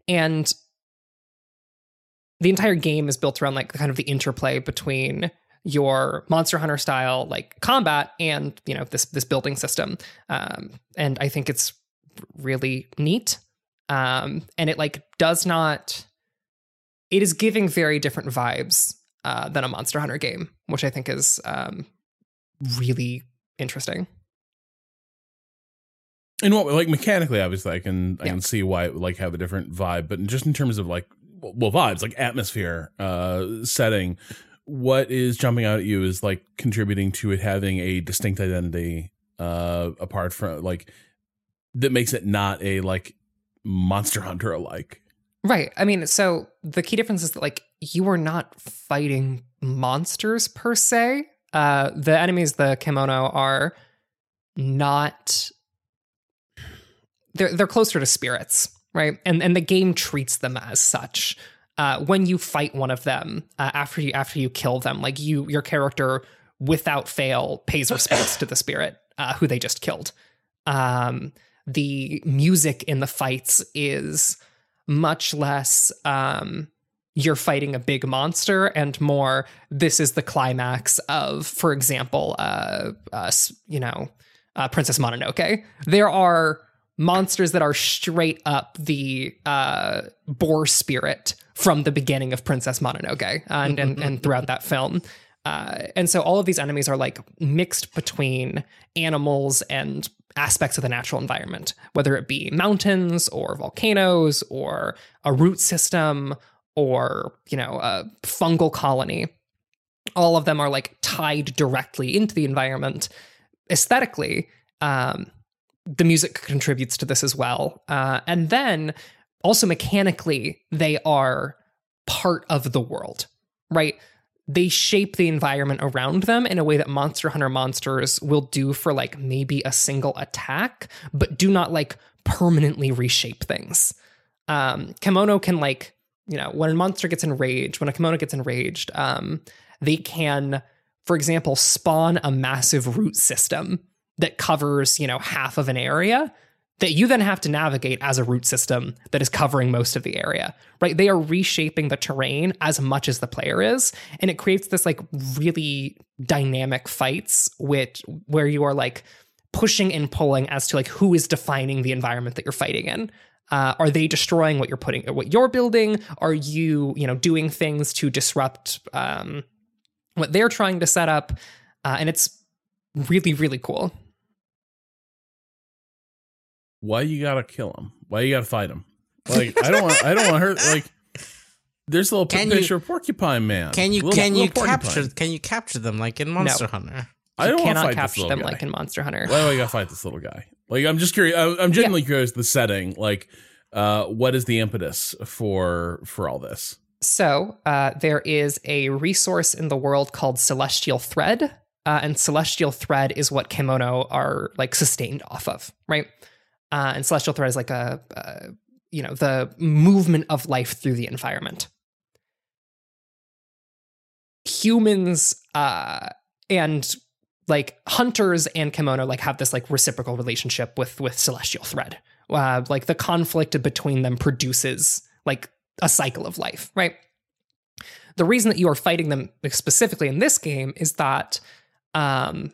And the entire game is built around like the kind of the interplay between your monster hunter style like combat and you know this this building system. Um and i think it's really neat. Um and it like does not it is giving very different vibes uh than a monster hunter game which i think is um really interesting. And what like mechanically, obviously, I can I Yeah. can see why it would like have a different vibe, but just in terms of like well vibes, like atmosphere, uh, setting, what is jumping out at you is like contributing to it having a distinct identity, uh, apart from like that makes it not a like Monster Hunter alike. Right. I mean, so the key difference is that like you are not fighting monsters per se. Uh the enemies, the kemono, are not they're they're closer to spirits, right? And and the game treats them as such. Uh, when you fight one of them uh, after you after you kill them, like you your character without fail pays respects to the spirit uh, who they just killed. Um, the music in the fights is much less um, you're fighting a big monster and more this is the climax of, for example, uh, uh, you know, uh, Princess Mononoke. There are monsters that are straight up the uh, boar spirit from the beginning of Princess Mononoke and, and, and throughout that film. Uh, and so all of these enemies are like mixed between animals and aspects of the natural environment, whether it be mountains or volcanoes or a root system or, you know, a fungal colony. All of them are like tied directly into the environment. Aesthetically, um, the music contributes to this as well. Uh, and then also mechanically, they are part of the world, right? They shape the environment around them in a way that Monster Hunter monsters will do for like maybe a single attack, but do not like permanently reshape things. Um, kemono can like, you know, when a monster gets enraged, when a kemono gets enraged, um, they can, for example, spawn a massive root system that covers, you know, half of an area that you then have to navigate as a root system that is covering most of the area, right? They are reshaping the terrain as much as the player is, and it creates this like really dynamic fights which where you are like pushing and pulling as to like who is defining the environment that you're fighting in. Uh, are they destroying what you're putting, what you're building? Are you, you know, doing things to disrupt um, what they're trying to set up? Uh, and it's really, really cool. Why you gotta kill him? Why you gotta fight him? Like I don't want I don't want her like. There's a little Can you- picture of porcupine man. Can you Little- can you porcupine. capture can you capture them like in Monster Hunter? I don't you want to cannot fight this capture little them guy. like in Monster Hunter. Why do I gotta fight this little guy? Like, I'm just curious. I- I'm genuinely curious. The setting, like, uh, what is the impetus for for all this? So uh, there is a resource in the world called Celestial Thread, uh, and celestial thread is what kemono are like sustained off of, right? Uh, and celestial thread is like a, you know, the movement of life through the environment. Humans uh, and like hunters and kemono like have this like reciprocal relationship with with celestial thread. Uh, like the conflict between them produces like a cycle of life, right? The reason that you are fighting them specifically in this game is that um,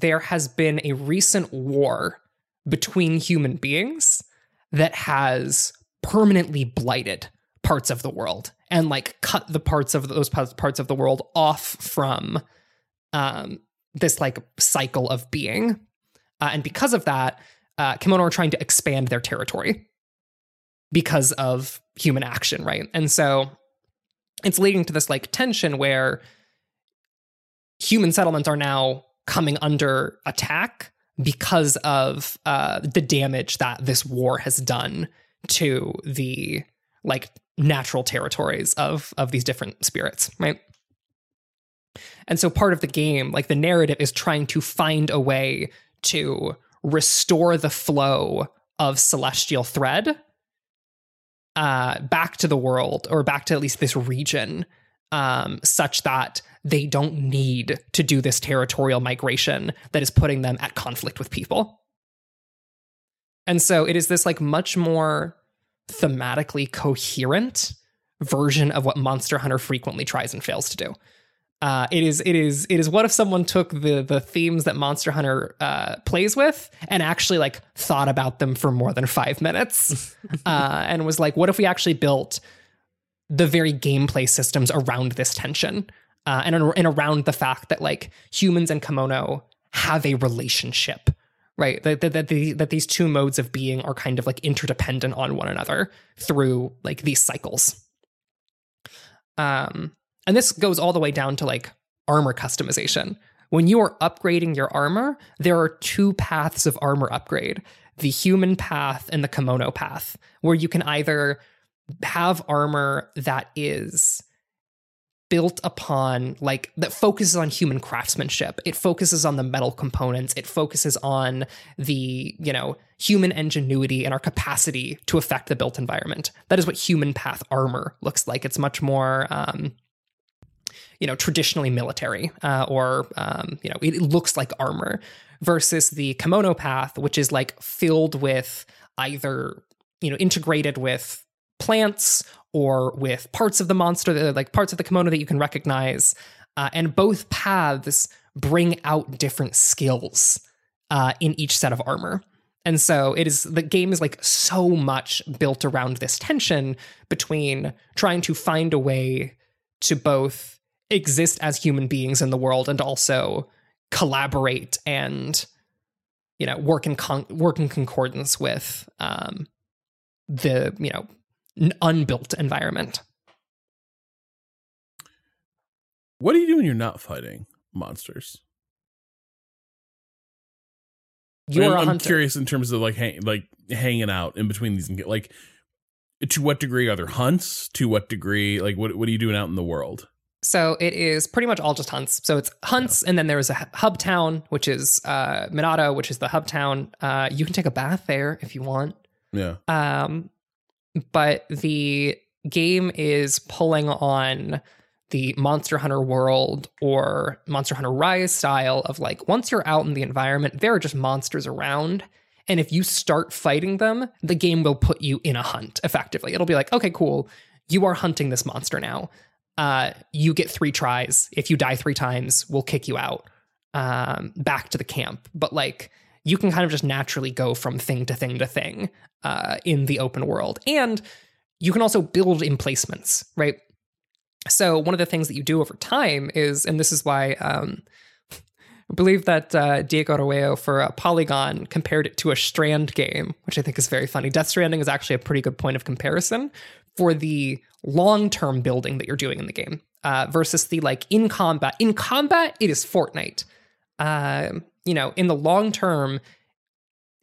there has been a recent war between human beings that has permanently blighted parts of the world and like cut the parts of those parts of the world off from um, this like cycle of being. Uh, and because of that, uh, Kemono are trying to expand their territory because of human action, right? And so it's leading to this like tension where human settlements are now coming under attack because of uh, the damage that this war has done to the like natural territories of of these different spirits, right? And so part of the game, like the narrative, is trying to find a way to restore the flow of celestial thread uh, back to the world or back to at least this region, um, such that they don't need to do this territorial migration that is putting them at conflict with people. And so it is this like much more thematically coherent version of what Monster Hunter frequently tries and fails to do. Uh, it is it is it is what if someone took the the themes that Monster Hunter uh, plays with and actually like thought about them for more than five minutes, uh, and was like, what if we actually built the very gameplay systems around this tension uh, and and around the fact that like humans and kemono have a relationship, right? That that that, the, that these two modes of being are kind of like interdependent on one another through like these cycles. Um and this goes all the way down to like armor customization. When you are upgrading your armor, there are two paths of armor upgrade the human path and the kemono path, where you can either have armor that is built upon like that focuses on human craftsmanship. It focuses on the metal components. It focuses on the you know human ingenuity and our capacity to affect the built environment. That is what human path armor looks like. It's much more um, you know traditionally military uh, or um, you know it looks like armor versus the kemono path which is like filled with either you know integrated with plants or with parts of the monster like parts of the kemono that you can recognize uh, and both paths bring out different skills uh, in each set of armor. And so it is the game is like so much built around this tension between trying to find a way to both exist as human beings in the world and also collaborate and you know work in con- work in concordance with um, the you know unbuilt environment. What do you do when you're not fighting monsters? You're I mean, a I'm hunter. curious in terms of like hang, like hanging out in between these and get like to what degree are there hunts? To what degree like what what are you doing out in the world? So it is pretty much all just hunts. So it's hunts, and then there is a hub town, which is uh, Minato, which is the hub town. Uh, you can take a bath there if you want. Yeah. Um, but the game is pulling on the Monster Hunter world or Monster Hunter Rise style of like once you're out in the environment, there are just monsters around. And if you start fighting them, the game will put you in a hunt effectively. It'll be like, okay, cool. You are hunting this monster now. Uh, you get three tries. If you die three times, we'll kick you out um, back to the camp. But like, you can kind of just naturally go from thing to thing to thing uh, in the open world. And you can also build emplacements, right? So one of the things that you do over time is, and this is why um, I believe that uh, Diego Argüello for uh, Polygon compared it to a Strand game, which I think is very funny. Death Stranding is actually a pretty good point of comparison for the long-term building that you're doing in the game uh, versus the like in combat. In combat, it is Fortnite. Um, you know, in the long term,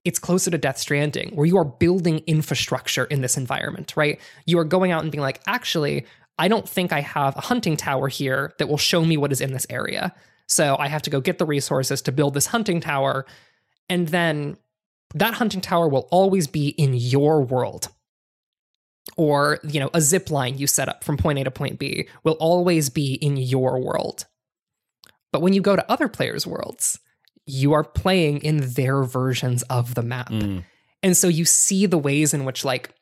it's closer to Death Stranding, where you are building infrastructure in this environment, right? You are going out and being like, actually, I don't think I have a hunting tower here that will show me what is in this area. So I have to go get the resources to build this hunting tower. And then that hunting tower will always be in your world. Or, you know, a zip line you set up from point A to point B will always be in your world. But when you go to other players' worlds, you are playing in their versions of the map. Mm. And so you see the ways in which, like,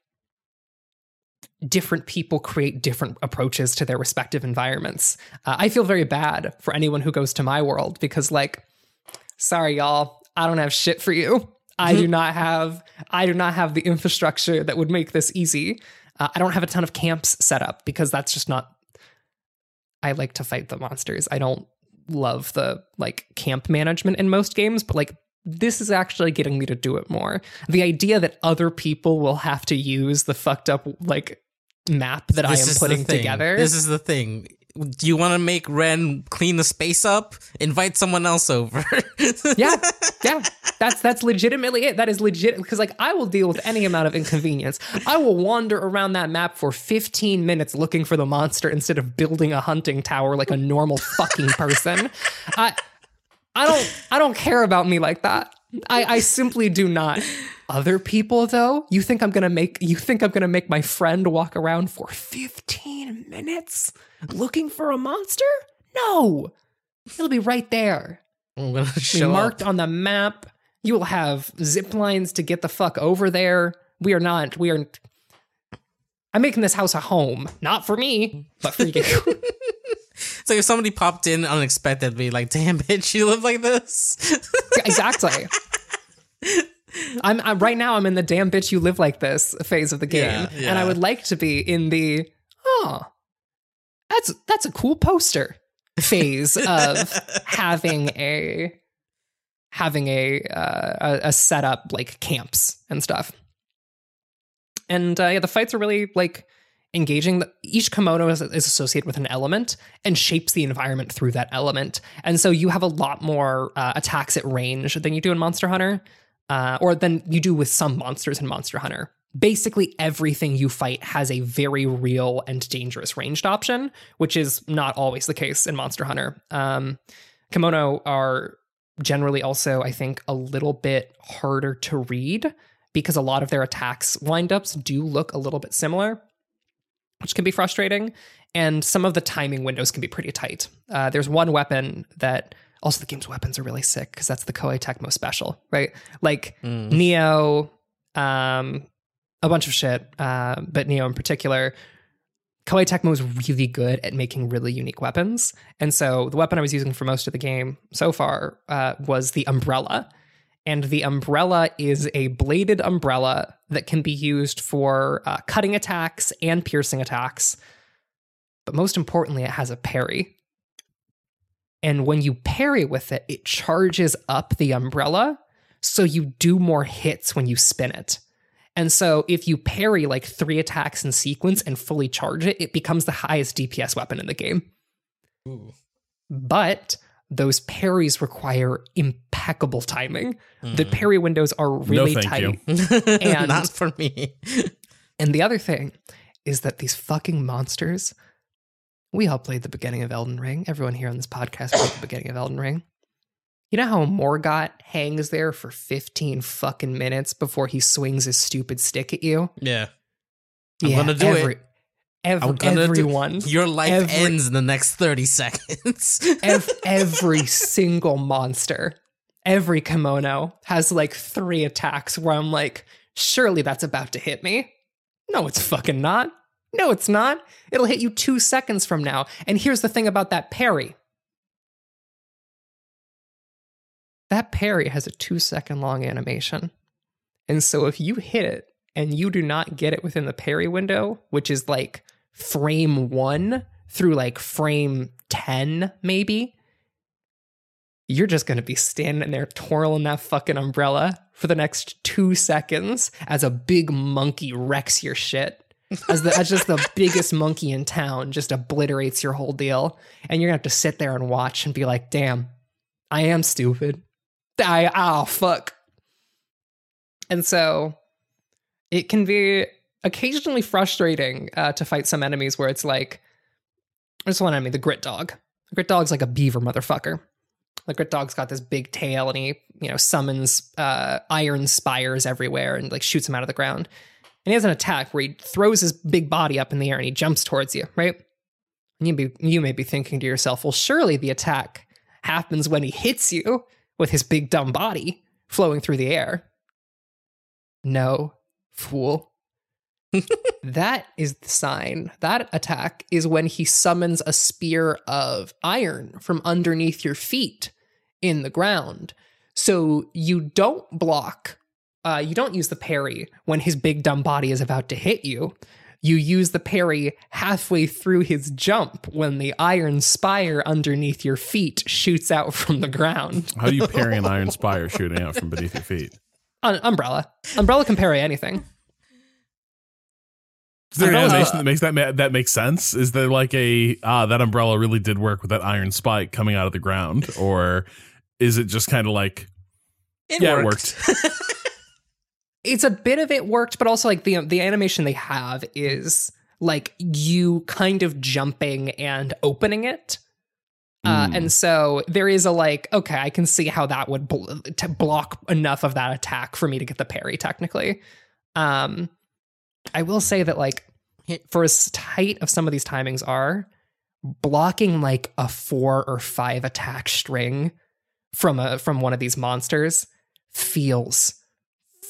different people create different approaches to their respective environments. Uh, I feel very bad for anyone who goes to my world because, like, sorry, y'all, I don't have shit for you. I do not have I do not have the infrastructure that would make this easy. Uh, I don't have a ton of camps set up because that's just not. I like to fight the monsters. I don't love the like camp management in most games, but like this is actually getting me to do it more. The idea that other people will have to use the fucked up like map that This I am putting together. This is the thing. Do you want to make Ren clean the space up? Invite someone else over. yeah, yeah. That's that's legitimately it. That is legit because like I will deal with any amount of inconvenience. I will wander around that map for 15 minutes looking for the monster instead of building a hunting tower like a normal fucking person. I I don't I don't care about me like that. I, I simply do not. Other people though, you think I'm gonna make you think I'm gonna make my friend walk around for 15 minutes looking for a monster? No. It'll be right there I'm gonna be show marked up. on the map. You will have zip lines to get the fuck over there. We are not. We are. I'm making this house a home, not for me, but for you. It's like if somebody popped in unexpectedly, like, damn bitch, you live like this. exactly. I'm, I'm right now. I'm in the damn bitch you live like this phase of the game, Yeah, and. I would like to be in the oh, that's that's a cool poster phase of having a having a uh, a, a setup like camps and stuff. And uh, yeah, the fights are really like engaging. Each kemono is, is associated with an element and shapes the environment through that element. And so you have a lot more uh, attacks at range than you do in Monster Hunter, uh, or than you do with some monsters in Monster Hunter. Basically, everything you fight has a very real and dangerous ranged option, which is not always the case in Monster Hunter. Um, kemono are generally also, I think, a little bit harder to read because a lot of their attacks windups do look a little bit similar, which can be frustrating. And some of the timing windows can be pretty tight. Uh, there's one weapon that also the game's weapons are really sick because that's the Koei Tecmo special, right? Like Nioh, um, a bunch of shit, uh, but Nioh in particular. Koei Tecmo is really good at making really unique weapons. And so the weapon I was using for most of the game so far uh, was the umbrella. And the umbrella is a bladed umbrella that can be used for uh, cutting attacks and piercing attacks. But most importantly, it has a parry. And when you parry with it, it charges up the umbrella. So you do more hits when you spin it. And so if you parry like three attacks in sequence and fully charge it, it becomes the highest DPS weapon in the game. Ooh. But those parries require impeccable timing. The mm. parry windows are really thank tight. you. And- Not for me. And the other thing is that these fucking monsters, we all played the beginning of Elden Ring. Everyone here on this podcast played the beginning of Elden Ring. You know how Morgott hangs there for 15 fucking minutes before he swings his stupid stick at you? Yeah. I'm gonna do it. it. Every, gonna do- everyone. Your life Every- ends in the next 30 seconds. ev- every single monster, every kemono has like three attacks where I'm like, surely that's about to hit me. No, it's fucking not. No, it's not. It'll hit you two seconds from now. And here's the thing about that parry that parry has a two second long animation. And so if you hit it and you do not get it within the parry window, which is like frame one through like frame 10, maybe, you're just going to be standing there twirling that fucking umbrella for the next two seconds as a big monkey wrecks your shit. As, the, as just the biggest monkey in town just obliterates your whole deal. And you're to have to sit there and watch and be like, damn, I am stupid. I, oh, fuck. And so it can be occasionally frustrating uh, to fight some enemies where it's like, This one mean the grit dog. The grit dog's like a beaver motherfucker. The grit dog's got this big tail and he, you know, summons uh, iron spires everywhere and like shoots them out of the ground. And he has an attack where he throws his big body up in the air and he jumps towards you, right? And you be you may be thinking to yourself, well, surely the attack happens when he hits you with his big dumb body flowing through the air. No, fool. that is the sign. That attack is when he summons a spear of iron from underneath your feet in the ground. So you don't block, uh, you don't use the parry when his big dumb body is about to hit you. You use the parry halfway through his jump when the iron spire underneath your feet shoots out from the ground. How do you parry an iron spire shooting out from beneath your feet? Un- umbrella. Umbrella can parry anything. Is there an animation that makes that ma- that makes sense? Is there like a ah that umbrella really did work with that iron spike coming out of the ground, or is it just kind of like It yeah worked. it worked? it's a bit of it worked, but also like the the animation they have is like you kind of jumping and opening it. Uh, Mm. and so there is a like, okay, I can see how that would bl- to block enough of that attack for me to get the parry. Technically, um, I will say that like for as tight of some of these timings are, blocking like a four or five attack string from a from one of these monsters feels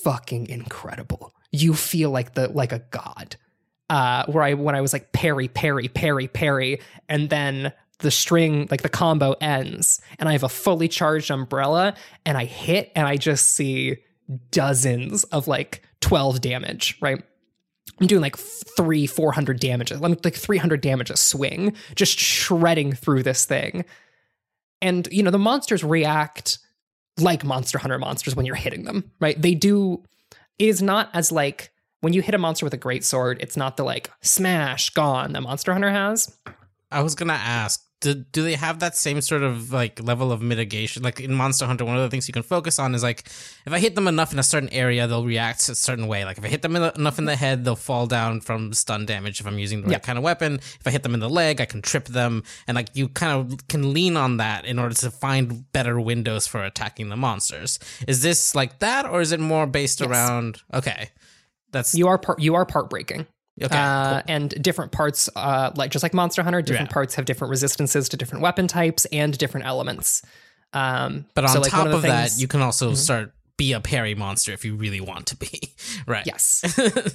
fucking incredible. You feel like the like a god. Uh where I when I was like parry, parry, parry, parry, and then the string, like the combo ends, and I have a fully charged umbrella, and I hit and I just see dozens of like 12 damage, right? I'm doing like three, 400 damage, like 300 damage a swing, just shredding through this thing. And, you know, the monsters react like Monster Hunter monsters when you're hitting them, right? They do, it is not as like when you hit a monster with a great sword, it's not the like smash gone that Monster Hunter has. I was gonna ask, do, do they have that same sort of like level of mitigation? Like in Monster Hunter, one of the things you can focus on is like if I hit them enough in a certain area, they'll react a certain way. Like if I hit them in- enough in the head, they'll fall down from stun damage if I'm using the right Yeah. kind of weapon. If I hit them in the leg, I can trip them, and like you kind of can lean on that in order to find better windows for attacking the monsters. Is this like that, or is it more based Yes. around? Okay, that's You are part, you are part breaking. Okay. uh, and different parts, uh, like just like Monster Hunter, different Yeah. parts have different resistances to different weapon types and different elements. Um, But on so, like, top of, that, things- you can also Mhm. start be a parry monster if you really want to be. right. yes,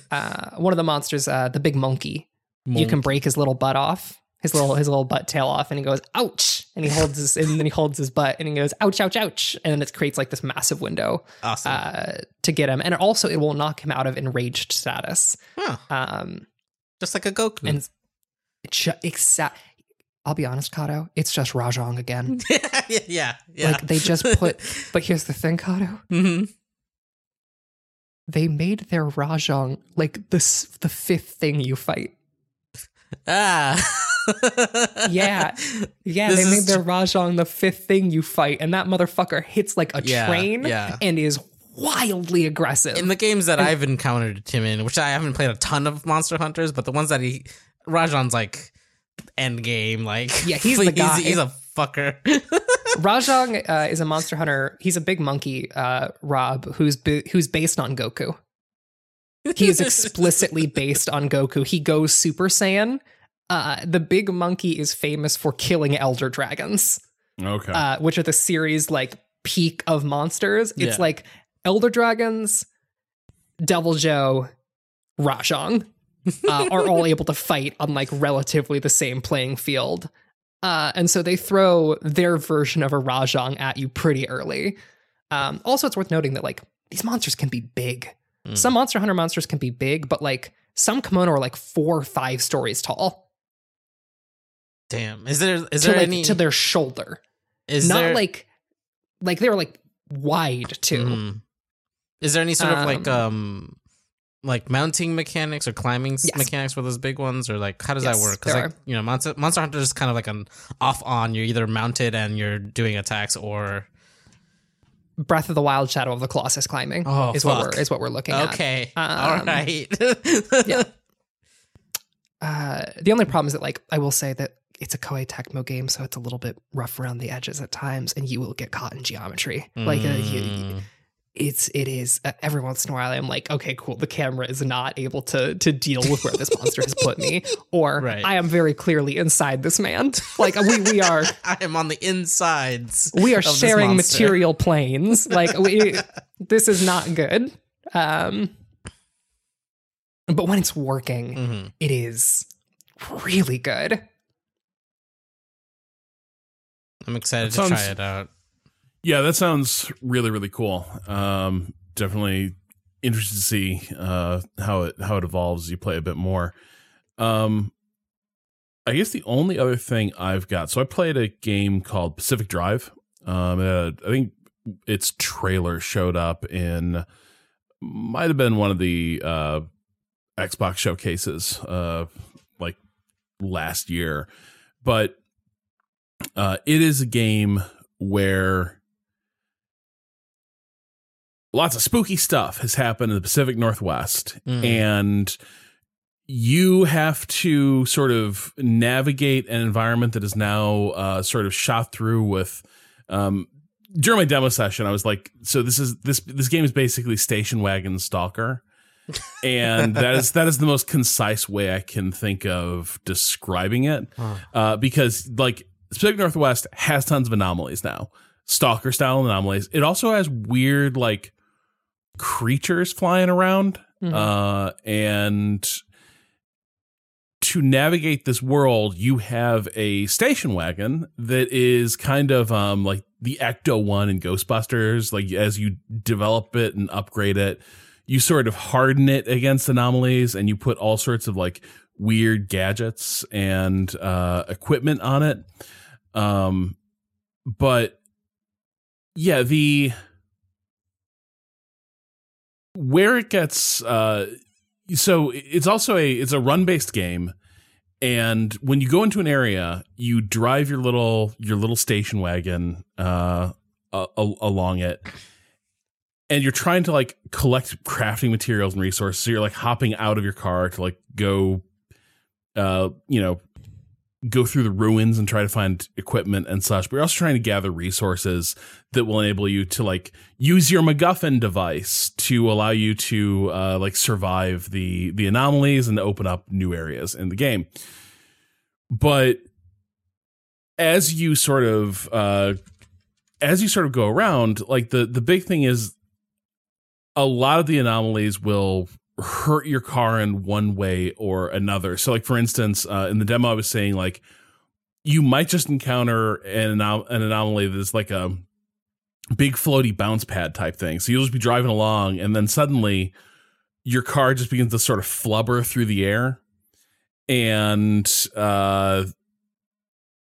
uh, one of the monsters, uh, the big monkey, you can break his little butt off, his little his little butt tail off, and he goes ouch, and he holds his and then he holds his butt and he goes ouch ouch ouch, and then it creates like this massive window awesome. uh, to get him, and it also it will knock him out of enraged status. huh. Um, Just like a Goku. and it's ju- exact. I'll be honest, Cado. It's just Rajang again. yeah, yeah, yeah. Like they just put. But here's the thing, Cado. hmm They made their Rajang like this the fifth thing you fight. Ah. Yeah, yeah. This they made their Rajang the fifth thing you fight, and that motherfucker hits like a Yeah, train yeah. and is wildly aggressive. In the games that And- I've encountered him in, which I haven't played a ton of Monster Hunters, but the ones that he Rajang's like end game, like Yeah, he's the guy. He's, a fucker. Rajang uh, is a Monster Hunter. He's a big monkey, uh, Rob, who's b- who's based on Goku. He is explicitly based on Goku. He goes Super Saiyan. Uh, the big monkey is famous for killing elder dragons, Okay. uh, which are the series like peak of monsters. It's Yeah. like elder dragons, Devil Joe, Rajang uh, are all able to fight on like relatively the same playing field. Uh, and so they throw their version of a Rajang at you pretty early. Um, also, it's worth noting that like these monsters can be big. Mm. Some Monster Hunter monsters can be big, but like some kemono are like four or five stories tall Damn. Is there is to there like any to their shoulder. is Not there, like like they're like wide too. Mhm. Is there any sort of like Um, um like mounting mechanics or climbing Yes. mechanics for those big ones or like how does Yes, that work? Because like you know Monster Monster Hunter is kind of like an off on. You're either mounted and you're doing attacks or Breath of the Wild, Shadow of the Colossus climbing Oh, is what we're is what we're looking at. okay. Um, All right. yeah. Uh, the only problem is that like I will say that it's a Koei Tecmo game, so it's a little bit rough around the edges at times, and you will get caught in geometry. Like uh, you, Mm. it's it is uh, every once in a while I'm like, okay, cool. The camera is not able to to deal with where this monster has put me, or Right. I am very clearly inside this man. Like we we are I am on the insides. we are sharing material planes. Like we this is not good. Um, but when it's working, Mhm. it is really good. I'm excited That to try it out. Yeah, that sounds really really cool. Um, definitely interested to see uh, how it how it evolves as you play a bit more. Um, I guess the only other thing I've got. So I played a game called Pacific Drive. Um, uh, I think its trailer showed up in might have been one of the uh, Xbox showcases uh, like last year, but uh, it is a game where lots of spooky stuff has happened in the Pacific Northwest, Mm. and you have to sort of navigate an environment that is now uh, sort of shot through with. Um, during my demo session, I was like, "So this is this this game is basically Station Wagon Stalker." and that is that is the most concise way I can think of describing it, uh, because like Pacific Northwest has tons of anomalies now, stalker style anomalies. It also has weird like creatures flying around, Mhm. uh, and to navigate this world, you have a station wagon that is kind of um like the Ecto one in Ghostbusters. Like as you develop it and upgrade it, you sort of harden it against anomalies, and you put all sorts of like weird gadgets and uh, equipment on it. Um, but yeah, the where it gets uh so it's also a it's a run based game and when you go into an area you drive your little your little station wagon uh a- a- along it and you're trying to like collect crafting materials and resources so you're like hopping out of your car to like go uh you know go through the ruins and try to find equipment and such but you're also trying to gather resources that will enable you to like use your MacGuffin device to allow you to uh, like survive the the anomalies and open up new areas in the game. But as you sort of uh, as you sort of go around, like the the big thing is a lot of the anomalies will hurt your car in one way or another. So, like for instance, uh, in the demo, I was saying like you might just encounter an an anomaly that's like a big floaty bounce pad type thing. So you'll just be driving along and then suddenly your car just begins to sort of flubber through the air. And uh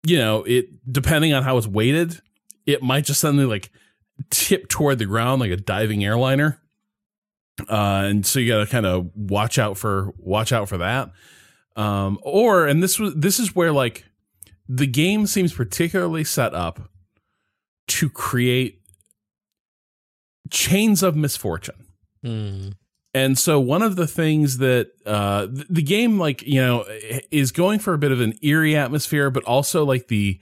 you know, it depending on how it's weighted, it might just suddenly like tip toward the ground like a diving airliner. Uh and so you got to kind of watch out for watch out for that. Um or and this was this is where like the game seems particularly set up to create chains of misfortune. Mm. And so one of the things that uh, the game, like you know, is going for a bit of an eerie atmosphere, but also like the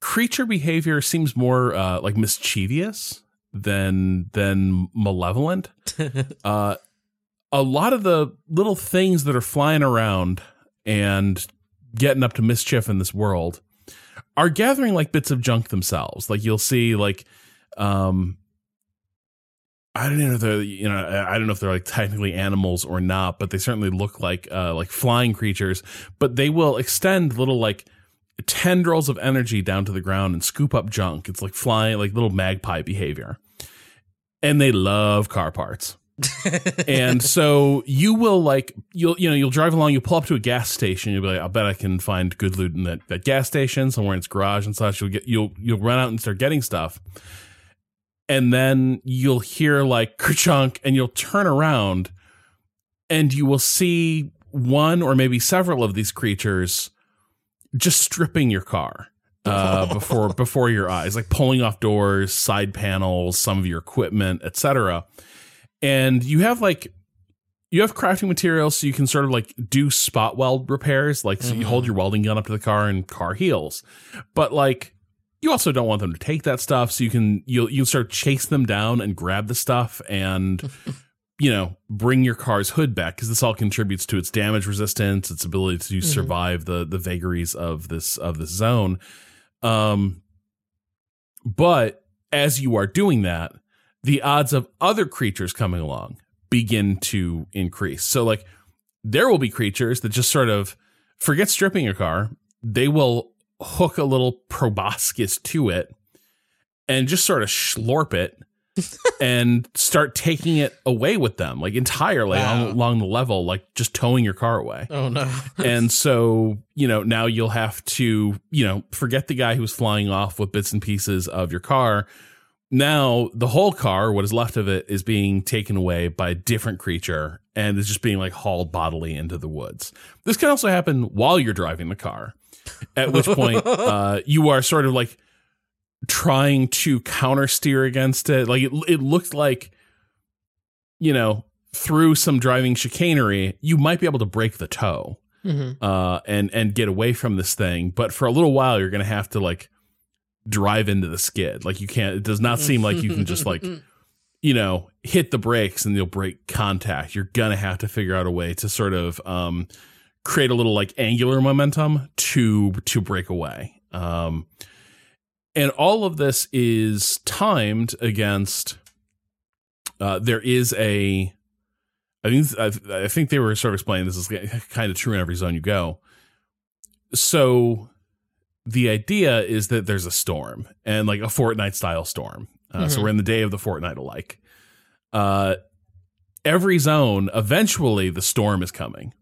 creature behavior seems more uh, like mischievous than than malevolent. uh, a lot of the little things that are flying around and getting up to mischief in this world are gathering like bits of junk themselves. Like you'll see, like um, I don't know if they're you know I I don't know if they're like technically animals or not, but they certainly look like uh, like flying creatures. But they will extend little like tendrils of energy down to the ground and scoop up junk. It's like flying like little magpie behavior, and they love car parts. and so you will like you'll you know you'll drive along you'll pull up to a gas station you'll be like i bet i can find good loot in that, that gas station somewhere in its garage and such. You'll get you'll you'll run out and start getting stuff. And then you'll hear like kerchunk and you'll turn around and you will see one or maybe several of these creatures just stripping your car uh, before before your eyes like pulling off doors side panels some of your equipment etc and you have like you have crafting materials so you can sort of like do spot weld repairs like so you hold your welding gun up to the car and car heals. But like you also don't want them to take that stuff so you can you'll you'll start chase them down and grab the stuff and you know bring your car's hood back because this all contributes to its damage resistance its ability to survive the the vagaries of this of this zone um but as you are doing that the odds of other creatures coming along begin to increase. So like there will be creatures that just sort of forget stripping your car. They will hook a little proboscis to it and just sort of slurp it and start taking it away with them like entirely Wow. along, the level like just towing your car away Oh no. and so you know now you'll have to you know forget the guy who's flying off with bits and pieces of your car now the whole car what is left of it is being taken away by a different creature and is just being like hauled bodily into the woods this can also happen while you're driving the car at which point uh, you are sort of like trying to counter steer against it like it, it looked like you know through some driving chicanery you might be able to break the toe Mhm. uh, and and get away from this thing. But for a little while, you're gonna have to like drive into the skid. Like you can't. It does not seem like you can just like you know hit the brakes and you'll break contact. You're gonna have to figure out a way to sort of um, create a little like angular momentum to to break away. Um, and all of this is timed against. Uh, there is a I think I, I think they were sort of explaining this is kind of true in every zone you go. So the idea is that there's a storm and like a Fortnite style storm. Uh, So Mhm. we're in the day of the Fortnite alike. Uh, every zone, eventually, the storm is coming,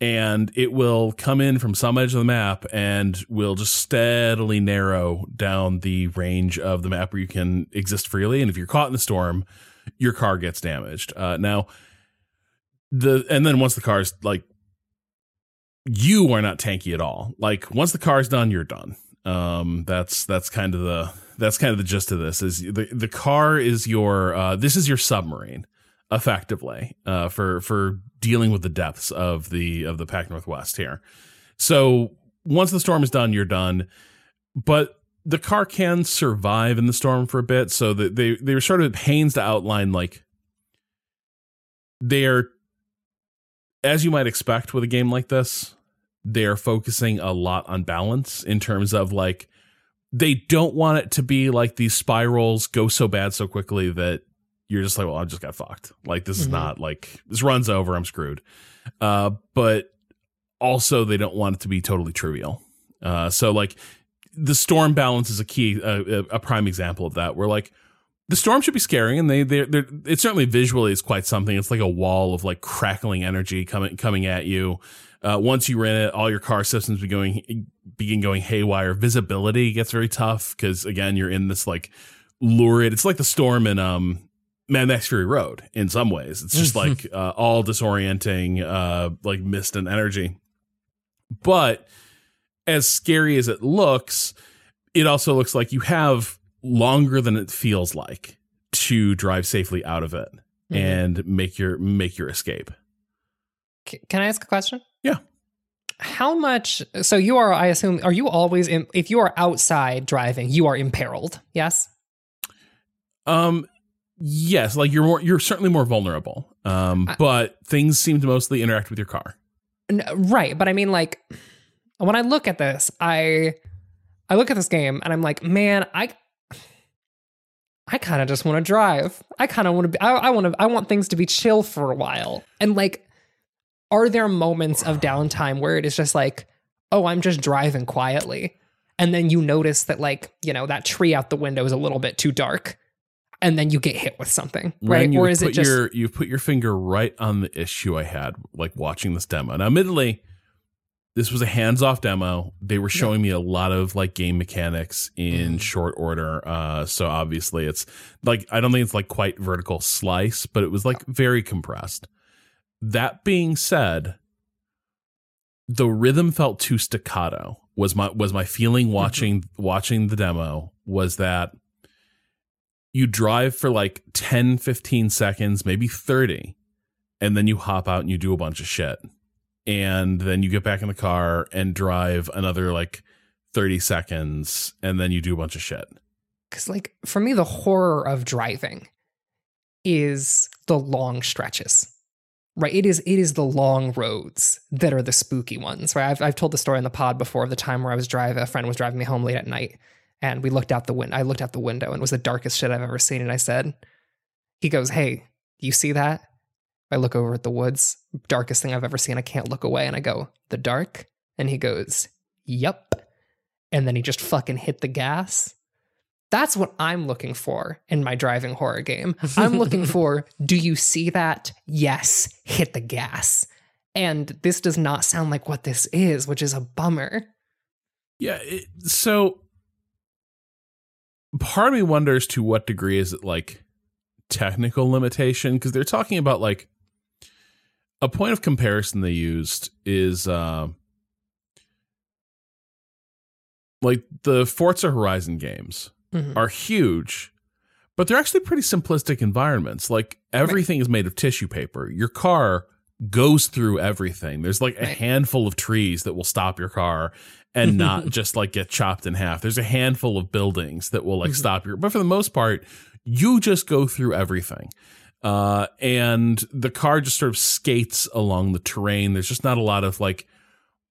and it will come in from some edge of the map and will just steadily narrow down the range of the map where you can exist freely. And if you're caught in the storm, your car gets damaged. Uh, now, the and then once the car's like you are not tanky at all like once the car's done you're done um that's that's kind of the that's kind of the gist of this is the the car is your uh this is your submarine effectively uh for for dealing with the depths of the of the pac northwest here. So once the storm is done you're done. But the car can survive in the storm for a bit so that they they were sort of pains to outline like they're as you might expect with a game like this, they're focusing a lot on balance in terms of like they don't want it to be like these spirals go so bad so quickly that you're just like, well, I just got fucked. Like this is Mhm. not like this runs over, I'm screwed. Uh, but also they don't want it to be totally trivial. Uh, so like the storm balance is a key, uh, a, a prime example of that. Where like the storm should be scary, and they they they it certainly visually is quite something. It's like a wall of like crackling energy coming coming at you. Uh, once you in it, all your car systems be going begin going haywire. Visibility gets very tough because again, you're in this like lurid. It's like the storm in um Mad Max Fury Road in some ways. It's just like uh, all disorienting, uh, like mist and energy. But as scary as it looks, it also looks like you have longer than it feels like to drive safely out of it Mhm. and make your make your escape. C- Can I ask a question? Yeah. How much? So you are, I assume, are you always in? If you are outside driving, you are imperiled. Yes. Um yes, like you're more you're certainly more vulnerable. Um I- but things seem to mostly interact with your car. N- right, but I mean, like, when I look at this, I, I look at this game and I'm like, man, I, I kind of just want to drive. I kind of want to be. I, I want to. I want things to be chill for a while. And like, are there moments of downtime where it is just like, oh, I'm just driving quietly, and then you notice that like, you know, that tree out the window is a little bit too dark, and then you get hit with something, right? Or is it just your you put your finger right on the issue I had like watching this demo. Now, admittedly, this was a hands-off demo. They were showing me a lot of like game mechanics in Mhm. short order. Uh, so obviously, it's like I don't think it's like quite vertical slice, but it was like very compressed. That being said, the rhythm felt too staccato. Was my was my feeling watching watching the demo was that you drive for like 10 15 seconds maybe 30 and then you hop out and you do a bunch of shit. And then you get back in the car and drive another like 30 seconds and then you do a bunch of shit. Because, like, for me, the horror of driving is the long stretches. Right, it is. It is the long roads that are the spooky ones. Right, I've I've told the story in the pod before of the time where I was driving. A friend was driving me home late at night, and we looked out the window. I looked out the window, and it was the darkest shit I've ever seen. And I said, "He goes, hey, you see that?" I look over at the woods, darkest thing I've ever seen. I can't look away, and I go, "The dark," and he goes, "Yup," and then he just fucking hit the gas. That's what I'm looking for in my driving horror game. I'm looking for, do you see that? Yes, hit the gas. And this does not sound like what this is, which is a bummer. Yeah. It, so part of me wonders to what degree is it like technical limitation? Because they're talking about like a point of comparison they used is uh, like the Forza Horizon games Mhm. are huge, but they're actually pretty simplistic environments. Like everything is made of tissue paper. Your car goes through everything. There's like a Right. handful of trees that will stop your car and not just like get chopped in half. There's a handful of buildings that will like Mhm. stop you, but for the most part, you just go through everything. Uh, and the car just sort of skates along the terrain. There's just not a lot of like,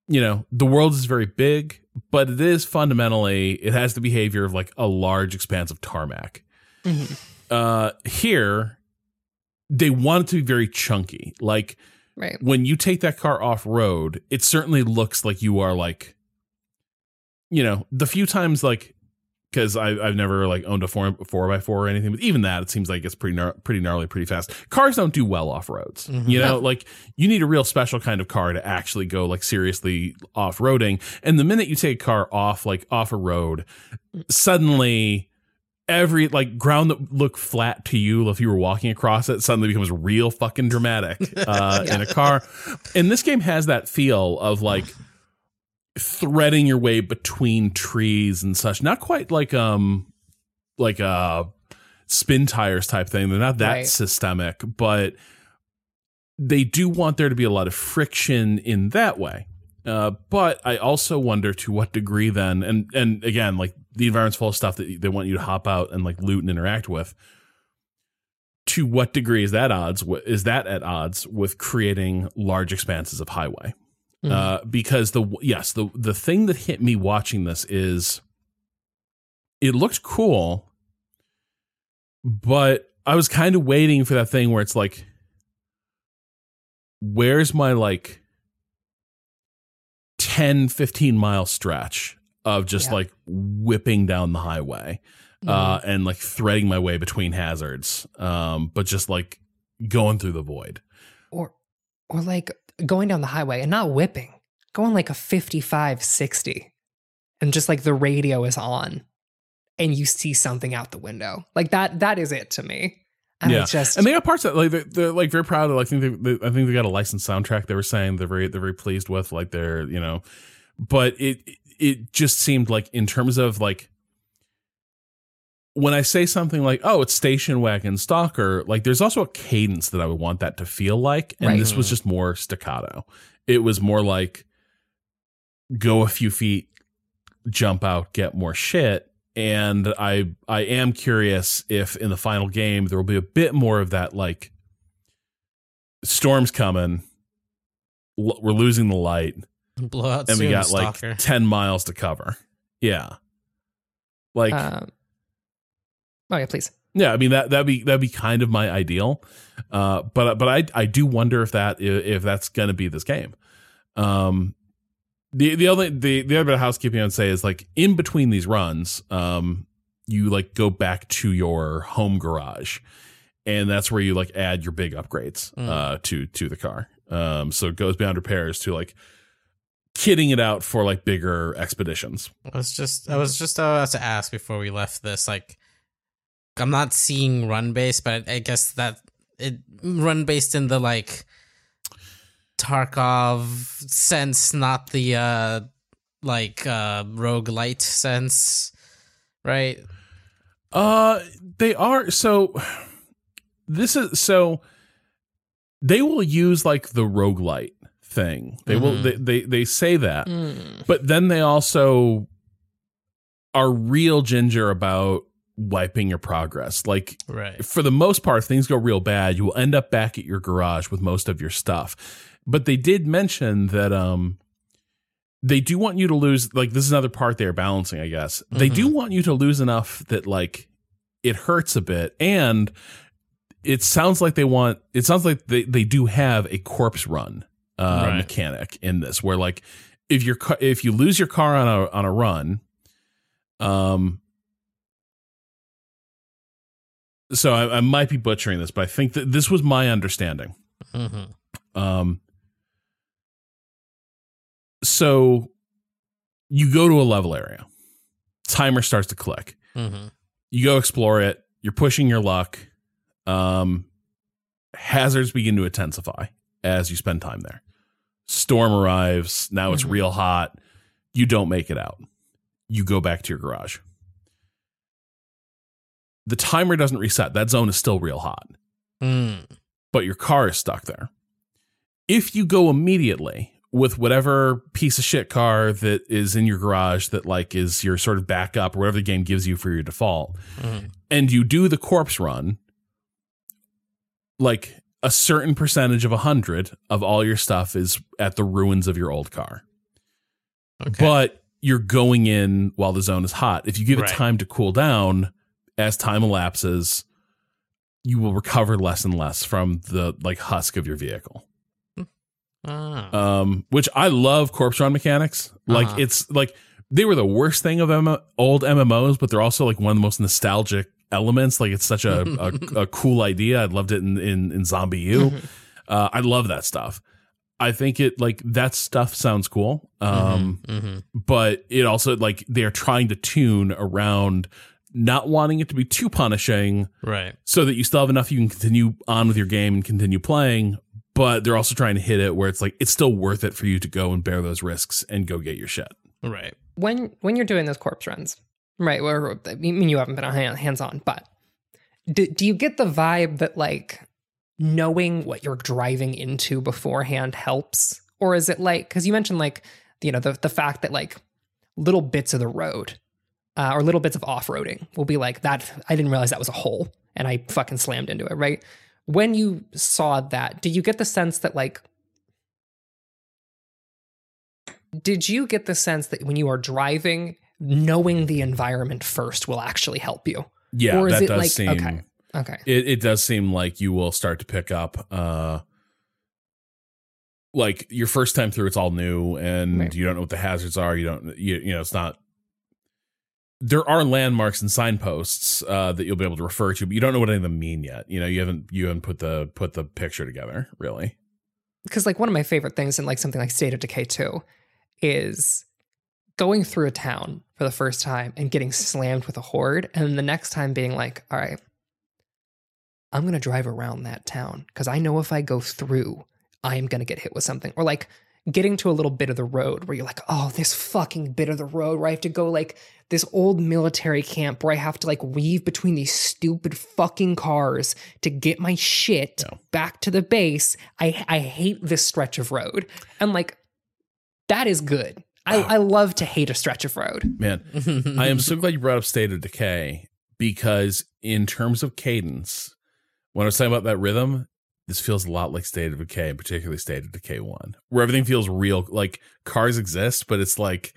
you know, the world is very big, but it is fundamentally, it has the behavior of like a large expanse of tarmac. Mhm. Uh, here, they want it to be very chunky. Like Right. when you take that car off road, it certainly looks like you are like, you know, the few times like, because I've never like owned a four four by four or anything, but even that it seems like it's pretty gnar- pretty gnarly, pretty fast. Cars don't do well off roads. Mhm. You know, like you need a real special kind of car to actually go like seriously off roading. And the minute you take a car off like off a road, suddenly every like ground that looked flat to you if you were walking across it suddenly becomes real fucking dramatic uh, in a car. And this game has that feel of like threading your way between trees and such. Not quite like um like uh Spintires type thing. They're not that Right. systemic, but they do want there to be a lot of friction in that way. Uh, but I also wonder to what degree then, and and again, like the environment's full of stuff that they want you to hop out and like loot and interact with. To what degree is that odds? Is that at odds with creating large expanses of highway? Mhm. Uh, because the yes, the the thing that hit me watching this is it looked cool, but I was kind of waiting for that thing where it's like, where's my like 10, 15 mile stretch of just Yeah. like whipping down the highway uh, and like threading my way between hazards, um, but just like going through the void. or or like going down the highway and not whipping going like a 55 60 and just like the radio is on and you see something out the window like that that is it to me and Yeah. just And they got parts that like they're, they're like very proud of. I think they, they, I think they got a licensed soundtrack. They were saying they're very they're very pleased with. Like they're you know, but it it just seemed like in terms of like when I say something like oh it's station wagon stalker like there's also a cadence that I would want that to feel like, and Right. this was just more staccato. It was more like go a few feet, jump out, get more shit. And I I am curious if in the final game there will be a bit more of that like storms coming, l- we're losing the light, Blow out and we got stalker. like ten miles to cover. Yeah, like um, oh yeah please yeah, I mean that that'd be that'd be kind of my ideal, uh, but but I I do wonder if that if that's gonna be this game. Um, the the other the the other bit of housekeeping I'd say is like in between these runs, um, you like go back to your home garage, and that's where you like add your big upgrades Mm. uh to to the car. Um, so it goes beyond repairs to like kitting it out for like bigger expeditions. I was just I was just about to ask before we left this like I'm not seeing run based, but I guess that it run based in the like Tarkov sense, not the uh like uh roguelite sense, right? Uh, they are so. This is so. they will use like the roguelite thing. They will Mhm. they, they they say that. Mm. But then they also are real ginger about wiping your progress. Like Right. for the most part, if things go real bad, you will end up back at your garage with most of your stuff. But they did mention that um they do want you to lose like this is another part they're balancing, I guess. They do want you to lose enough that like it hurts a bit and it sounds like they want it sounds like they, they do have a corpse run uh Right. mechanic in this where like if your ca- if you lose your car on a on a run um so I, I might be butchering this but i think that this was my understanding. Mm-hmm. um so you go to a level area. Timer starts to click. Mm-hmm. you go explore it. You're pushing your luck. Um hazards begin to intensify as you spend time there. Storm arrives. Now it's Mhm. real hot. You don't make it out. You go back to your garage the timer doesn't reset that zone is still real hot Mm. but your car is stuck there if you go immediately with whatever piece of shit car that is in your garage that like is your sort of backup or whatever the game gives you for your default Mhm. and you do the corpse run like a certain percentage of a hundred of all your stuff is at the ruins of your old car Okay. but you're going in while the zone is hot if you give Right. it time to cool down as time elapses you will recover less and less from the like husk of your vehicle Ah. um, which I love corpse run mechanics. Like Uh-huh. it's like they were the worst thing of M- old MMOs, but they're also like one of the most nostalgic elements. Like it's such a a, a cool idea. I loved it in in, in ZombiU. Uh, I love that stuff. I think it like that stuff sounds cool. Um, Mhm. but it also like they're trying to tune around not wanting it to be too punishing Right. so that you still have enough you can continue on with your game and continue playing but they're also trying to hit it where it's like it's still worth it for you to go and bear those risks and go get your shit Right. when when you're doing those corpse runs, right? Where I mean, you haven't been hands on, but do, do you get the vibe that like knowing what you're driving into beforehand helps, or is it like because you mentioned like you know the the fact that like little bits of the road uh, or little bits of off roading will be like that. I didn't realize that was a hole, and I fucking slammed into it. Right when you saw that, did you get the sense that like did you get the sense that when you are driving, knowing the environment first will actually help you? yeah Or is that it does like- seem okay. Okay. it, it does seem like you will start to pick up uh like your first time through it's all new and Right. you don't know what the hazards are you don't you, you know it's not there are landmarks and signposts uh, that you'll be able to refer to, but you don't know what any of them mean yet. You know, you haven't you haven't put the put the picture together really. because like one of my favorite things in like something like State of Decay 2 is going through a town for the first time and getting slammed with a horde and the next time being like, all right, I'm to drive around that town because I know if I go through, I am to get hit with something. Or like getting to a little bit of the road where you're like, oh, this fucking bit of the road where I have to go like this old military camp where I have to like weave between these stupid fucking cars to get my shit Yeah. back to the base. I I hate this stretch of road. I'm like, that is good. I, I love to hate a stretch of road. Man, I am so glad you brought up State of Decay because in terms of cadence, when I was talking about that rhythm, this feels a lot like State of Decay, and particularly State of Decay 1, where everything feels real. Like cars exist, but it's like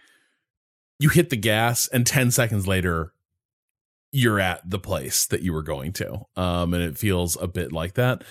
you hit the gas and 10 seconds later, you're at the place that you were going to. Um, and it feels a bit like that.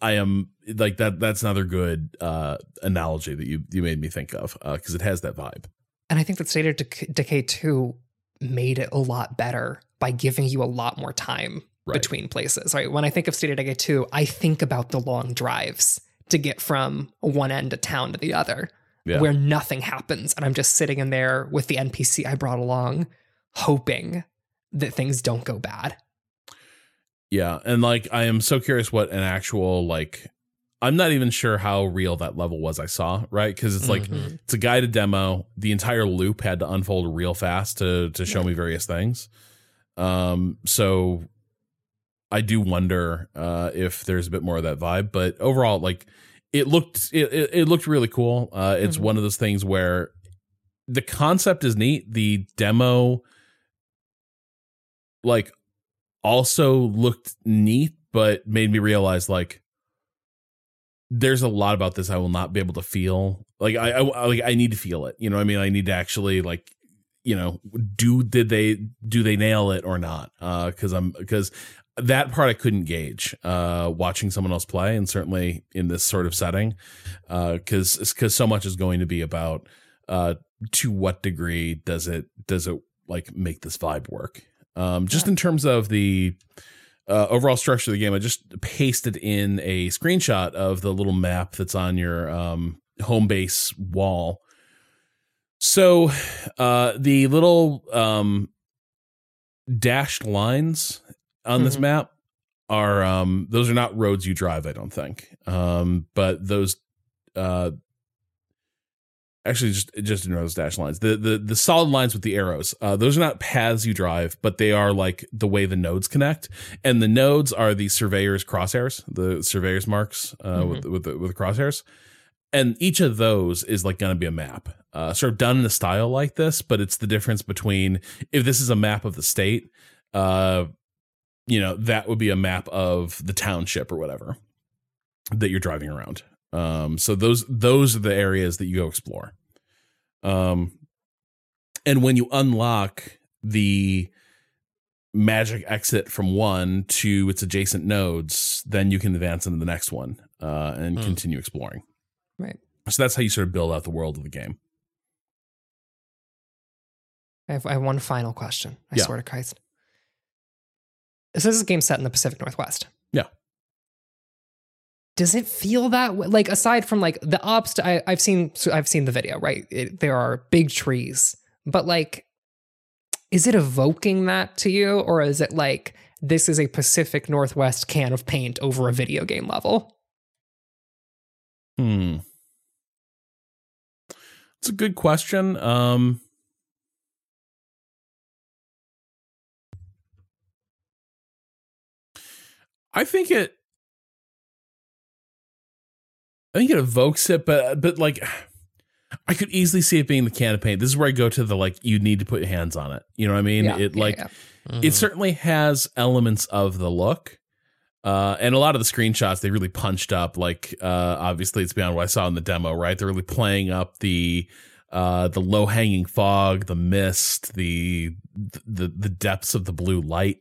I am like that. That's another good uh, analogy that you you made me think of because it has that vibe. And I think that State of Dec- Decay 2 made it a lot better by giving you a lot more time Right. between places. Right. When I think of State of Decay 2, I think about the long drives to get from one end of town to the other, Yeah. where nothing happens. And I'm just sitting in there with the NPC I brought along, hoping that things don't go bad. Yeah, and like I am so curious what an actual like I'm not even sure how real that level was I saw, right? Cuz it's like Mhm. it's a guided demo. The entire loop had to unfold real fast to to show me various things. Um so I do wonder uh, if there's a bit more of that vibe. But overall, like it looked, it, it, looked really cool. Uh, it's Mhm. one of those things where the concept is neat. The demo, like, also looked neat, but made me realize like there's a lot about this I will not be able to feel. Like I, I like I need to feel it. You know what I mean? I need to actually like you know do did they do they nail it or not uh because i'm because that part i couldn't gauge uh watching someone else play and certainly in this sort of setting uh because because so much is going to be about uh to what degree does it does it like make this vibe work? Um just in terms of the uh, overall structure of the game i just pasted in a screenshot of the little map that's on your um home base wall. So, uh, the little um, dashed lines on this Mhm. map are um, those are not roads you drive. I don't think, um, but those uh, actually just just ignore those dashed lines. The the the solid lines with the arrows. Uh, those are not paths you drive, but they are like the way the nodes connect, and the nodes are the surveyor's crosshairs, the surveyor's marks uh, with with the, with the crosshairs and each of those is like going to be a map uh, sort of done in a style like this but it's the difference between if this is a map of the state uh you know that would be a map of the township or whatever that you're driving around um so those those are the areas that you go explore um and when you unlock the magic exit from one to its adjacent nodes then you can advance into the next one uh and Hmm. continue exploring Right. so that's how you sort of build out the world of the game. I have, I have one final question. I Yeah. swear to Christ. So this is a game set in the Pacific Northwest. Yeah. Does it feel that way? Like aside from like the obst, I, I've seen so I've seen the video. Right, it, there are big trees, but like, is it evoking that to you, or is it like this is a Pacific Northwest can of paint over a video game level? Hmm. It's a good question. Um I think it I think it evokes it, but but like I could easily see it being the can of paint. This is where I go to the like you need to put your hands on it. You know what I mean? Yeah, it yeah, like yeah. it certainly has elements of the look. Uh, and a lot of the screenshots they really punched up. Like, uh, obviously, it's beyond what I saw in the demo. Right, they're really playing up the uh, the low hanging fog, the mist, the the the depths of the blue light.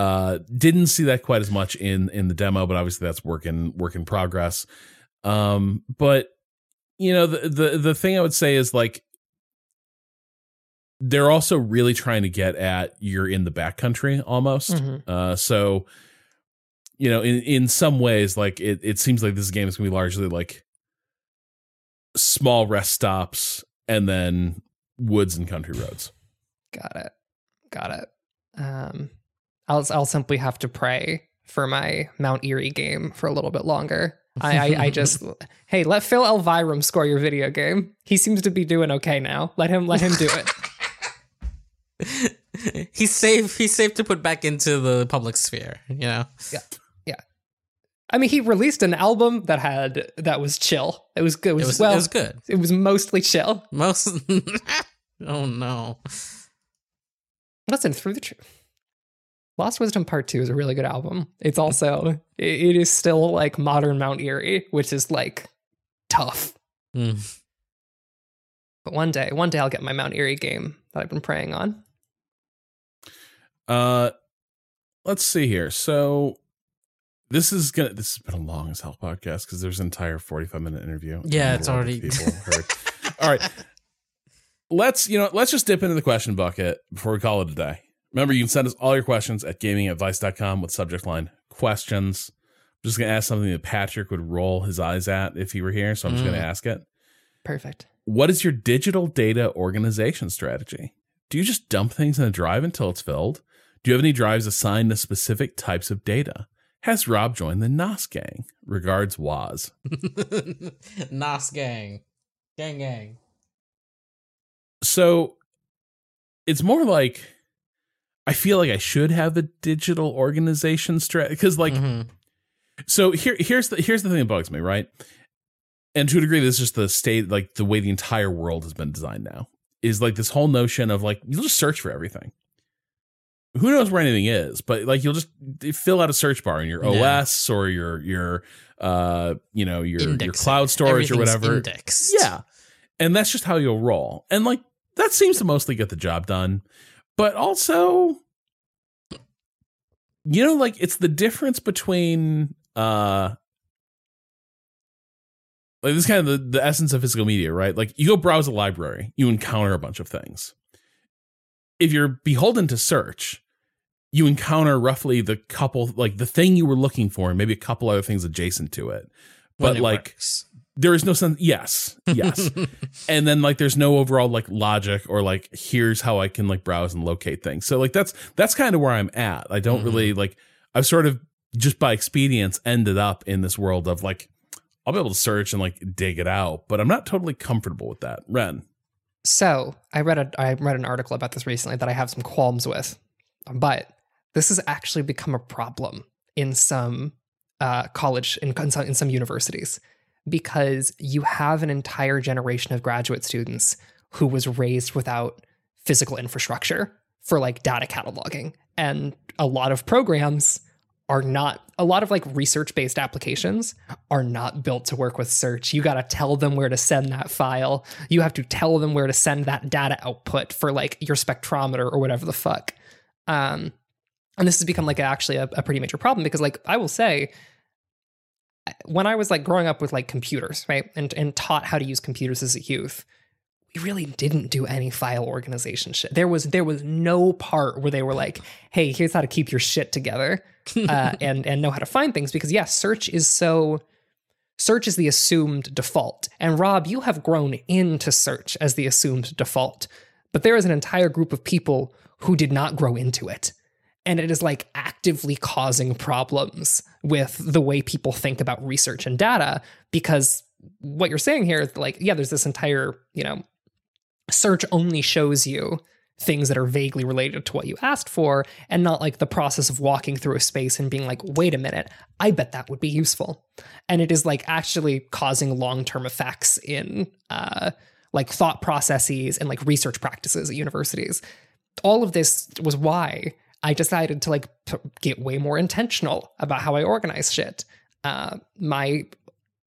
Uh, didn't see that quite as much in in the demo, but obviously that's work in work in progress. Um, but you know, the the the thing I would say is like they're also really trying to get at you're in the backcountry almost. Mhm. Uh, so you know, in in some ways, like it it seems like this game is gonna be largely like small rest stops and then woods and country roads. Got it. Got it. Um, I'll I'll simply have to pray for my Mount Eerie game for a little bit longer. I I, I just hey let Phil Elverum score your video game. He seems to be doing okay now. Let him let him do it. he's safe. He's safe to put back into the public sphere. You know. Yeah. Yeah. I mean, he released an album that had that was chill. It was good. It was, It was. well. it was good. It was mostly chill. Most. oh no. Listen through the. Tr- Lost Wisdom Part Two is a really good album. It's also it, it is still like modern Mount Eerie, which is like tough. Hmm. But one day, one day I'll get my Mount Eerie game that I've been praying on. Uh, let's see here. So this is gonna. This has been a long as hell podcast because there's an entire 45 minute interview. Yeah, it's a lot of already- people heard. All right, let's you know let's just dip into the question bucket before we call it a day. Remember, you can send us all your questions at gamingadvice.com with subject line questions. I'm just gonna ask something that Patrick would roll his eyes at if he were here, so I'm just Mm. gonna ask it. Perfect. What is your digital data organization strategy? Do you just dump things in a drive until it's filled? Do you have any drives assigned to specific types of data? Has Rob joined the NAS gang? Regards, Waz. Nos gang, gang gang. So it's more like I feel like I should have a digital organization strategy because like Mhm. so here here's the here's the thing that bugs me, right? And to a degree, this is just the state like the way the entire world has been designed now. Is like this whole notion of like you'll just search for everything. Who knows where anything is, but like you'll just fill out a search bar in your Yeah. OS or your your uh you know your your cloud storage or whatever. Indexed. Yeah. And that's just how you'll roll. And like that seems to mostly get the job done. But also you know like it's the difference between uh like this is kind of the, the essence of physical media, right? Like you go browse a library, you encounter a bunch of things. If you're beholden to search, you encounter roughly the couple like the thing you were looking for and maybe a couple other things adjacent to it. But it like works. There is no sense yes yes. And then like there's no overall like logic or like here's how i can like browse and locate things. So like that's that's kind of where i'm at. I don't really like i've sort of just by expedience ended up in this world of like i'll be able to search and like dig it out but i'm not totally comfortable with that. Ren? So I read a I read an article about this recently that I have some qualms with, but this has actually become a problem in some uh, college in, in some, in some universities because you have an entire generation of graduate students who was raised without physical infrastructure for like data cataloging, and a lot of programs are not a lot of like research based applications are not built to work with search. You got to tell them where to send that file. You have to tell them where to send that data output for like your spectrometer or whatever the fuck. Um, and this has become like actually a, a pretty major problem because like I will say when I was like growing up with like computers, right? And and taught how to use computers as a youth, we really didn't do any file organization shit. There was there was no part where they were like, "Hey, here's how to keep your shit together uh, and and know how to find things." Because yes, search is so search is the assumed default. And Rob, you have grown into search as the assumed default, but there is an entire group of people who did not grow into it. And it is like actively causing problems with the way people think about research and data because what you're saying here is like, yeah, there's this entire, you know, search only shows you things that are vaguely related to what you asked for and not like the process of walking through a space and being like, wait a minute, I bet that would be useful. And it is like actually causing long term effects in uh, like thought processes and like research practices at universities. All of this was why I decided to like p- get way more intentional about how I organize shit. Uh, my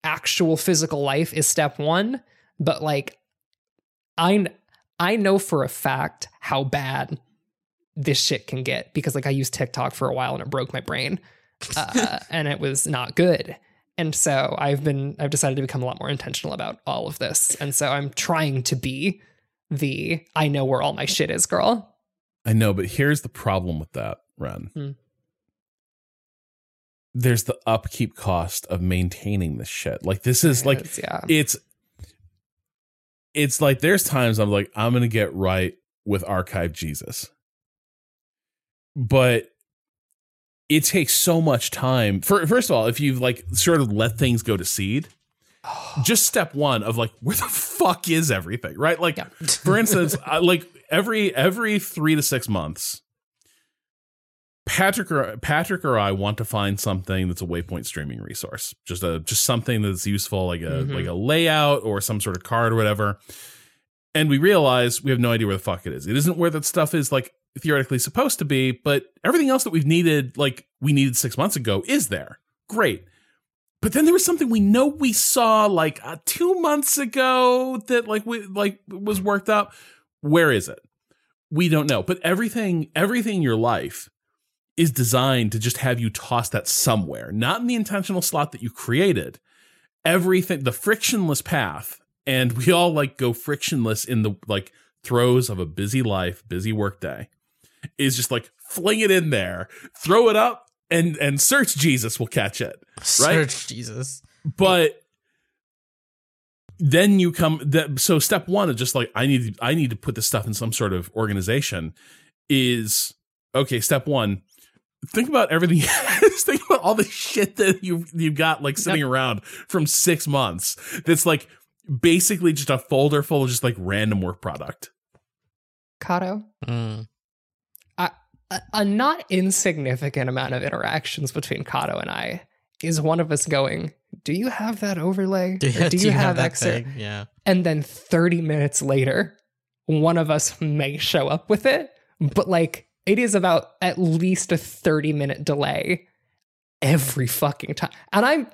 actual physical life is step one, but like I I know for a fact how bad this shit can get because like I used TikTok for a while and it broke my brain, uh, and it was not good. And so I've been I've decided to become a lot more intentional about all of this, and so I'm trying to be the I know where all my shit is girl. I know but here's the problem with that ren Hmm. there's the upkeep cost of maintaining this shit like this is like It's- yeah. it's it's like there's times I'm like I'm gonna get right with archive Jesus, but it takes so much time. For first of all, if you've like sort of let things go to seed, just step one of like where the fuck is everything, right? Like for instance, I, like every every three to six months. Patrick or Patrick or I want to find something that's a waypoint streaming resource. Just a just something that's useful, like a Mhm. like a layout or some sort of card or whatever. And we realize we have no idea where the fuck it is. It isn't where that stuff is like theoretically supposed to be, but everything else that we've needed, like we needed six months ago, is there. Great. But then there was something we know we saw like uh, two months ago that like we like was worked up. Where is it? We don't know. But everything, everything in your life is designed to just have you toss that somewhere, not in the intentional slot that you created. Everything, the frictionless path, and we all like go frictionless in the like throes of a busy life, busy workday, is just like fling it in there, throw it up, and and search Jesus will catch it. Right? Search Jesus. But then you come that so step one is just like I need I need to put this stuff in some sort of organization is okay, step one, think about everything think about all the shit that you you've got like sitting around from six months that's like basically just a folder full of just like random work product. Cado, Mm. a, a not insignificant amount of interactions between Cado and I is one of us going, "Do you have that overlay? Or do, you, have, that excerpt?" thing? Yeah. And then 30 minutes later, one of us may show up with it, but like it is about at least a 30 minute delay every fucking time. And I'm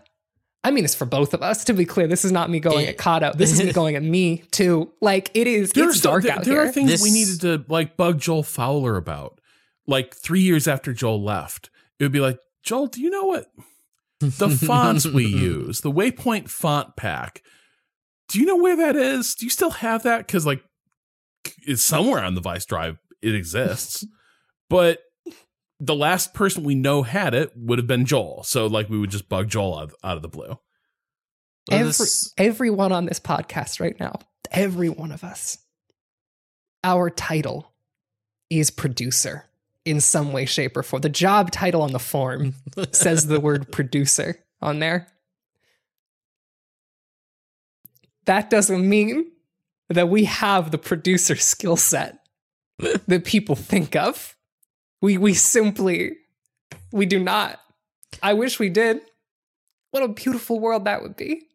I mean this for both of us. To be clear, this is not me going It- at Cado. This is me going at me too. Like it is There are it's dark there, out there here. There are things we needed to like bug Joel Fowler about. Like three years after Joel left, it would be like, Joel, do you know what the fonts we use, the Waypoint font pack? Do you know where that is? Do you still have that? Because like, it's somewhere on the Vice drive. It exists, but the last person we know had it would have been Joel. So like, we would just bug Joel out, out of the blue. Every, this- everyone on this podcast right now, every one of us, our title is producer in some way, shape, or form. The job title on the form says the word producer on there. That doesn't mean that we have the producer skill set that people think of. We we simply we do not. I wish we did. What a beautiful world that would be.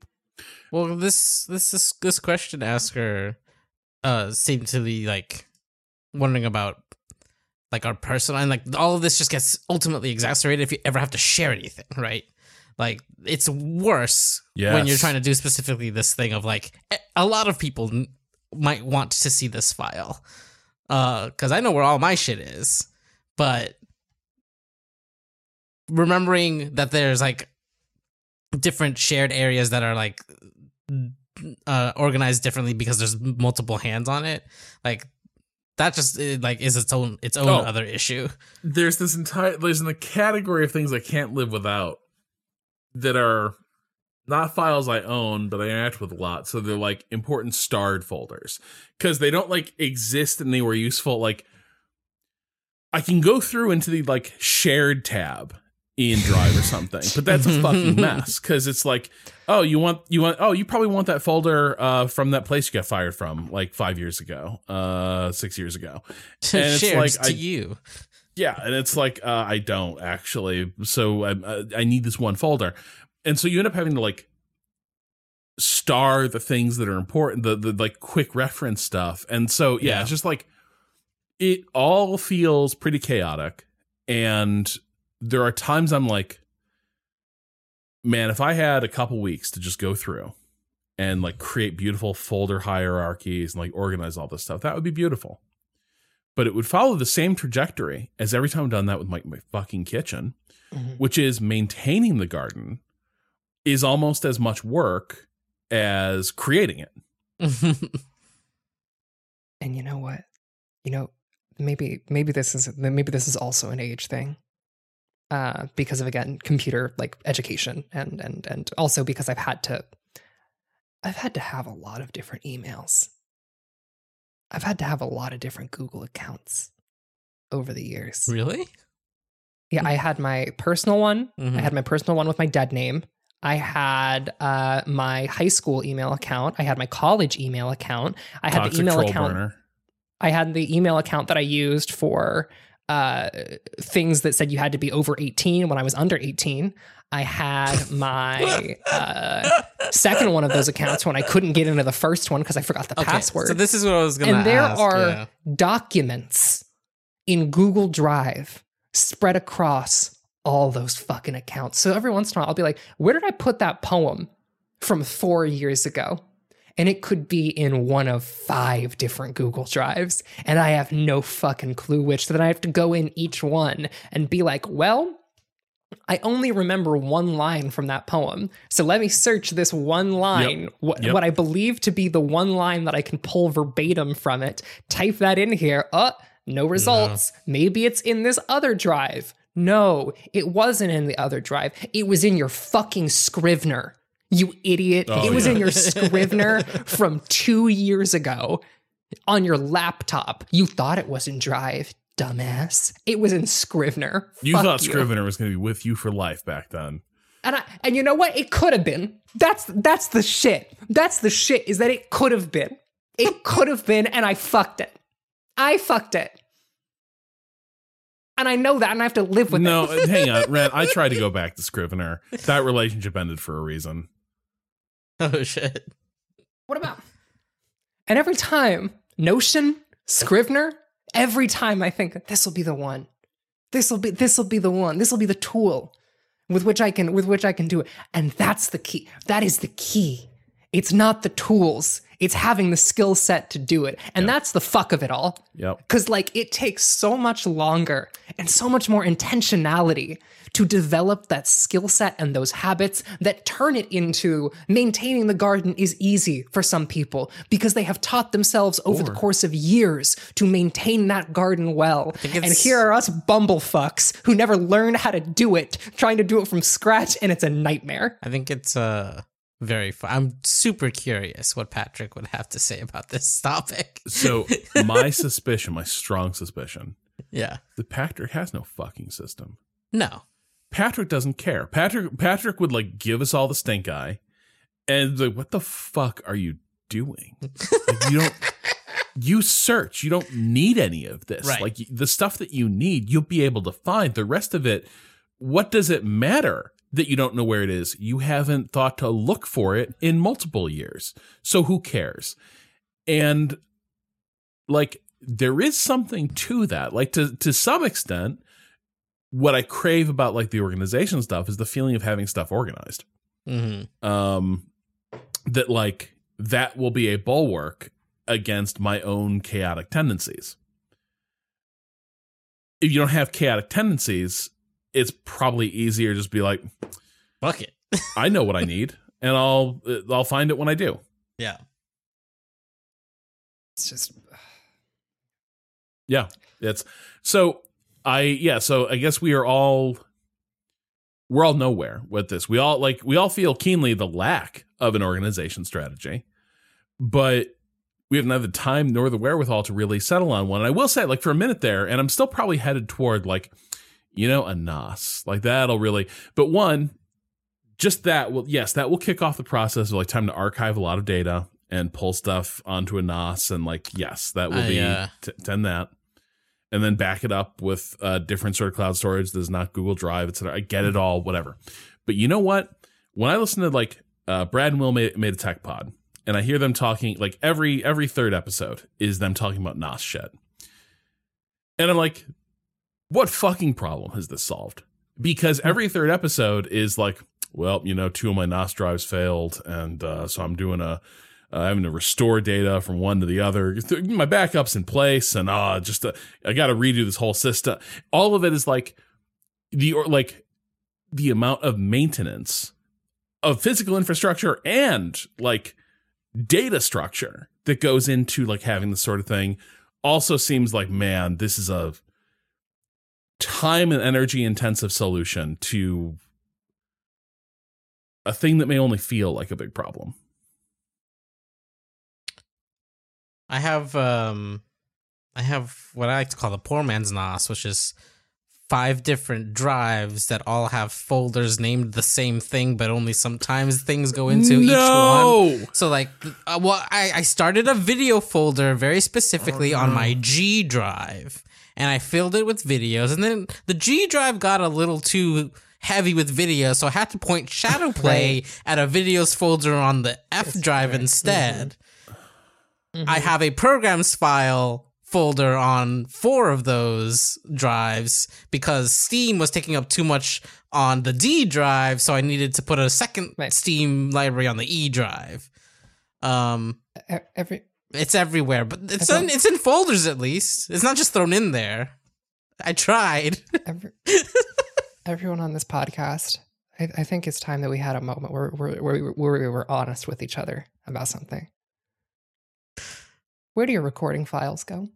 Well, this this this, this question asker uh seemed to be like wondering about like our personal and like all of this just gets ultimately exacerbated if you ever have to share anything, right? Like it's worse when you're trying to do specifically this thing of like a- a lot of people might want to see this file. Uh cuz I know where all my shit is, but remembering that there's like different shared areas that are like uh organized differently because there's multiple hands on it like that just uh, like is its own its own Oh. other issue there's this entire there's in the category of things I can't live without that are not files I own, but I interact with a lot. So they're like important starred folders because they don't like exist and they were useful. Like I can go through into the like shared tab in Drive or something, but that's a fucking mess because it's like, oh, you want you want oh, you probably want that folder uh, from that place you got fired from like five years ago, uh, six years ago, And it's like, to I- you yeah, and it's like uh, I don't actually. So I, uh, I need this one folder, and so you end up having to like star the things that are important, the the like quick reference stuff, and so yeah, Yeah. it's just like it all feels pretty chaotic, and there are times I'm like, man, if I had a couple weeks to just go through and like create beautiful folder hierarchies and like organize all this stuff, that would be beautiful but it would follow the same trajectory as every time I've done that with my, my fucking kitchen, Mhm. which is maintaining the garden is almost as much work as creating it. And you know what? You know, maybe maybe this is maybe this is also an age thing. Uh, because of again computer like education and and and also because I've had to I've had to have a lot of different emails. I've had to have a lot of different Google accounts over the years. really Yeah, I had my personal one. Mhm. I had my personal one with my dead name. I had uh, my high school email account. I had my college email account. I had the email account. burner. I had the email account that I used for uh, things that said you had to be over 18 when I was under 18. I had my uh, second one of those accounts when I couldn't get into the first one because I forgot the okay password. so this is what i was gonna and there ask, are yeah. documents in Google Drive spread across all those fucking accounts. So every once in a while, I'll be like, where did I put that poem from four years ago? And it could be in one of five different Google Drives. And I have no fucking clue which. So then I have to go in each one and be like, well, I only remember one line from that poem. So let me search this one line, what, Yep. what I believe to be the one line that I can pull verbatim from it, type that in here. Uh, no results. Maybe it's in this other drive. No, it wasn't in the other drive. It was in your fucking Scrivener. You idiot. Oh, it was yeah. in your Scrivener from two years ago on your laptop. You thought it was in Drive, dumbass. It was in Scrivener. You Fuck thought you. Scrivener was going to be with you for life back then. And I, and you know what? It could have been. That's that's the shit. That's the shit is that it could have been. It could have been and I fucked it. I fucked it. And I know that, and I have to live with no, it. No, hang on, Ren. I tried to go back to Scrivener. That relationship ended for a reason. Oh shit. What about? And every time, Notion, Scrivener, every time I think this will be the one. This will be this will be the one. This will be the tool with which I can with which I can do it. And that's the key. That is the key. It's not the tools. It's having the skill set to do it. And that's the fuck of it all. Yep. Cuz like it takes so much longer and so much more intentionality to develop that skill set and those habits that turn it into maintaining the garden is easy for some people because they have taught themselves over the course of years to maintain that garden well. And here are us bumblefucks who never learned how to do it, trying to do it from scratch, and it's a nightmare. I think it's uh very fun. I'm super curious what Patrick would have to say about this topic. So my suspicion, my strong suspicion, Yeah. that Patrick has no fucking system. No. Patrick doesn't care. Patrick Patrick would like give us all the stink eye, and like, what the fuck are you doing? Like, you don't. You search. You don't need any of this. Right. Like the stuff that you need, you'll be able to find. The rest of it, what does it matter that you don't know where it is? You haven't thought to look for it in multiple years. So who cares? And like there is something to that. Like to to some extent, what I crave about like the organization stuff is the feeling of having stuff organized. hmm Um that like that will be a bulwark against my own chaotic tendencies. If you don't have chaotic tendencies, it's probably easier to just be like, Fuck it. I know what I need and I'll uh, I'll find it when I do. Yeah. It's just Yeah. It's so I yeah, so I guess we are all we're all nowhere with this. We all like we all feel keenly the lack of an organization strategy, but we have neither the time nor the wherewithal to really settle on one. And I will say, like for a minute there, and I'm still probably headed toward like, you know, a Nas. Like that'll really but one, just that will yes, that will kick off the process of like time to archive a lot of data and pull stuff onto a NAS. and like yes, that will I, be uh, t- tend that and then back it up with uh, different sort of cloud storage that's not Google Drive, etc. I get it all, whatever. But you know what? When I listen to like uh, Brad and Will made, made a tech pod, and I hear them talking like every every third episode is them talking about NAS shit, and I'm like, what fucking problem has this solved? Because every third episode is like, well, you know, two of my NAS drives failed, and uh, so I'm doing a uh, having to restore data from one to the other. My backup's in place, and uh, just uh, I got to redo this whole system. All of it is like the or like the amount of maintenance of physical infrastructure and like data structure that goes into like having this sort of thing. Also seems like man, this is a time and energy intensive solution to a thing that may only feel like a big problem. I have um I have what I like to call the poor man's NAS, which is five different drives that all have folders named the same thing, but only sometimes things go into each one. So like, uh, well, I, I started a video folder very specifically on my G drive, and I filled it with videos, and then the G drive got a little too heavy with videos, so I had to point ShadowPlay at a videos folder on the F drive instead. I have a programs file folder on four of those drives because Steam was taking up too much on the D drive, so I needed to put a second Right. Steam library on the E drive. Um, every it's everywhere, but it's in, it's in folders at least. It's not just thrown in there. I tried. every, everyone on this podcast. I, I think it's time that we had a moment where, where, where, we were- where we were honest with each other about something. Where do your recording files go?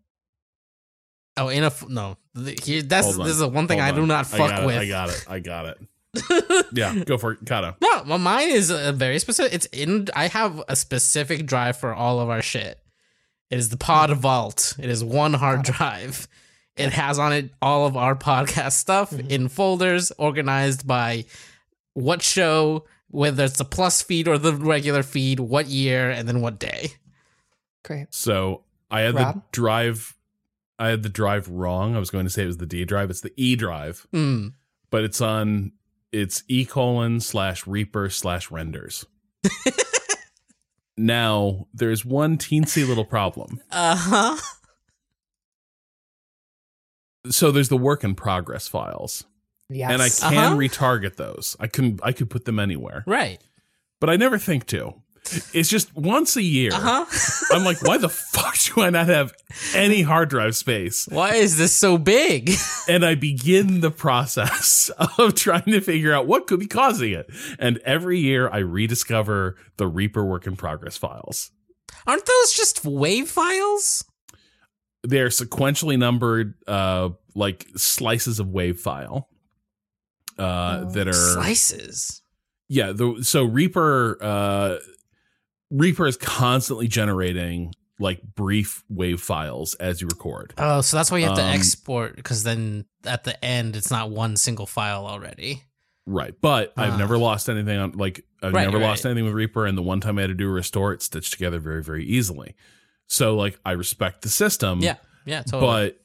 Oh, in a no. The- Here, that's this is the one thing Hold I do on. not fuck got with. It, I got it. I got it. yeah, go for it, Cado. No, well, mine is a very specific. It's in. I have a specific drive for all of our shit. It is the Pod Vault. It is one hard drive. It has on it all of our podcast stuff in folders organized by what show, whether it's the plus feed or the regular feed, what year, and then what day. Great. So I had the drive. I had the drive wrong. I was going to say it was the D drive. It's the E drive, Hmm. but it's on it's E colon slash Reaper slash renders. now there's one teensy little problem. Uh huh. So there's the work in progress files, Yes. and I can Uh-huh. retarget those. I can I could put them anywhere, Right. but I never think to. It's just once a year. Uh huh. I'm like, why the fuck do I not have any hard drive space? Why is this so big? And I begin the process of trying to figure out what could be causing it. And every year I rediscover the Reaper work in progress files. Aren't those just wave files? They're sequentially numbered, uh, like slices of wave file. Uh, that are Slices. yeah. The so Reaper, uh, Reaper is constantly generating like brief wave files as you record. Oh, so that's why you have to Um, export because then at the end it's not one single file already. Right. But I've Ah. never lost anything on like I've Right, never right. lost anything with Reaper and the one time I had to do a restore it stitched together very, very easily. So like I respect the system. Yeah. Yeah. Totally. But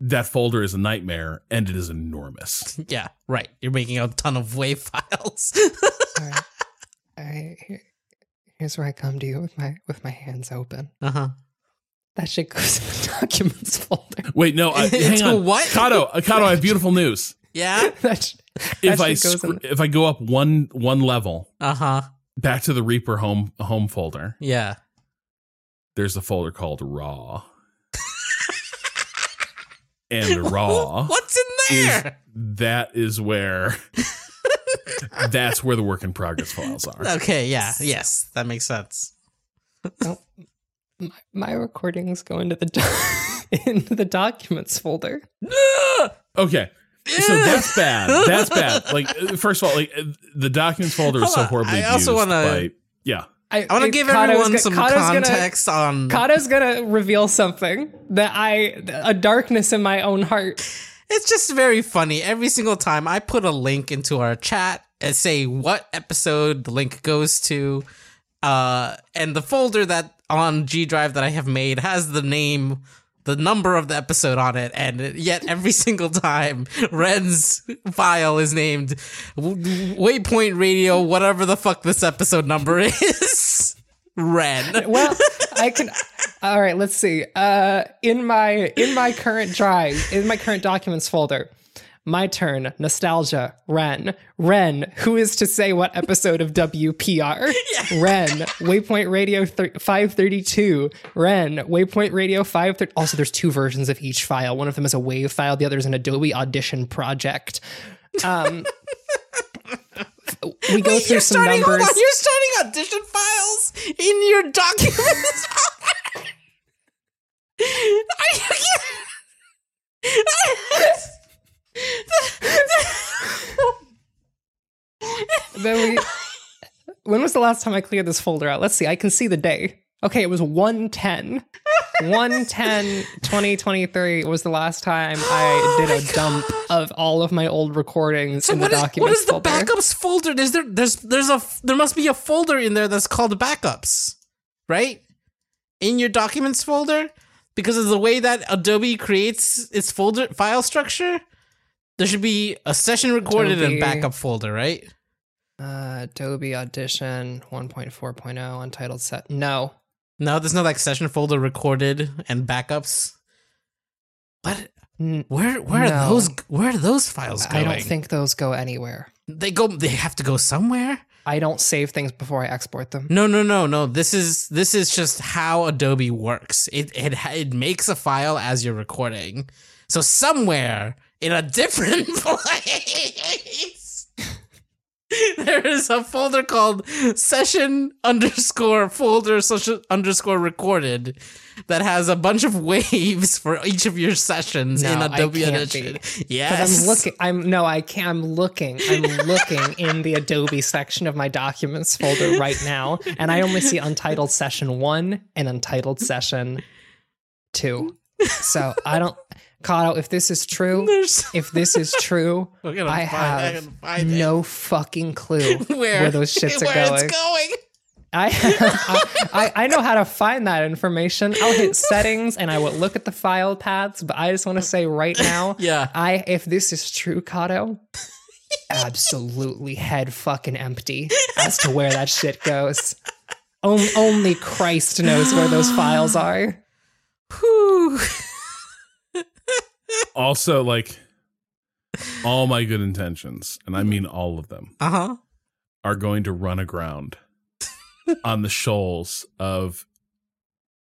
that folder is a nightmare and it is enormous. yeah. Right. You're making a ton of wave files. All right. All right. Here, here's where I come to you with my with my hands open. uh huh. That shit goes in the documents folder. Wait, no, I, hang on. what? Cado, uh, Cado, I have beautiful news. Yeah. that sh- If that I shit goes scr- in- if I go up one one level Uh huh. back to the Reaper home home folder, Yeah. there's a folder called raw. and raw What's in is there? that is where that's where the work in progress files are. Okay. Yeah. Yes. That makes sense. my, my recordings go into the do- into the documents folder. Okay. So that's bad. That's bad. Like first of all, like the documents folder is so on. horribly I also wanna- yeah. I, I want to give Cado's everyone go- some Cado's gonna- context on. Cado's gonna reveal something that I a darkness in my own heart. It's just very funny. Every single time I put a link into our chat and say what episode the link goes to, uh, and the folder that on G Drive that I have made has the name, the number of the episode on it, and yet every single time Ren's file is named Waypoint Radio, whatever the fuck this episode number is. Ren. Well, I can. All right, let's see. Uh, in my in my current drive, in my current documents folder, my turn. Nostalgia. Ren. Ren. Who is to say what episode of WPR? Ren. Waypoint Radio five thirty two. Ren. Waypoint Radio five. Also, there's two versions of each file. One of them is a WAV file. The other is an Adobe Audition project. Um. We go Wait, through you're some starting, numbers. on, you're starting audition files in your documents. Are you then we when was the last time i cleared this folder out let's see i can see the day okay it was 110 110 2023 was the last time i did a dump of all of my old recordings So in the what is, what documents is the folder backups folder? Is there there's there's a there must be a folder in there that's called backups, right? In your documents folder, because of the way that Adobe creates its folder file structure, there should be a session recorded and backup folder, right? uh, adobe audition 1.4.0 untitled set no No, there's no like session folder recorded and backups. What? Where where No. are those where are those files going? i don't think those go anywhere they go. They have to go somewhere. i don't save things before i export them No, no, no, no. This is this is just how Adobe works. It it it makes a file as you're recording. So somewhere in a different place. There is a folder called session underscore folder social underscore recorded that has a bunch of waves for each of your sessions in No, I Adobe Audition. Yes. I'm looking. I'm no. I can't. I'm looking. I'm looking in the Adobe section of my documents folder right now, and I only see untitled session one and untitled session two. So I don't. Cado, if this is true, if this is true, I have can find it. no fucking clue where, where those shits are going. it's going. I, I I I know how to find that information. I'll hit settings and I will look at the file paths. But I just want to say right now, Yeah. I if this is true, Cado, absolutely head fucking empty as to where that shit goes. On- only Christ knows where those files are. Whew. Also, like all my good intentions, and I mean all of them, Uh huh. are going to run aground on the shoals of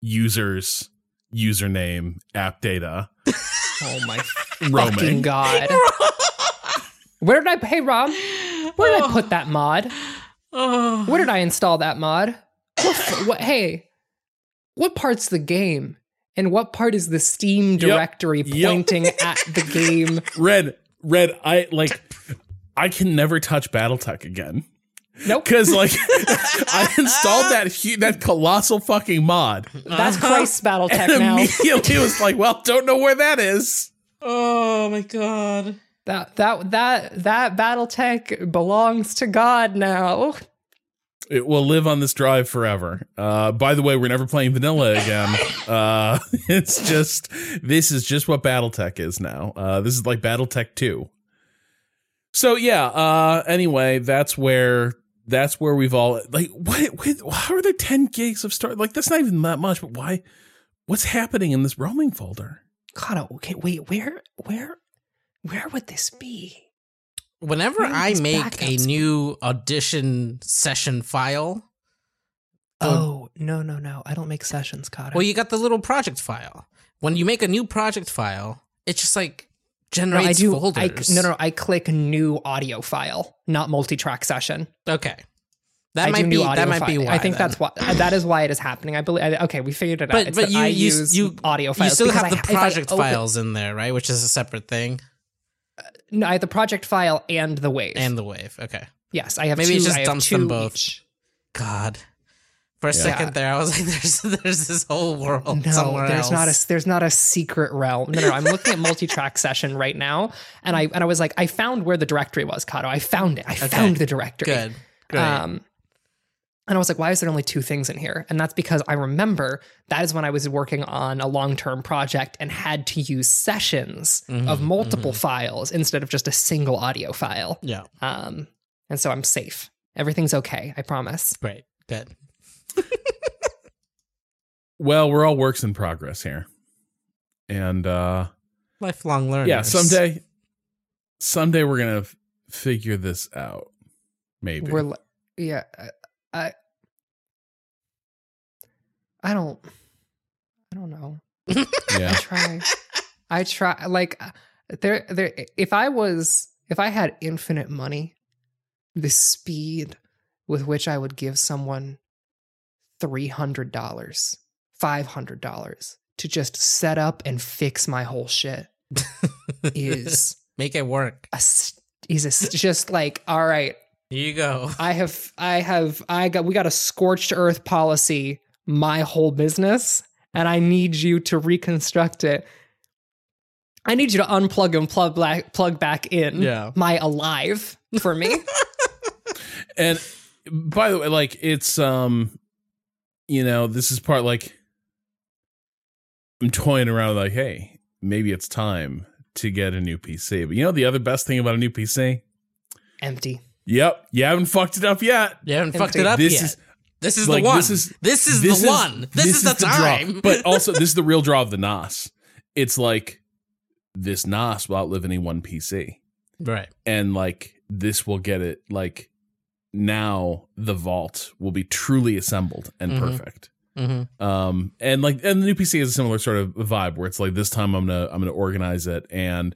users, username, app data, Oh my fucking roaming. god! Where did I? Hey Rob, where did I put that mod? Oh. Where did I install that mod? What, what? Hey, what part's the game? And what part is the Steam directory Yep. pointing at the game? Red, red. I like. I can never touch BattleTech again Nope. because like I installed that hu- that colossal fucking mod, That's uh-huh. Christ's BattleTech and now. immediately was like, well, don't know where that is. Oh my god. That that that that BattleTech belongs to God now. It will live on this drive forever. Uh, by the way, we're never playing vanilla again. Uh, it's just this is just what BattleTech is now. Uh, this is like BattleTech two. So yeah. Uh, anyway, that's where that's where we've all like what, what how are there ten gigs of start like that's not even that much. But why? What's happening in this roaming folder? God, okay, wait, where where where would this be? Whenever I make a new audition session file, Oh no no no! I don't make sessions, Cado. well, you got the little project file. When you make a new project file, it's just like no, I do. I, folders. no, no, I click new audio file, not multi-track session. Okay, that I might be that might be why. I think then. that's why that is why it is happening. I believe. I- Okay, we figured it out. But It's but you I you use you audio You files. still have I- the I project open- files in there, right? Which is a separate thing, No, I have the project file and the wave. and the wave. Okay, yes, I have. Maybe two, it just I dumps them both. each. God. For a Yeah. second there, I was like, "There's there's this whole world No, somewhere there's else." not a there's not a secret realm. No, no, no. I'm looking at multi-track session right now, and I and I was like, I found where the directory was, Cado. I found it. I found the directory. good. Great. Um, and I was like, why is there only two things in here? And that's because I remember that is when I was working on a long term project and had to use sessions Mm-hmm, of multiple files instead of just a single audio file. yeah, Um, and so I'm safe. Everything's okay. I promise. great, good. Well, we're all works in progress here, and uh, Lifelong learners. yeah, someday, someday we're gonna f- figure this out. Maybe We're, li- yeah, I, I, don't, I don't know. I try. I try. Like uh, there, there. If I was, if I had infinite money, the speed with which I would give someone three hundred dollars, five hundred dollars to just set up and fix my whole shit is make it work. a, is a just like all right. Here you go. I have, I have, I got, we got a scorched earth policy, my whole business, and I need you to reconstruct it. I need you to unplug and plug back, plug back in Yeah. my alive for me. And by the way, like it's um, you know, this is part like I'm toying around like, hey, maybe it's time to get a new PC. But you know the other best thing about a new PC? Empty. Yep, you haven't fucked it up yet. You haven't fucked it up This yet. is this is like, the one. this is- this is the one. This, is, the, draw. time. But also, this is the real draw of the NAS. It's like this NAS will outlive any one PC. right. And like this will get it like now the vault will be truly assembled and Mhm. perfect. Mm-hmm. Um and like and the new PC is a similar sort of vibe where it's like this time I'm gonna I'm gonna organize it. And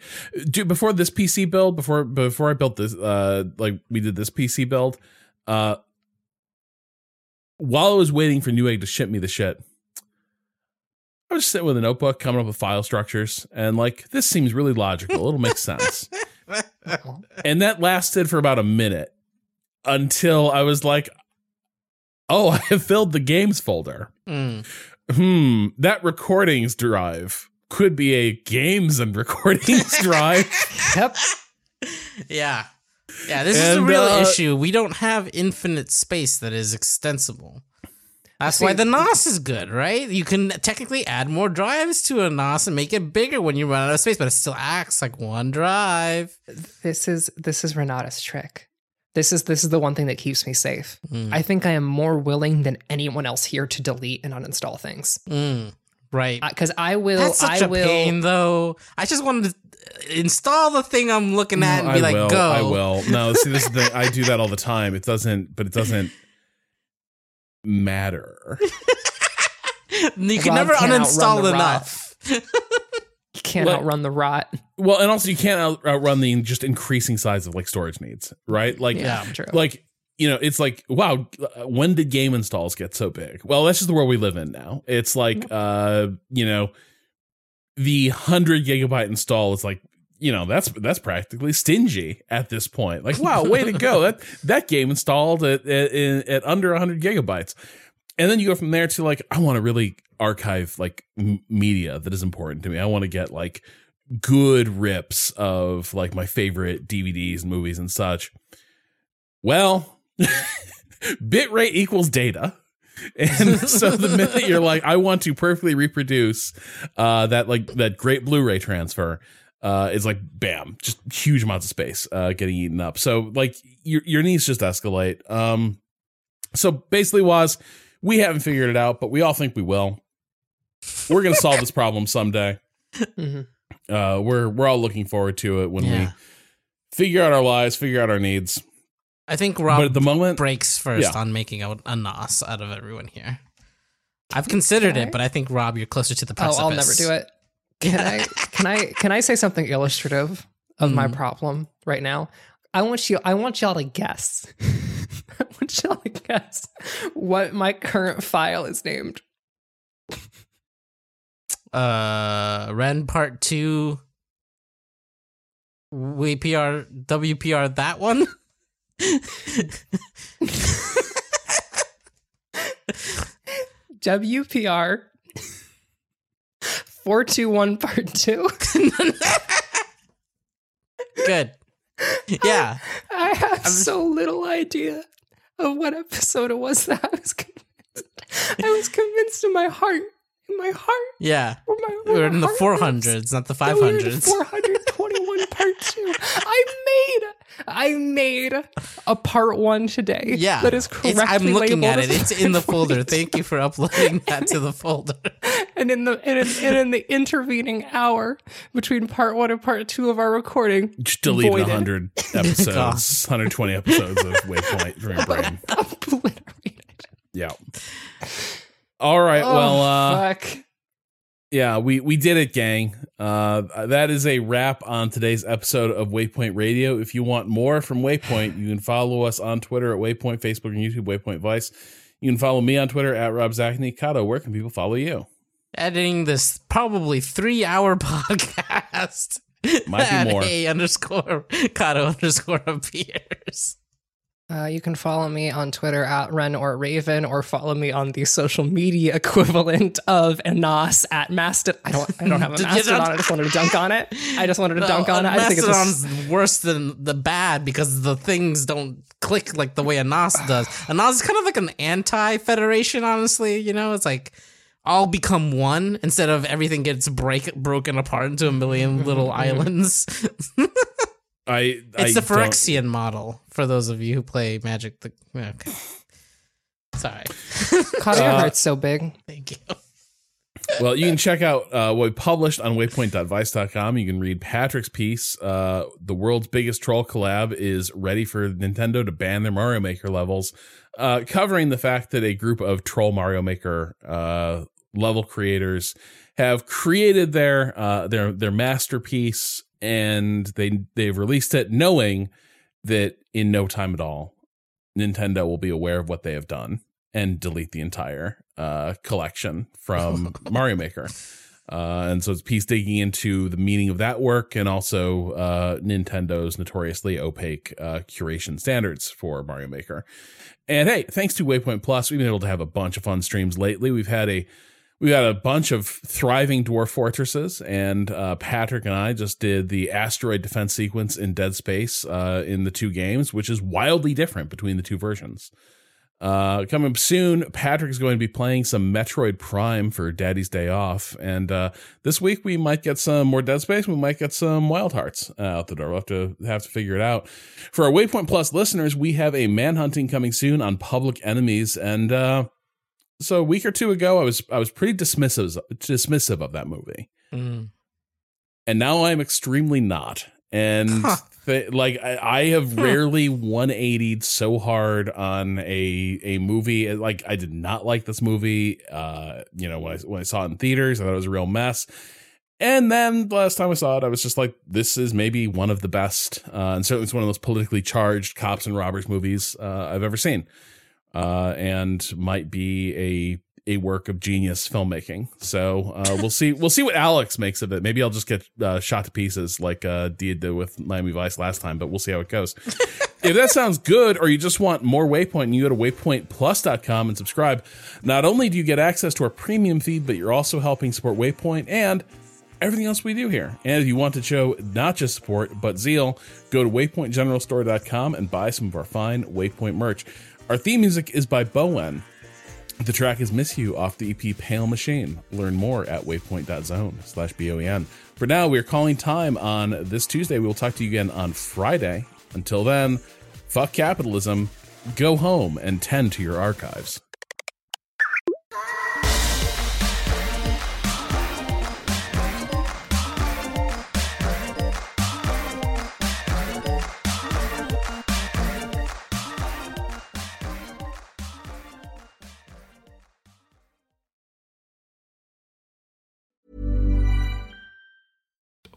do before this PC build before before I built this uh like we did this PC build uh while I was waiting for Newegg to ship me the shit I was just sitting with a notebook coming up with file structures and like this seems really logical. It'll make sense. And that lasted for about a minute until I was like oh I have filled the games folder Mm. hmm, that recordings drive could be a games and recordings drive. Yep. Yeah. Yeah, this is a real uh, issue. We don't have infinite space that is extensible. That's See- why the NAS is good, right? You can technically add more drives to a NAS and make it bigger when you run out of space, but it still acts like one drive. This is this is Renata's trick. This is this is the one thing that keeps me safe. Mm. I think I am more willing than anyone else here to delete and uninstall things. Mm, right. Because I will. That's such I a will. pain, though. I just wanted to install the thing I'm looking at and I be like, will. go. I will. No, see, this is the I do that all the time. It doesn't, but it doesn't matter. You can Rob never uninstall enough. You can't What? outrun the rot. Well, and also you can't out- outrun the just increasing size of like storage needs, right? Like, Yeah, true. like you know, it's like wow, uh, when did game installs get so big? Well, that's just the world we live in now. It's like, uh, you know, the hundred gigabyte install is like. You know that's that's practically stingy at this point. Like, wow, way to go! That that game installed at at, at under 100 gigabytes, and then you go from there to like, I want to really archive like m- media that is important to me. I want to get like good rips of like my favorite DVDs and movies and such. Well, bitrate equals data. And so the minute you're like, I want to perfectly reproduce uh, that like that great Blu-ray transfer, uh, is like bam, just huge amounts of space uh, getting eaten up. So like your your needs just escalate. Um, so basically, was we haven't figured it out, but we all think we will. We're gonna solve this problem someday Mhm. uh we're we're all looking forward to it when we figure out our lives figure out our needs I think but Rob at the moment breaks first Yeah. on making a, a NAS out of everyone here. I've considered Okay. it, but I think Rob, you're closer to the Oh. I'll never do it. Can I? Can I? Can I say something illustrative of my Mhm. problem right now? I want you. I want y'all to guess. I want y'all to guess what my current file is named. Uh, Ren Part Two. WPR WPR that one. WPR four two one part two. Good. Yeah. I have so little idea of what episode it was that I was convinced. I was convinced in my heart, in my heart, Yeah. where my, We're where in the heart was. 400s, not the that we were in 500s. 421 part two. I made, I made a part one today. Yeah. that is It's- correctly I'm looking at it. It's in the folder. Thank you for uploading that to the folder. And in the and in, and in the intervening hour between part one and part two of our recording, just deleted Voided. 100 episodes 120 episodes of waypoint from your brain obliterated. yeah all right Oh, well uh fuck. yeah we we did it gang uh that is a wrap on today's episode of waypoint radio if you want more from waypoint you can follow us on twitter at waypoint facebook and youtube waypoint vice you can follow me on twitter at rob zacny cado where can people follow you Editing this probably three hour podcast. Might be more. A underscore Cado underscore appears. Uh, you can follow me on Twitter at Ren or Raven, or follow me on the social media equivalent of Anas at Mastodon. I don't, I don't have a Mastodon. I just wanted to dunk on it. I just wanted to dunk on it. I think it's a, worse than the bad because the things don't click like the way a NAS does. A NAS is kind of like an anti-federation, honestly. You know, it's like all become one instead of everything gets break broken apart into a million little islands. I It's I the don't- Phyrexian model for those of you who play Magic. The okay. Sorry, Caught your Uh, heart's so big. thank you. well, you can check out uh, what we published on waypoint.vice.com. You can read Patrick's piece. Uh, the world's biggest troll collab is ready for Nintendo to ban their Mario Maker levels, uh, covering the fact that a group of troll Mario Maker uh, level creators have created their uh, their their masterpiece, and they they've released it knowing that in no time at all, Nintendo will be aware of what they have done and delete the entire uh, collection from Mario Maker. Uh, and so it's a piece digging into the meaning of that work and also uh, Nintendo's notoriously opaque uh, curation standards for Mario Maker. And hey, thanks to Waypoint Plus, we've been able to have a bunch of fun streams lately. We've had a We got a bunch of thriving dwarf fortresses, and uh, Patrick and I just did the asteroid defense sequence in Dead Space uh, in the two games, which is wildly different between the two versions. Uh, coming soon, Patrick is going to be playing some Metroid Prime for Daddy's Day Off, and uh, this week we might get some more Dead Space. We might get some Wild Hearts uh, out the door. We'll have to have to figure it out. For our Waypoint Plus listeners, we have a Manhunting coming soon on Public Enemies, and uh, so a week or two ago, I was I was pretty dismissive dismissive of that movie, Mm. and now I'm extremely not. And Huh. th- like I, I have rarely 180'd so hard on a a movie. Like I did not like this movie. Uh, you know when I when I saw it in theaters, I thought it was a real mess. And then the last time I saw it, I was just like, this is maybe one of the best, uh, and certainly it's one of those politically charged cops and robbers movies uh, I've ever seen uh, and might be a a work of genius filmmaking. So uh, we'll see. We'll see what Alex makes of it. Maybe I'll just get uh, shot to pieces like uh, Dia did with Miami Vice last time. But we'll see how it goes. if that sounds good, or you just want more Waypoint, you go to waypointplus.com and subscribe. Not only do you get access to our premium feed, but you're also helping support Waypoint and everything else we do here. And if you want to show not just support, but zeal, go to waypointgeneralstore.com and buy some of our fine Waypoint merch. Our theme music is by Boen. The track is Miss You off the EP Pale Machine. Learn more at waypoint.zone slash B-O-E-N. For now, we are calling time on this Tuesday. We will talk to you again on Friday. Until then, fuck capitalism, go home and tend to your archives.